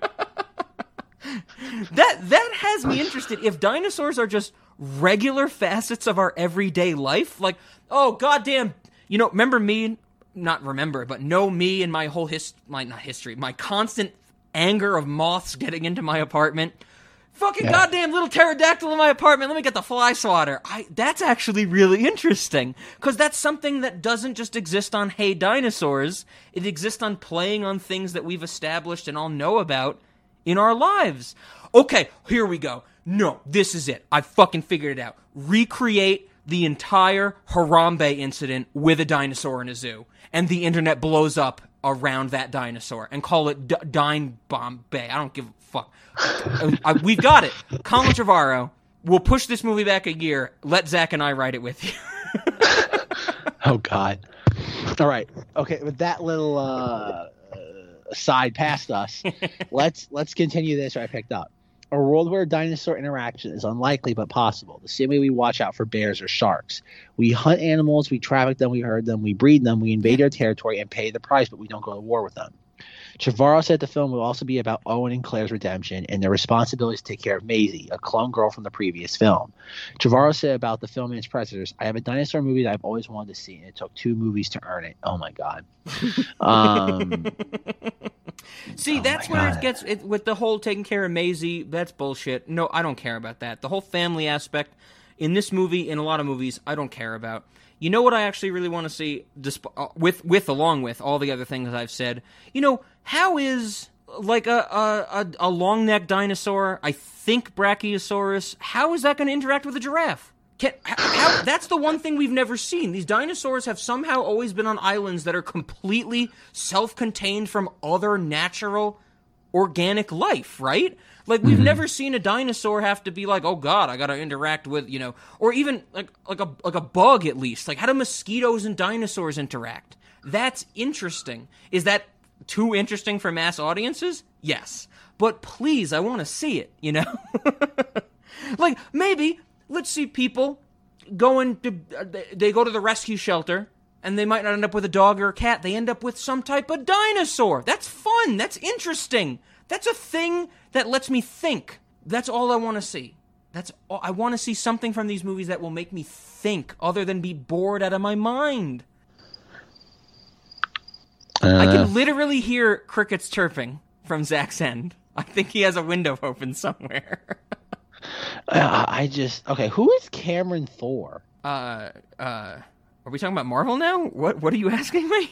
that that has me interested. If dinosaurs are just regular facets of our everyday life, like oh goddamn, you know, remember me? Not remember, but know me and my whole his my not history, my constant anger of moths getting into my apartment. Fucking Yeah. goddamn little pterodactyl in my apartment. Let me get the fly swatter. I that's actually really interesting because that's something that doesn't just exist on Hey Dinosaurs. It exists on playing on things that we've established and all know about in our lives. Okay, here we go. No, this is it. I fucking figured it out. Recreate the entire Harambe incident with a dinosaur in a zoo, and the internet blows up around that dinosaur, and call it D- Dine Bomb Bay. I don't give a fuck. Uh, I- we've got it. Colin Trevorrow. We'll push this movie back a year. Let Zach and I write it with you. Oh God. All right. Okay. With that little uh, aside past us, let's let's continue this. I picked up a world where dinosaur interaction is unlikely but possible. The same way we watch out for bears or sharks. We hunt animals, we traffic them, we herd them, we breed them, we invade their territory and pay the price, but we don't go to war with them. Trevorrow said the film will also be about Owen and Claire's redemption and their responsibility to take care of Maisie, a clone girl from the previous film. Trevorrow said about the film and its predators, I have a dinosaur movie that I've always wanted to see, and it took two movies to earn it. Oh my god. Um, See, Oh that's where God. it gets it, with the whole taking care of Maisie. That's bullshit. No, I don't care about that. The whole family aspect in this movie, in a lot of movies, I don't care about. You know what I actually really want to see, uh, with with along with all the other things I've said. You know, how is like a a, a, long necked dinosaur? I think Brachiosaurus. How is that going to interact with a giraffe? Can, how, that's the one thing we've never seen. These dinosaurs have somehow always been on islands that are completely self-contained from other natural organic life, right? Like we've mm-hmm. never seen a dinosaur have to be like, "Oh god, I got to interact with, you know, or even like like a like a bug at least. Like how do mosquitoes and dinosaurs interact? That's interesting. Is that too interesting for mass audiences? Yes. But please, I want to see it, you know? like maybe let's see people going to they- they go to the rescue shelter and they might not end up with a dog or a cat they end up with some type of dinosaur that's fun that's interesting that's a thing that lets me think that's all i want to see that's all, i want to see something from these movies that will make me think other than be bored out of my mind i uh, can literally hear crickets chirping from zach's end i think he has a window open somewhere uh, I just okay. Who is Cameron Thor? uh uh are we talking about marvel now what what are you asking me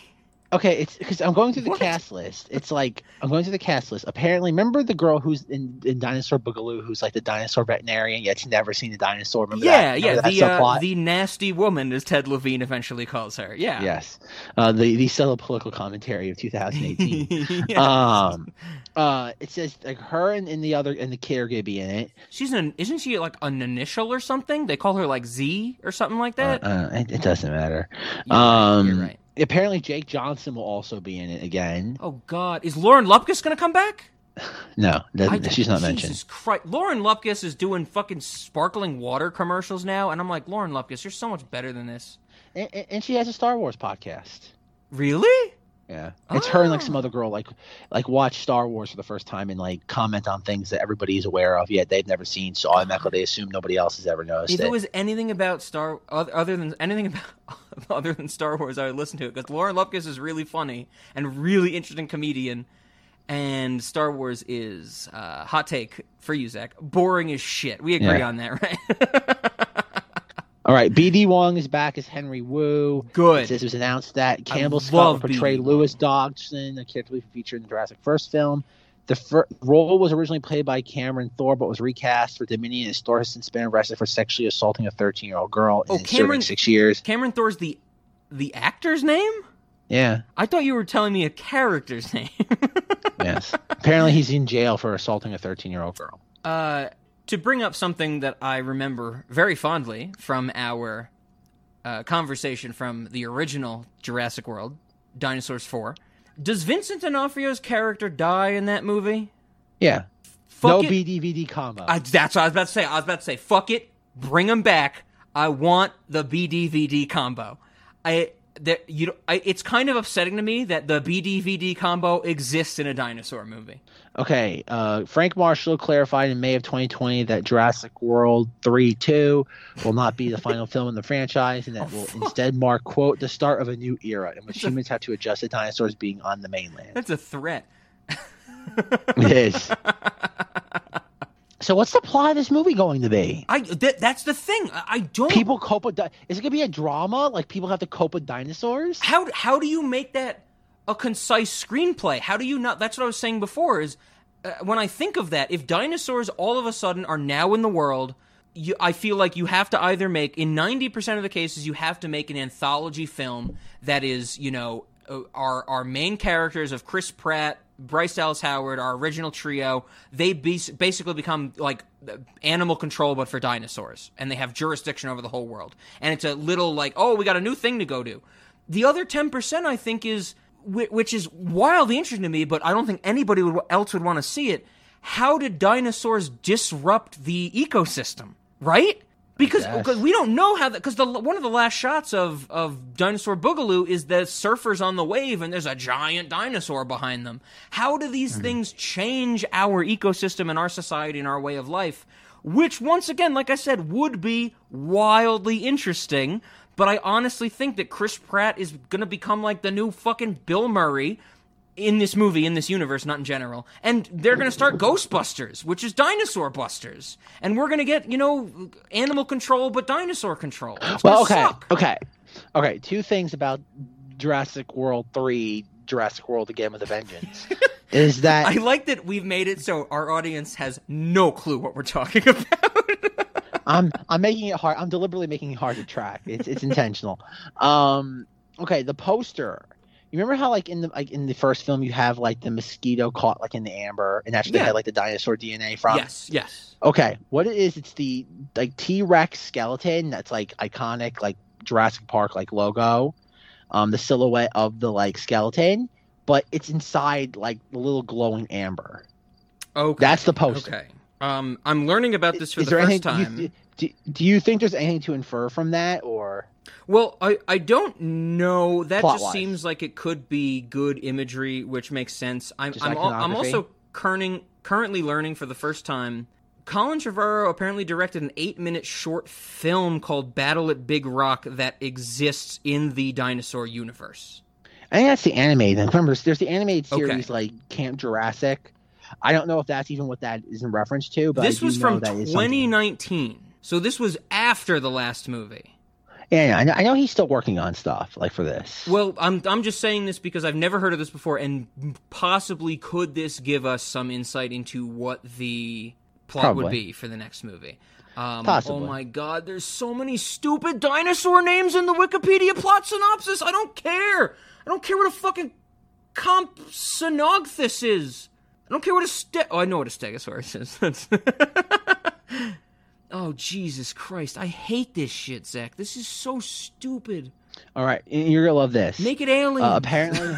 Okay, it's because I'm going through the cast list. It's like I'm going through the cast list. Apparently, remember the girl who's in, in Dinosaur Boogaloo, who's like the dinosaur veterinarian, yet she's never seen a dinosaur. Remember yeah, that? yeah, Remember that the uh, the nasty woman, as Ted Levine eventually calls her. Yeah, Yes, uh, the the subtle political commentary of 2018. Yes. Um, uh, it says like her and, and the other and the caregiver in it. She's an isn't she like an initial or something? They call her like Z or something like that. Uh, it, it doesn't matter. You're right, um, you're right. Apparently, Jake Johnson will also be in it again. oh God, is Lauren Lapkus gonna come back? No, that- she's not Jesus mentioned. Christ. Lauren Lapkus is doing fucking sparkling water commercials now, and I'm like, Lauren Lapkus, you're so much better than this. And- and she has a Star Wars podcast. Really? Yeah, it's her and like Oh. some other girl like like watch Star Wars for the first time and like comment on things that everybody's aware of yet they've never seen, so automatically they assume nobody else has ever noticed If it. it was anything about Star, other, other than anything about other than Star Wars, I would listen to it because Lauren Lapkus is really funny and really interesting comedian, and Star Wars is uh, hot take for you, Zach. Boring as shit. We agree Yeah. on that, right? All right, BD Wong is back as Henry Wu. Good. It was announced that Campbell love Scott will portray BD Lewis Dodgson, a character we featured in the Jurassic First film. The fir- role was originally played by Cameron Thor, but was recast for Dominion, and Thor has since been arrested for sexually assaulting a 13-year-old girl Oh, Cameron- serving six years. Cameron Thor's the the actor's name. Yeah, I thought you were telling me a character's name. yes. Apparently, he's in jail for assaulting a 13-year-old girl. Uh, to bring up something that I remember very fondly from our uh, conversation from the original Jurassic World, Dinosaurs 4, does Vincent D'Onofrio's character die in that movie? Yeah. Fuck no it. BDVD combo. I, that's what I was about to say. I was about to say, fuck it, bring him back. I want the BDVD combo. I that you I, it's kind of upsetting to me that the BDVD combo exists in a dinosaur movie. Okay, uh, Frank Marshall clarified in May of 2020 that Jurassic World 3 2 will not be the final film in the franchise and that will instead mark, quote, the start of a new era in which humans have to adjust to dinosaurs being on the mainland. That's a threat. It is. so, what's the plot of this movie going to be? I that, that's the thing. I, don't. People cope with. Di- is it going to be a drama? Like, people have to cope with dinosaurs? how how do you make that a concise screenplay? How do you not? That's what I was saying before. Is uh, when I think of that, if dinosaurs all of a sudden are now in the world, you, I feel like you have to either make in ninety percent of the cases you have to make an anthology film that is you know uh, our our main characters of Chris Pratt. Bryce Dallas Howard, our original trio, they be- basically become like animal control, but for dinosaurs, and they have jurisdiction over the whole world. And it's a little like, oh, we got a new thing to go do. The other ten percent, I think, is whi- which is wildly interesting to me, but I don't think anybody would, else would want to see it. How did dinosaurs disrupt the ecosystem? Right? Because because we don't know how that because the one of the last shots of of Dinosaur Boogaloo is the surfers on the wave and there's a giant dinosaur behind them. How do these mm-hmm. things change our ecosystem and our society and our way of life? Which once again, like I said, would be wildly interesting. But I honestly think that Chris Pratt is gonna become like the new fucking Bill Murray in this movie, in this universe, not in general. And they're going to start Ghostbusters, which is Dinosaur Busters. And we're going to get, you know, animal control, but dinosaur control. Well, okay, suck. okay, okay. Two things about Jurassic World three, Jurassic World Again with a Vengeance, is that I like that we've made it so our audience has no clue what we're talking about. I'm I'm making it hard. I'm deliberately making it hard to track. It's it's intentional. Um, okay, the poster. You remember how like in the like in the first film you have like the mosquito caught like in the amber and actually Yeah. had like the dinosaur DNA from. yes, yes. Okay, what it is? It's the like T Rex skeleton that's like iconic like Jurassic Park like logo. Um, the silhouette of the like skeleton, but it's inside like the little glowing amber. Okay. That's the poster. Okay. Um, I'm learning about this for is the first anything? time. You, do, do you think there's anything to infer from that, or Well, I, I don't know. That just Plot-wise. seems like it could be good imagery, which makes sense. I'm Just I'm, al- I'm also currently currently learning for the first time. Colin Trevorrow apparently directed an eight minute short film called Battle at Big Rock that exists in the dinosaur universe. I think that's the animated. Remember, there's the animated Okay. series like Camp Jurassic. I don't know if that's even what that is in reference to, but this was from that is something. 2019. So this was after the last movie. Yeah, yeah, I know, I know he's still working on stuff like for this. Well, I'm I'm just saying this because I've never heard of this before, and possibly could this give us some insight into what the plot would be for the next movie? Um, Possibly. Oh my God! There's so many stupid dinosaur names in the Wikipedia plot synopsis. I don't care. I don't care what a fucking compsognathus is. I don't care what a ste- Oh, I know what a stegosaurus is. Oh Jesus Christ! I hate this shit, Zach. This is so stupid. All right, you're gonna love this. Make it alien. Uh, apparently,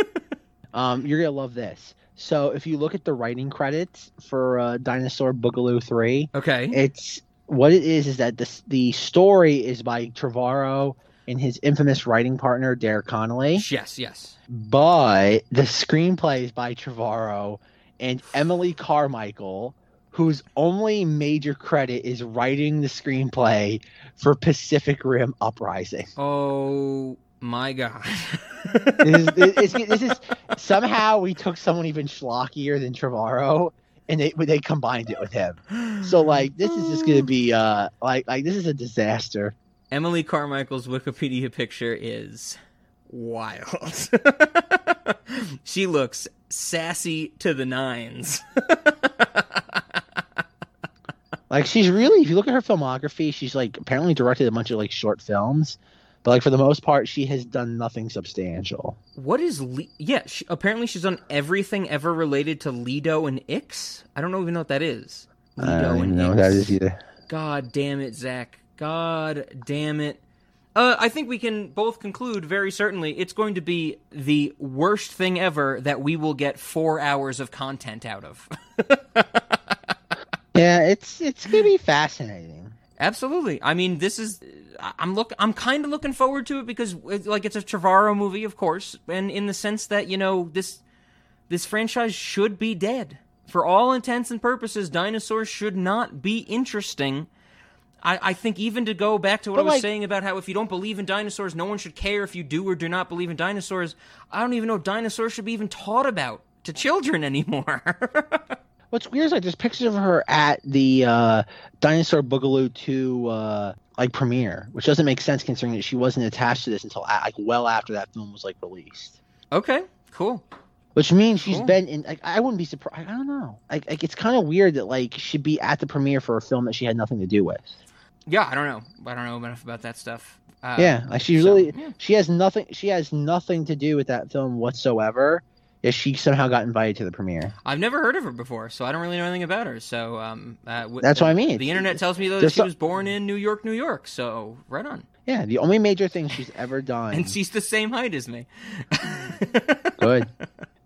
um, you're gonna love this. So if you look at the writing credits for uh, Dinosaur Boogaloo Three, Okay. it's what it is is that the the story is by Trevorrow and his infamous writing partner Derek Connolly, yes, yes. but the screenplay is by Trevorrow and Emily Carmichael, whose only major credit is writing the screenplay for Pacific Rim Uprising. Oh my god. This is, this, is, this is somehow we took someone even schlockier than Trevorrow and they they combined it with him. So like this is just gonna be uh like like this is a disaster. Emily Carmichael's Wikipedia picture is wild. she looks sassy to the nines. Like she's really, if you look at her filmography, she's like apparently directed a bunch of like short films, but like for the most part, she has done nothing substantial. What is Le- yeah? She, apparently, she's done everything ever related to Ledo and Ix. I don't even know what that is. Ledo I don't even and know what that Ix. is either. God damn it, Zach. God damn it. Uh, I think we can both conclude very certainly it's going to be the worst thing ever that we will get four hours of content out of. Yeah, it's it's gonna be fascinating. Absolutely. I mean, this is I'm look I'm kind of looking forward to it because it's, like it's a Trevorrow movie, of course, and in the sense that you know this this franchise should be dead for all intents and purposes. Dinosaurs should not be interesting. I, I think even to go back to what But, I was like- saying about how if you don't believe in dinosaurs, no one should care if you do or do not believe in dinosaurs. I don't even know dinosaurs should be even taught about to children anymore. What's weird is like there's pictures of her at the uh, Dinosaur Boogaloo 2 uh, like premiere, which doesn't make sense considering that she wasn't attached to this until like well after that film was like released. okay, cool. Which means she's Cool. been in. Like, I wouldn't be surprised. I don't know. Like, like it's kind of weird that like she'd be at the premiere for a film that she had nothing to do with. Yeah, I don't know. I don't know enough about that stuff. Uh, yeah, like she so, really yeah. she has nothing. She has nothing to do with that film whatsoever. If she somehow got invited to the premiere. I've never heard of her before, so I don't really know anything about her. So um, uh, w- That's the, what I mean. The internet tells me though that she some- was born in New York, New York. So right on, Yeah, the only major thing she's ever done. and she's the same height as me. Good.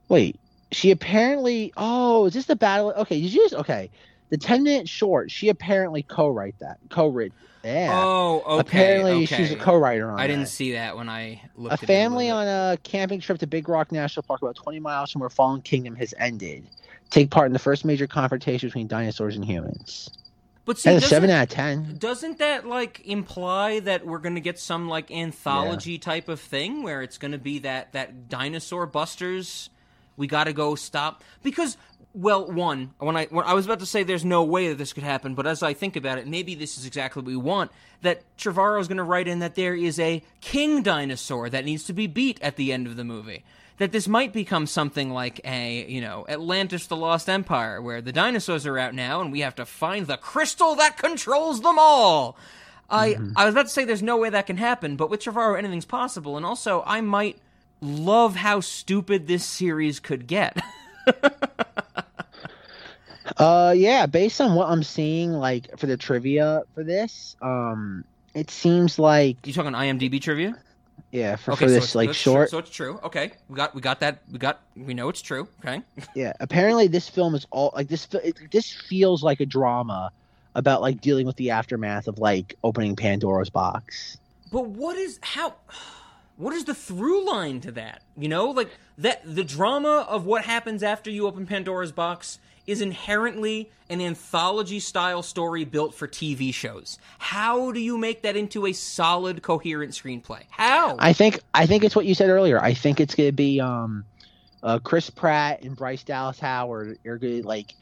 Wait, she apparently. Oh, is this the battle? Okay, did you just okay? The ten minute short. She apparently co-wrote that. Co-wrote. Yeah. Oh, okay. Apparently, okay. she's a co-writer on I didn't see that when I looked. A it family on a camping trip to Big Rock National Park, about 20 miles from where Fallen Kingdom has ended, take part in the first major confrontation between dinosaurs and humans. But see, seven out of ten. Doesn't that like imply that we're going to get some like anthology type of thing where it's going to be that that dinosaur busters? We got to go stop because well, one when I when I was about to say there's no way that this could happen, but as I think about it, maybe this is exactly what we want. That Trevorrow is going to write in that there is a king dinosaur that needs to be beat at the end of the movie. That this might become something like a, you know, Atlantis the Lost Empire, where the dinosaurs are out now and we have to find the crystal that controls them all. I mm-hmm. I was about to say there's no way that can happen, but with Trevorrow anything's possible, and also I might love how stupid this series could get. Uh, yeah, based on what I'm seeing, like for the trivia for this, um, it seems like you talking IMDb trivia? yeah for, okay, for so this like short. So it's true. Okay, we got we got that. We got we know it's true. Okay. Yeah, apparently this film is all like this. It, this feels like a drama about like dealing with the aftermath of like opening Pandora's box. But what is how? What is the through line to that? You know, like that the drama of what happens after you open Pandora's box is inherently an anthology style story built for TV shows. How do you make that into a solid, coherent screenplay? How? I think I think it's what you said earlier. I think it's gonna be um, uh, Chris Pratt and Bryce Dallas Howard are gonna like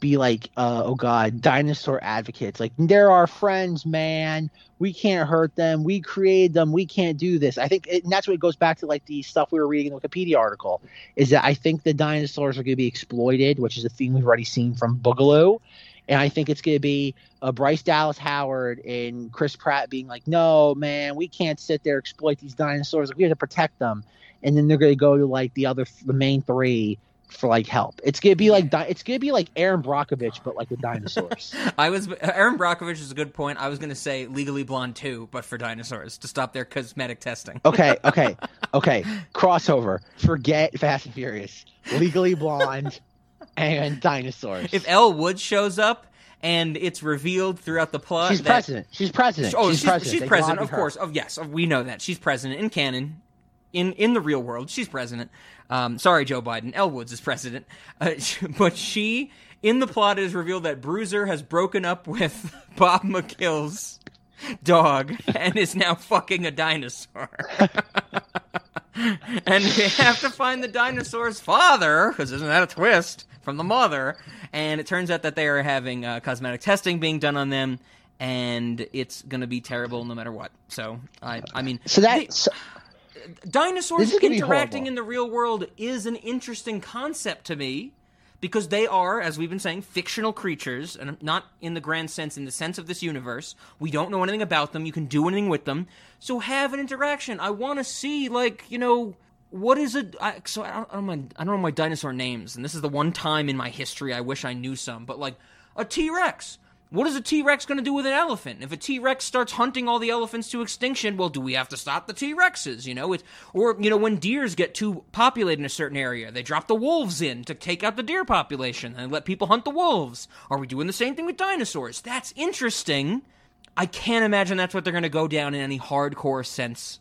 be like uh, oh god dinosaur advocates. Like they're our friends man. We can't hurt them. We created them. We can't do this. I think it, and that's what it goes back to like the stuff we were reading in the wikipedia article is that i think the dinosaurs are going to be exploited which is a theme we've already seen from boogaloo. And I think it's going to be uh, Bryce Dallas Howard and Chris Pratt being like, "No, man, we can't sit there exploit these dinosaurs. Like, we have to protect them." And then they're going to go to like the other, the main three for like help. It's gonna be like di- it's gonna be like Erin Brockovich, but like with dinosaurs. I was Erin Brockovich is a good point. I was to say Legally Blonde too, but for dinosaurs to stop their cosmetic testing. okay, okay, okay. Crossover. Forget Fast and Furious. Legally Blonde and dinosaurs. If Elle Wood shows up and it's revealed throughout the plot, she's that- president. She's president. Oh, she's, she's, president. she's They president, of her. course. Oh, yes, we know that she's president in canon. In in the real world, she's president. Um, sorry, Joe Biden. Elle Woods is president, uh, but she in the plot it is revealed that Bruiser has broken up with Bob McKill's dog and is now fucking a dinosaur. and they have to find the dinosaur's father, because isn't that a twist from the mother? And it turns out that they are having uh, cosmetic testing being done on them, and it's going to be terrible no matter what. So I, I mean, So that so, dinosaurs This is gonna be interacting in the real world is an interesting concept to me because they are, as we've been saying, fictional creatures, and not in the grand sense, in the sense of this universe. We don't know anything about them. You can do anything with them. So have an interaction. I want to see, like, you know, what is it? I, so I don't, I, don't, my, I don't know my dinosaur names, and this is the one time in my history I wish I knew some. But like a T Rex. What is a T Rex going to do with an elephant? If a T Rex starts hunting all the elephants to extinction, well, do we have to stop the T Rexes? You know, it's or you know when deers get too populated in a certain area, they drop the wolves in to take out the deer population and let people hunt the wolves. Are we doing the same thing with dinosaurs? That's interesting. I can't imagine that's what they're going to go down in any hardcore sense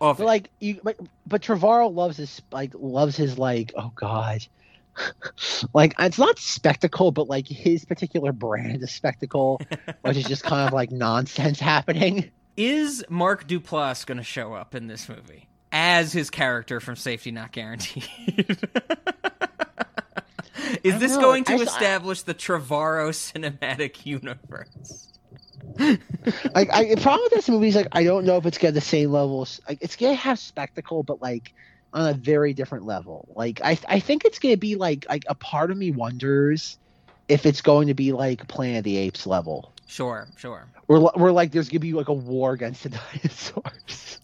of but like you, but, but Trevorrow loves his like loves his like oh god, like it's not spectacle, but like his particular brand of spectacle, which is just kind of like nonsense happening. Is Mark Duplass going to show up in this movie as his character from Safety Not Guaranteed? Is this know. going to I- I- establish the Trevorrow cinematic universe? like I, the problem with this movie is like I don't know if it's got the same level. Like it's gonna have spectacle, but like on a very different level. Like I, I think it's gonna be like like a part of me wonders if it's going to be like Planet of the Apes level. Sure, sure. We're, we're like there's gonna be like a war against the dinosaurs.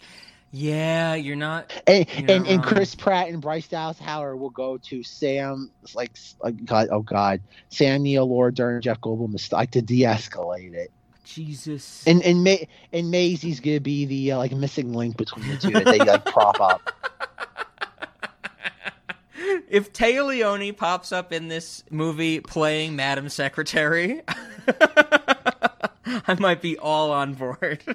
Yeah, you're not. And You're and, not and. Chris Pratt and Bryce Dallas Howard will go to Sam like, like God oh God Sam Neill, Laura Dern, Jeff Goldblum like to de-escalate it. Jesus. And and May and Maisie's gonna be the uh, like missing link between the two that they like prop up. If Téa Leoni pops up in this movie playing Madam Secretary, I might be all on board.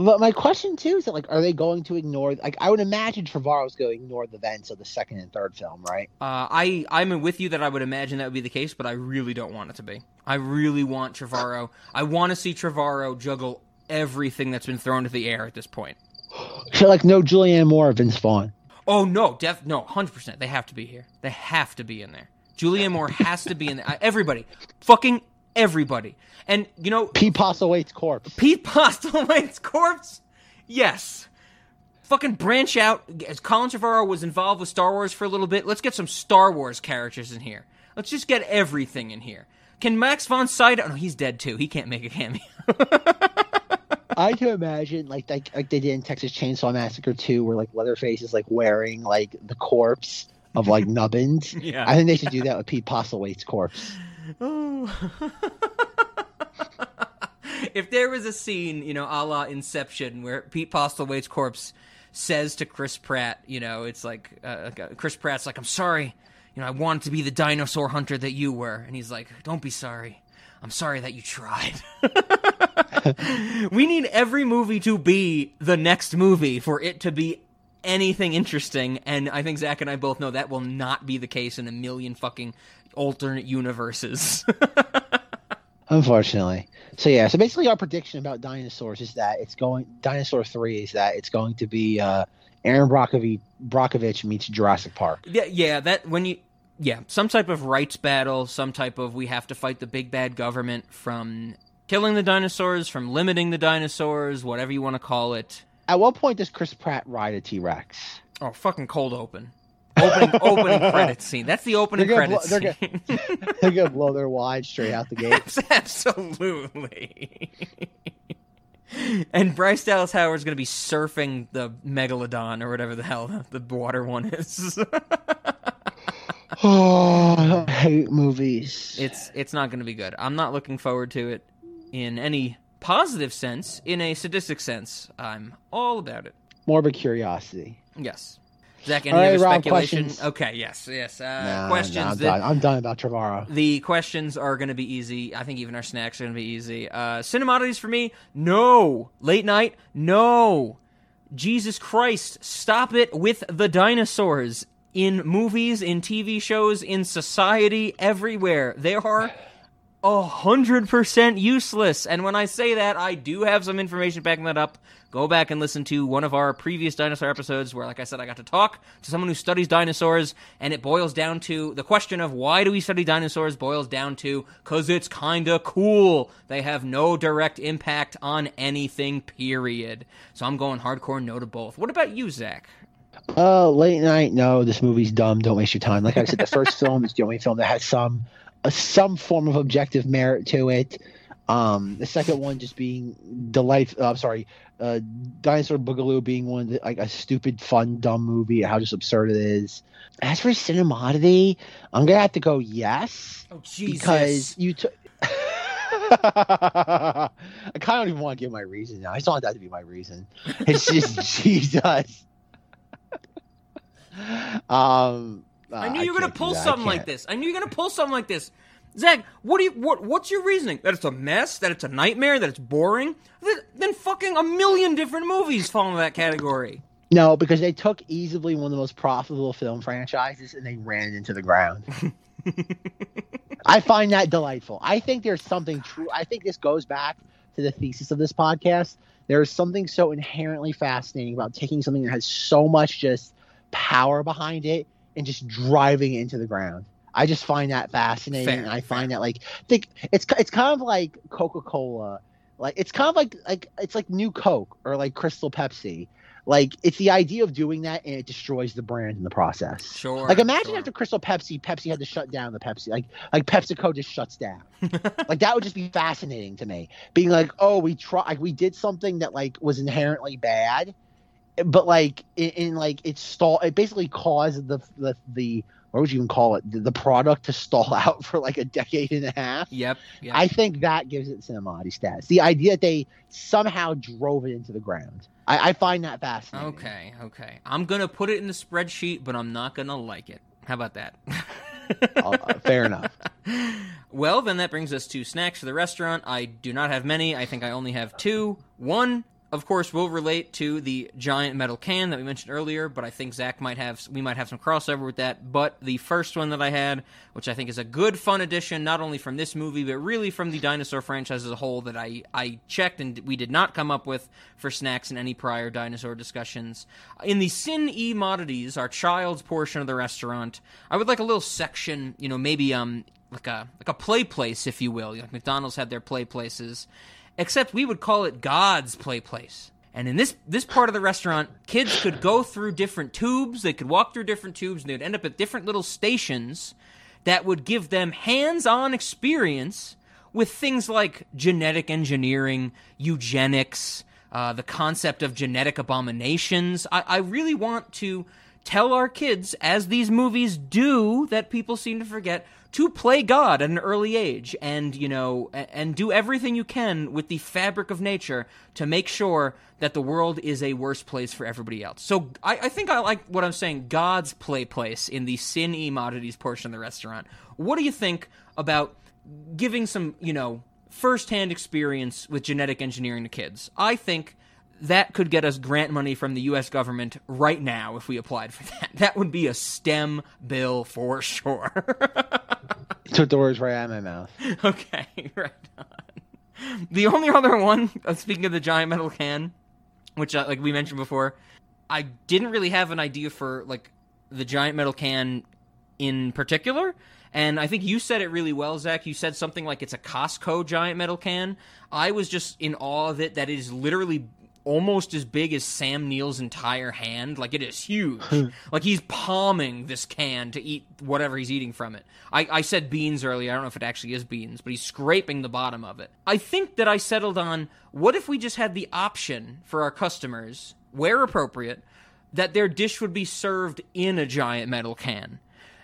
But my question too is that like, are they going to ignore? Like, I would imagine Trevorrow's going to ignore the events of the second and third film, right? Uh, I I'm with you that I would imagine that would be the case, but I really don't want it to be. I really want Trevorrow. I want to see Trevorrow juggle everything that's been thrown to the air at this point. So like, no Julianne Moore, or Vince Vaughn. Oh no, def no, hundred percent. They have to be here. They have to be in there. Julianne Moore has to be in there. Everybody, fucking everybody. And you know, Pete Postlethwaite's corpse. Pete Postlethwaite's corpse. Yes. Fucking branch out. As Colin Trevorrow was involved with Star Wars for a little bit, let's get some Star Wars characters in here. Let's just get everything in here. Can Max von Sydow? Oh, no, he's dead too. He can't make a cameo. I can imagine like like like they did in Texas Chainsaw Massacre 2, where like Leatherface is like wearing like the corpse of like Nubbins. Yeah. I think they should do that with Pete Postlethwaite's corpse. Oh. if there was a scene, you know, a la Inception, where Pete Postlethwaite's corpse says to Chris Pratt, you know, it's like uh, Chris Pratt's like, "I'm sorry, you know, I wanted to be the dinosaur hunter that you were," and he's like, "Don't be sorry." I'm sorry that you tried. we need every movie to be the next movie for it to be anything interesting, and I think Zach and I both know that will not be the case in a million fucking alternate universes. Unfortunately. So yeah, so basically our prediction about dinosaurs is that it's going dinosaur three is that it's going to be uh Erin Brockovich Brockovich meets Jurassic Park. Yeah, yeah, that when you yeah, some type of rights battle, some type of we have to fight the big bad government from killing the dinosaurs, from limiting the dinosaurs, whatever you want to call it. At what point does Chris Pratt ride a T Rex? Oh, fucking cold open. Opening opening credit scene. That's the opening credit scene. they're, gonna, they're gonna blow their wide straight out the gate. Absolutely. and Bryce Dallas Howard's going to be surfing the megalodon or whatever the hell the water one is. Oh, I hate movies. It's it's not going to be good. I'm not looking forward to it in any positive sense. In a sadistic sense, I'm all about it. Morbid curiosity. Yes. Zach, any right, other Rob, speculation? questions? Okay, yes, yes. Uh, Nah, questions. nah, I'm, that- done. I'm done about Trevorrow. The questions are going to be easy. I think even our snacks are going to be easy. Uh, cinemodities for me, no. Late night, no. Jesus Christ, stop it with the dinosaurs. In movies, in TV shows, in society, everywhere. They are a hundred percent useless. And when I say that, I do have some information backing that up. Go back and listen to one of our previous dinosaur episodes where, like I said, I got to talk to someone who studies dinosaurs, and it boils down to the question of why do we study dinosaurs boils down to because it's kinda cool. They have no direct impact on anything, period. So I'm going hardcore no to both. What about you, Zach? Uh, late night. No, this movie's dumb. Don't waste your time. Like I said, the first film is the only film that has some uh, some form of objective merit to it. Um, the second one just being delight. Uh, I'm sorry, uh, Dinosaur Boogaloo being one of the, like a stupid, fun, dumb movie. How just absurd it is. As for cinemodity, I'm gonna have to go yes Oh, Jesus. because you took. I kind of don't even want to give my reason now. I just want that to be my reason. It's just Jesus. um, I knew uh, you were gonna pull something like this. I knew you were gonna pull something like this. Zach, what do you what what's your reasoning? That it's a mess, that it's a nightmare, that it's boring? Th- Then fucking a million different movies fall into that category. No, because they took easily one of the most profitable film franchises and they ran it into the ground. I find that delightful. I think there's something true. I think this goes back to the thesis of this podcast. There is something so inherently fascinating about taking something that has so much just power behind it and just driving it into the ground. I just find that fascinating. Fair, and I find that like think it's it's kind of like Coca Cola, like it's kind of like like it's like New Coke or like Crystal Pepsi. Like it's the idea of doing that and it destroys the brand in the process. Sure. Like imagine sure. after Crystal Pepsi, Pepsi had to shut down the Pepsi. Like like PepsiCo just shuts down. like that would just be fascinating to me. Being like, oh, we try, like, we did something that like was inherently bad, but like in, in like it stall. It basically caused the the the what would you even call it? The, the product to stall out for like a decade and a half. Yep. yep. I think that gives it cinemati status. The idea that they somehow drove it into the ground. I, I find that fascinating. okay, okay. I'm gonna put it in the spreadsheet, but I'm not gonna like it. How about that? Uh, fair enough. Well, then that brings us to snacks for the restaurant. I do not have many. I think I only have two. One, of course, will relate to the giant metal can that we mentioned earlier, but I think Zach might have we might have some crossover with that. But the first one that I had, which I think is a good fun addition, not only from this movie but really from the dinosaur franchise as a whole, that I I checked and we did not come up with for snacks in any prior dinosaur discussions. In the Sin E Modities, our child's portion of the restaurant, I would like a little section, you know, maybe um like a like a play place, if you will. Like McDonald's had their play places, except we would call it God's play place. And in this this part of the restaurant, kids could go through different tubes. They could walk through different tubes, and they'd end up at different little stations that would give them hands-on experience with things like genetic engineering, eugenics, uh, the concept of genetic abominations. I, I really want to tell our kids, as these movies do, that people seem to forget, to play God at an early age, and you know, and do everything you can with the fabric of nature to make sure that the world is a worse place for everybody else. So I, I think I like what I'm saying. God's play place in the Cinemodities portion of the restaurant. What do you think about giving some, you know, firsthand experience with genetic engineering to kids? I think that could get us grant money from the U.S. government right now if we applied for that. That would be a STEM bill for sure. Words right out of my mouth. okay, right on. The only other one, uh, speaking of the giant metal can, which uh, like we mentioned before, I didn't really have an idea for like the giant metal can in particular. And I think you said it really well, Zach. You said something like it's a Costco giant metal can. I was just in awe of it that it is literally almost as big as Sam Neill's entire hand. Like it is huge. Hmm. like he's palming this can to eat whatever he's eating from it. I, I said beans earlier. I don't know if it actually is beans, but he's scraping the bottom of it. I think that I settled on what if we just had the option for our customers, where appropriate, that their dish would be served in a giant metal can.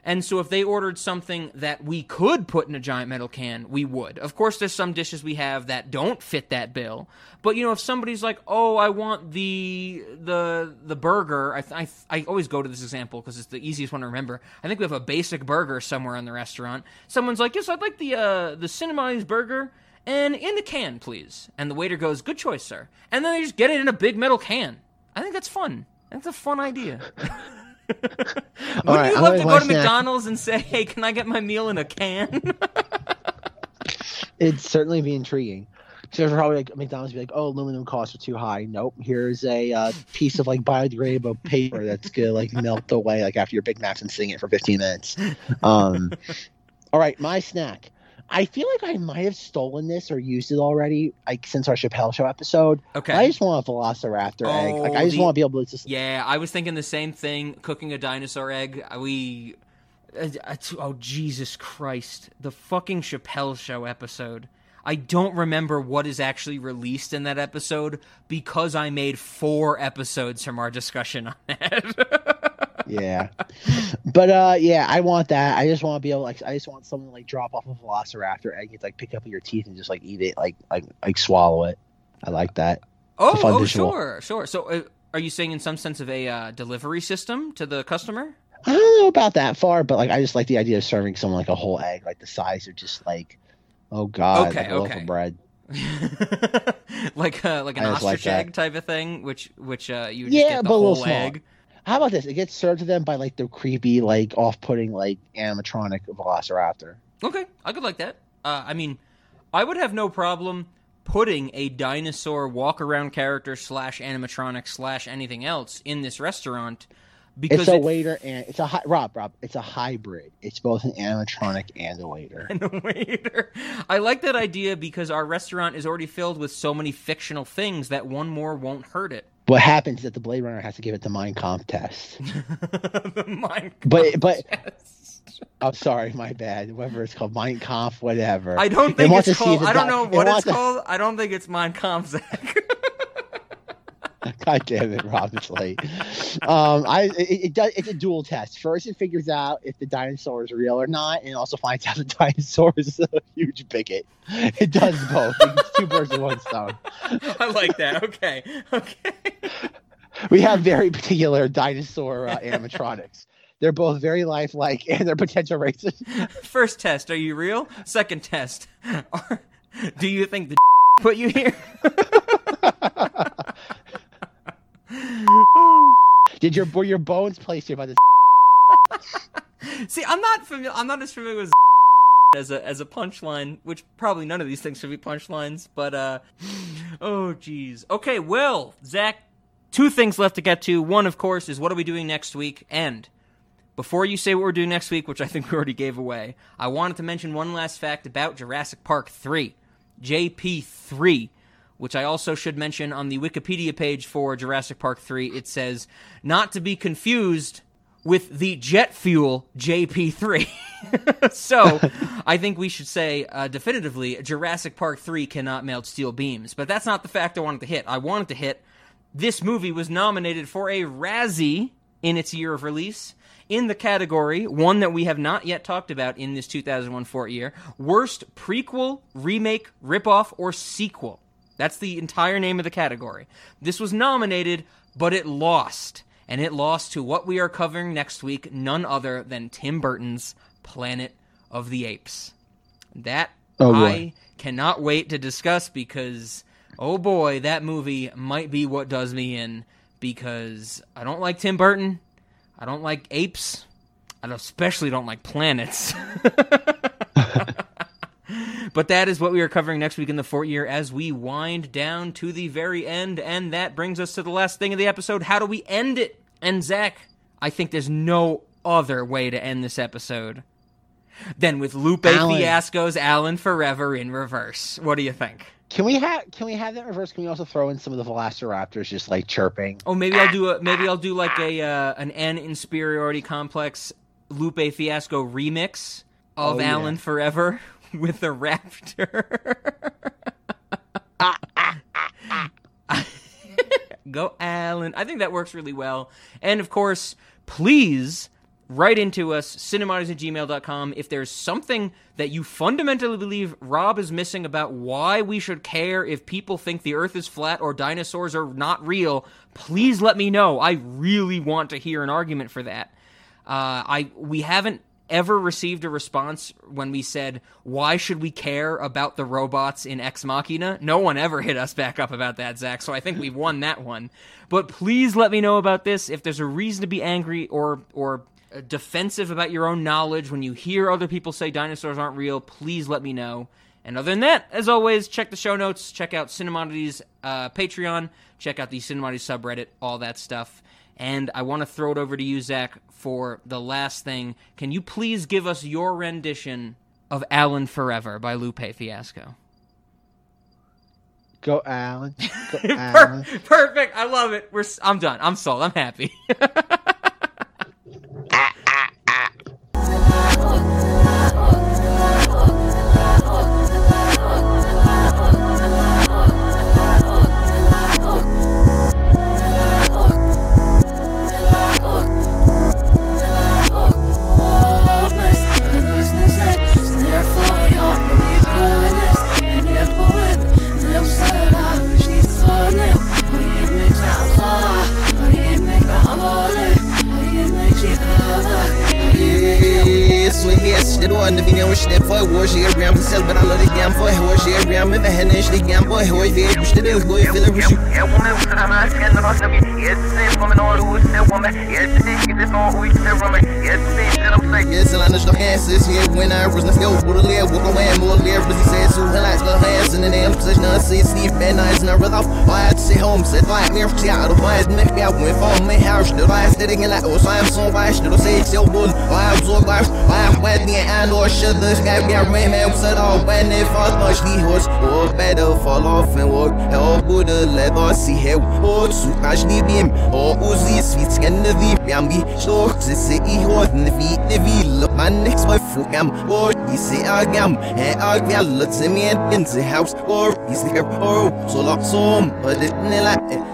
And so if they ordered something that we could put in a giant metal can, we would. Of course, there's some dishes we have that don't fit that bill. But you know, if somebody's like, "Oh, I want the the the burger," I I, I always go to this example because it's the easiest one to remember. I think we have a basic burger somewhere in the restaurant. Someone's like, "Yes, I'd like the uh, the Cinnamoni's burger." And in the can, please. And the waiter goes, "Good choice, sir." And then they just get it in a big metal can. I think that's fun. That's a fun idea. Wouldn't right, you love to go to. McDonald's and say, "Hey, can I get my meal in a can?" It'd certainly be intriguing. So probably like McDonald's be like, oh, aluminum costs are too high. Nope. Here's a uh, piece of like biodegradable paper that's gonna like melt away like after your Big Mac's and sing it for 15 minutes. Um, all right, my snack. I feel like I might have stolen this or used it already, like since our Chappelle Show episode. Okay. I just want a Velociraptor egg. Like I Oh, just the- want to be able to just. Yeah, I was thinking the same thing. Cooking a dinosaur egg. We. uh, uh, Oh Jesus Christ! The fucking Chappelle Show episode. I don't remember what is actually released in that episode because I made four episodes from our discussion on it. yeah but uh yeah i want that i just want to be able like i just want someone to like drop off a velociraptor egg and like pick up with your teeth and just like eat it like like like swallow it i like that oh, a oh, visual. sure, sure. So, uh, are you saying in some sense of a uh, delivery system to the customer? i don't know about that far but like i just like the idea of serving someone like a whole egg like the size of just like oh god Okay, like a loaf okay. of bread like uh, like an just like ostrich egg type of thing, which which uh, you just yeah get the but a whole egg. How about this it gets served to them by like the creepy like off-putting like animatronic velociraptor Okay, I could like that. Uh, I mean, I would have no problem putting a dinosaur walk around character slash animatronic slash anything else in this restaurant because it's a it- waiter and it's a rob rob it's a hybrid it's both an animatronic and a waiter and a waiter. I like that idea because our restaurant is already filled with so many fictional things that one more won't hurt it. What happens is that the Blade Runner has to give it the Mind Comp test. the mind but but I'm sorry, my bad. Whatever it's called, Mind Comp, whatever. I don't think it's to see if called. I don't know it what it's wants to- called. I don't think it's mind comp, Zach. God damn it, Rob, it's late. Um, I it, it does. It's a dual test. First, it figures out if the dinosaur is real or not, and also finds out the dinosaur is a huge bigot. It does both. It's two birds with one stone. I like that. Okay. Okay. We have very particular dinosaur uh, animatronics. They're both very lifelike, and they're potential races. First test, are you real? Second test, are, do you think the put you here? Did your were your bones placed here by the? See, I'm not familiar. I'm not as familiar with as a as a punchline, which probably none of these things should be punchlines. But uh, oh geez. Okay, well, Zach, two things left to get to. One, of course, is what are we doing next week, and before you say what we're doing next week, which I think we already gave away, I wanted to mention one last fact about Jurassic Park 3, JP3, which I also should mention on the Wikipedia page for Jurassic Park 3. It says, not to be confused with the jet fuel JP3. so I think we should say uh, definitively Jurassic Park 3 cannot melt steel beams. But that's not the fact I wanted to hit. I wanted to hit this movie was nominated for a Razzie in its year of release in the category, one that we have not yet talked about in this 2001 Fort year, worst prequel, remake, ripoff, or sequel. That's the entire name of the category. This was nominated, but it lost. And it lost to what we are covering next week, none other than Tim Burton's Planet of the Apes. That Oh. I cannot wait to discuss because, oh boy, that movie might be what does me in because I don't like Tim Burton. I don't like apes. I especially don't like planets. but that is what we are covering next week in the Fort Year as we wind down to the very end. And that brings us to the last thing of the episode. How do we end it? And Zach, I think there's no other way to end this episode than with Lupe Alan. Fiasco's Alan Forever in reverse. What do you think? Can we have can we have that reverse? Can we also throw in some of the Velociraptors just like chirping? Oh, maybe I'll do a maybe I'll do like a uh, an N inferiority complex Lupe Fiasco remix of Oh, yeah. Alan Forever with a raptor. Go Alan. I think that works really well. And of course, please write into us, cinemodies at gmail.com. If there's something that you fundamentally believe Rob is missing about why we should care if people think the earth is flat or dinosaurs are not real, please let me know. I really want to hear an argument for that. Uh, I we haven't ever received a response when we said why should we care about the robots in Ex Machina? No one ever hit us back up about that, Zach. So I think we've won that one. But please let me know about this if there's a reason to be angry or or defensive about your own knowledge when you hear other people say dinosaurs aren't real. Please let me know. And other than that, as always, check the show notes, check out Cinemodity's uh, Patreon, check out the Cinemodity subreddit, all that stuff. And I want to throw it over to you, Zach, for the last thing. Can you please give us your rendition of Alan Forever by Lupe Fiasco? Go, Alan. Go, Alan. perfect. I love it. We're. s- I'm done. I'm sold. I'm happy. sitting in oh, so I'm so wise, the say, good, I am so I am wet, the and or should this guy be a rain man, said, oh, when if I much the horse, or better fall off and walk, hell, good, let us see how, or so much the beam, or Uzi, sweet skin, the V, Yambi, so, to say, he was, the V, the V, look, my next wife, Fugam, or you say, Agam, and Agam, let's see me in the house, or he's here, or oh, so lock some, eh, but eh. it's like,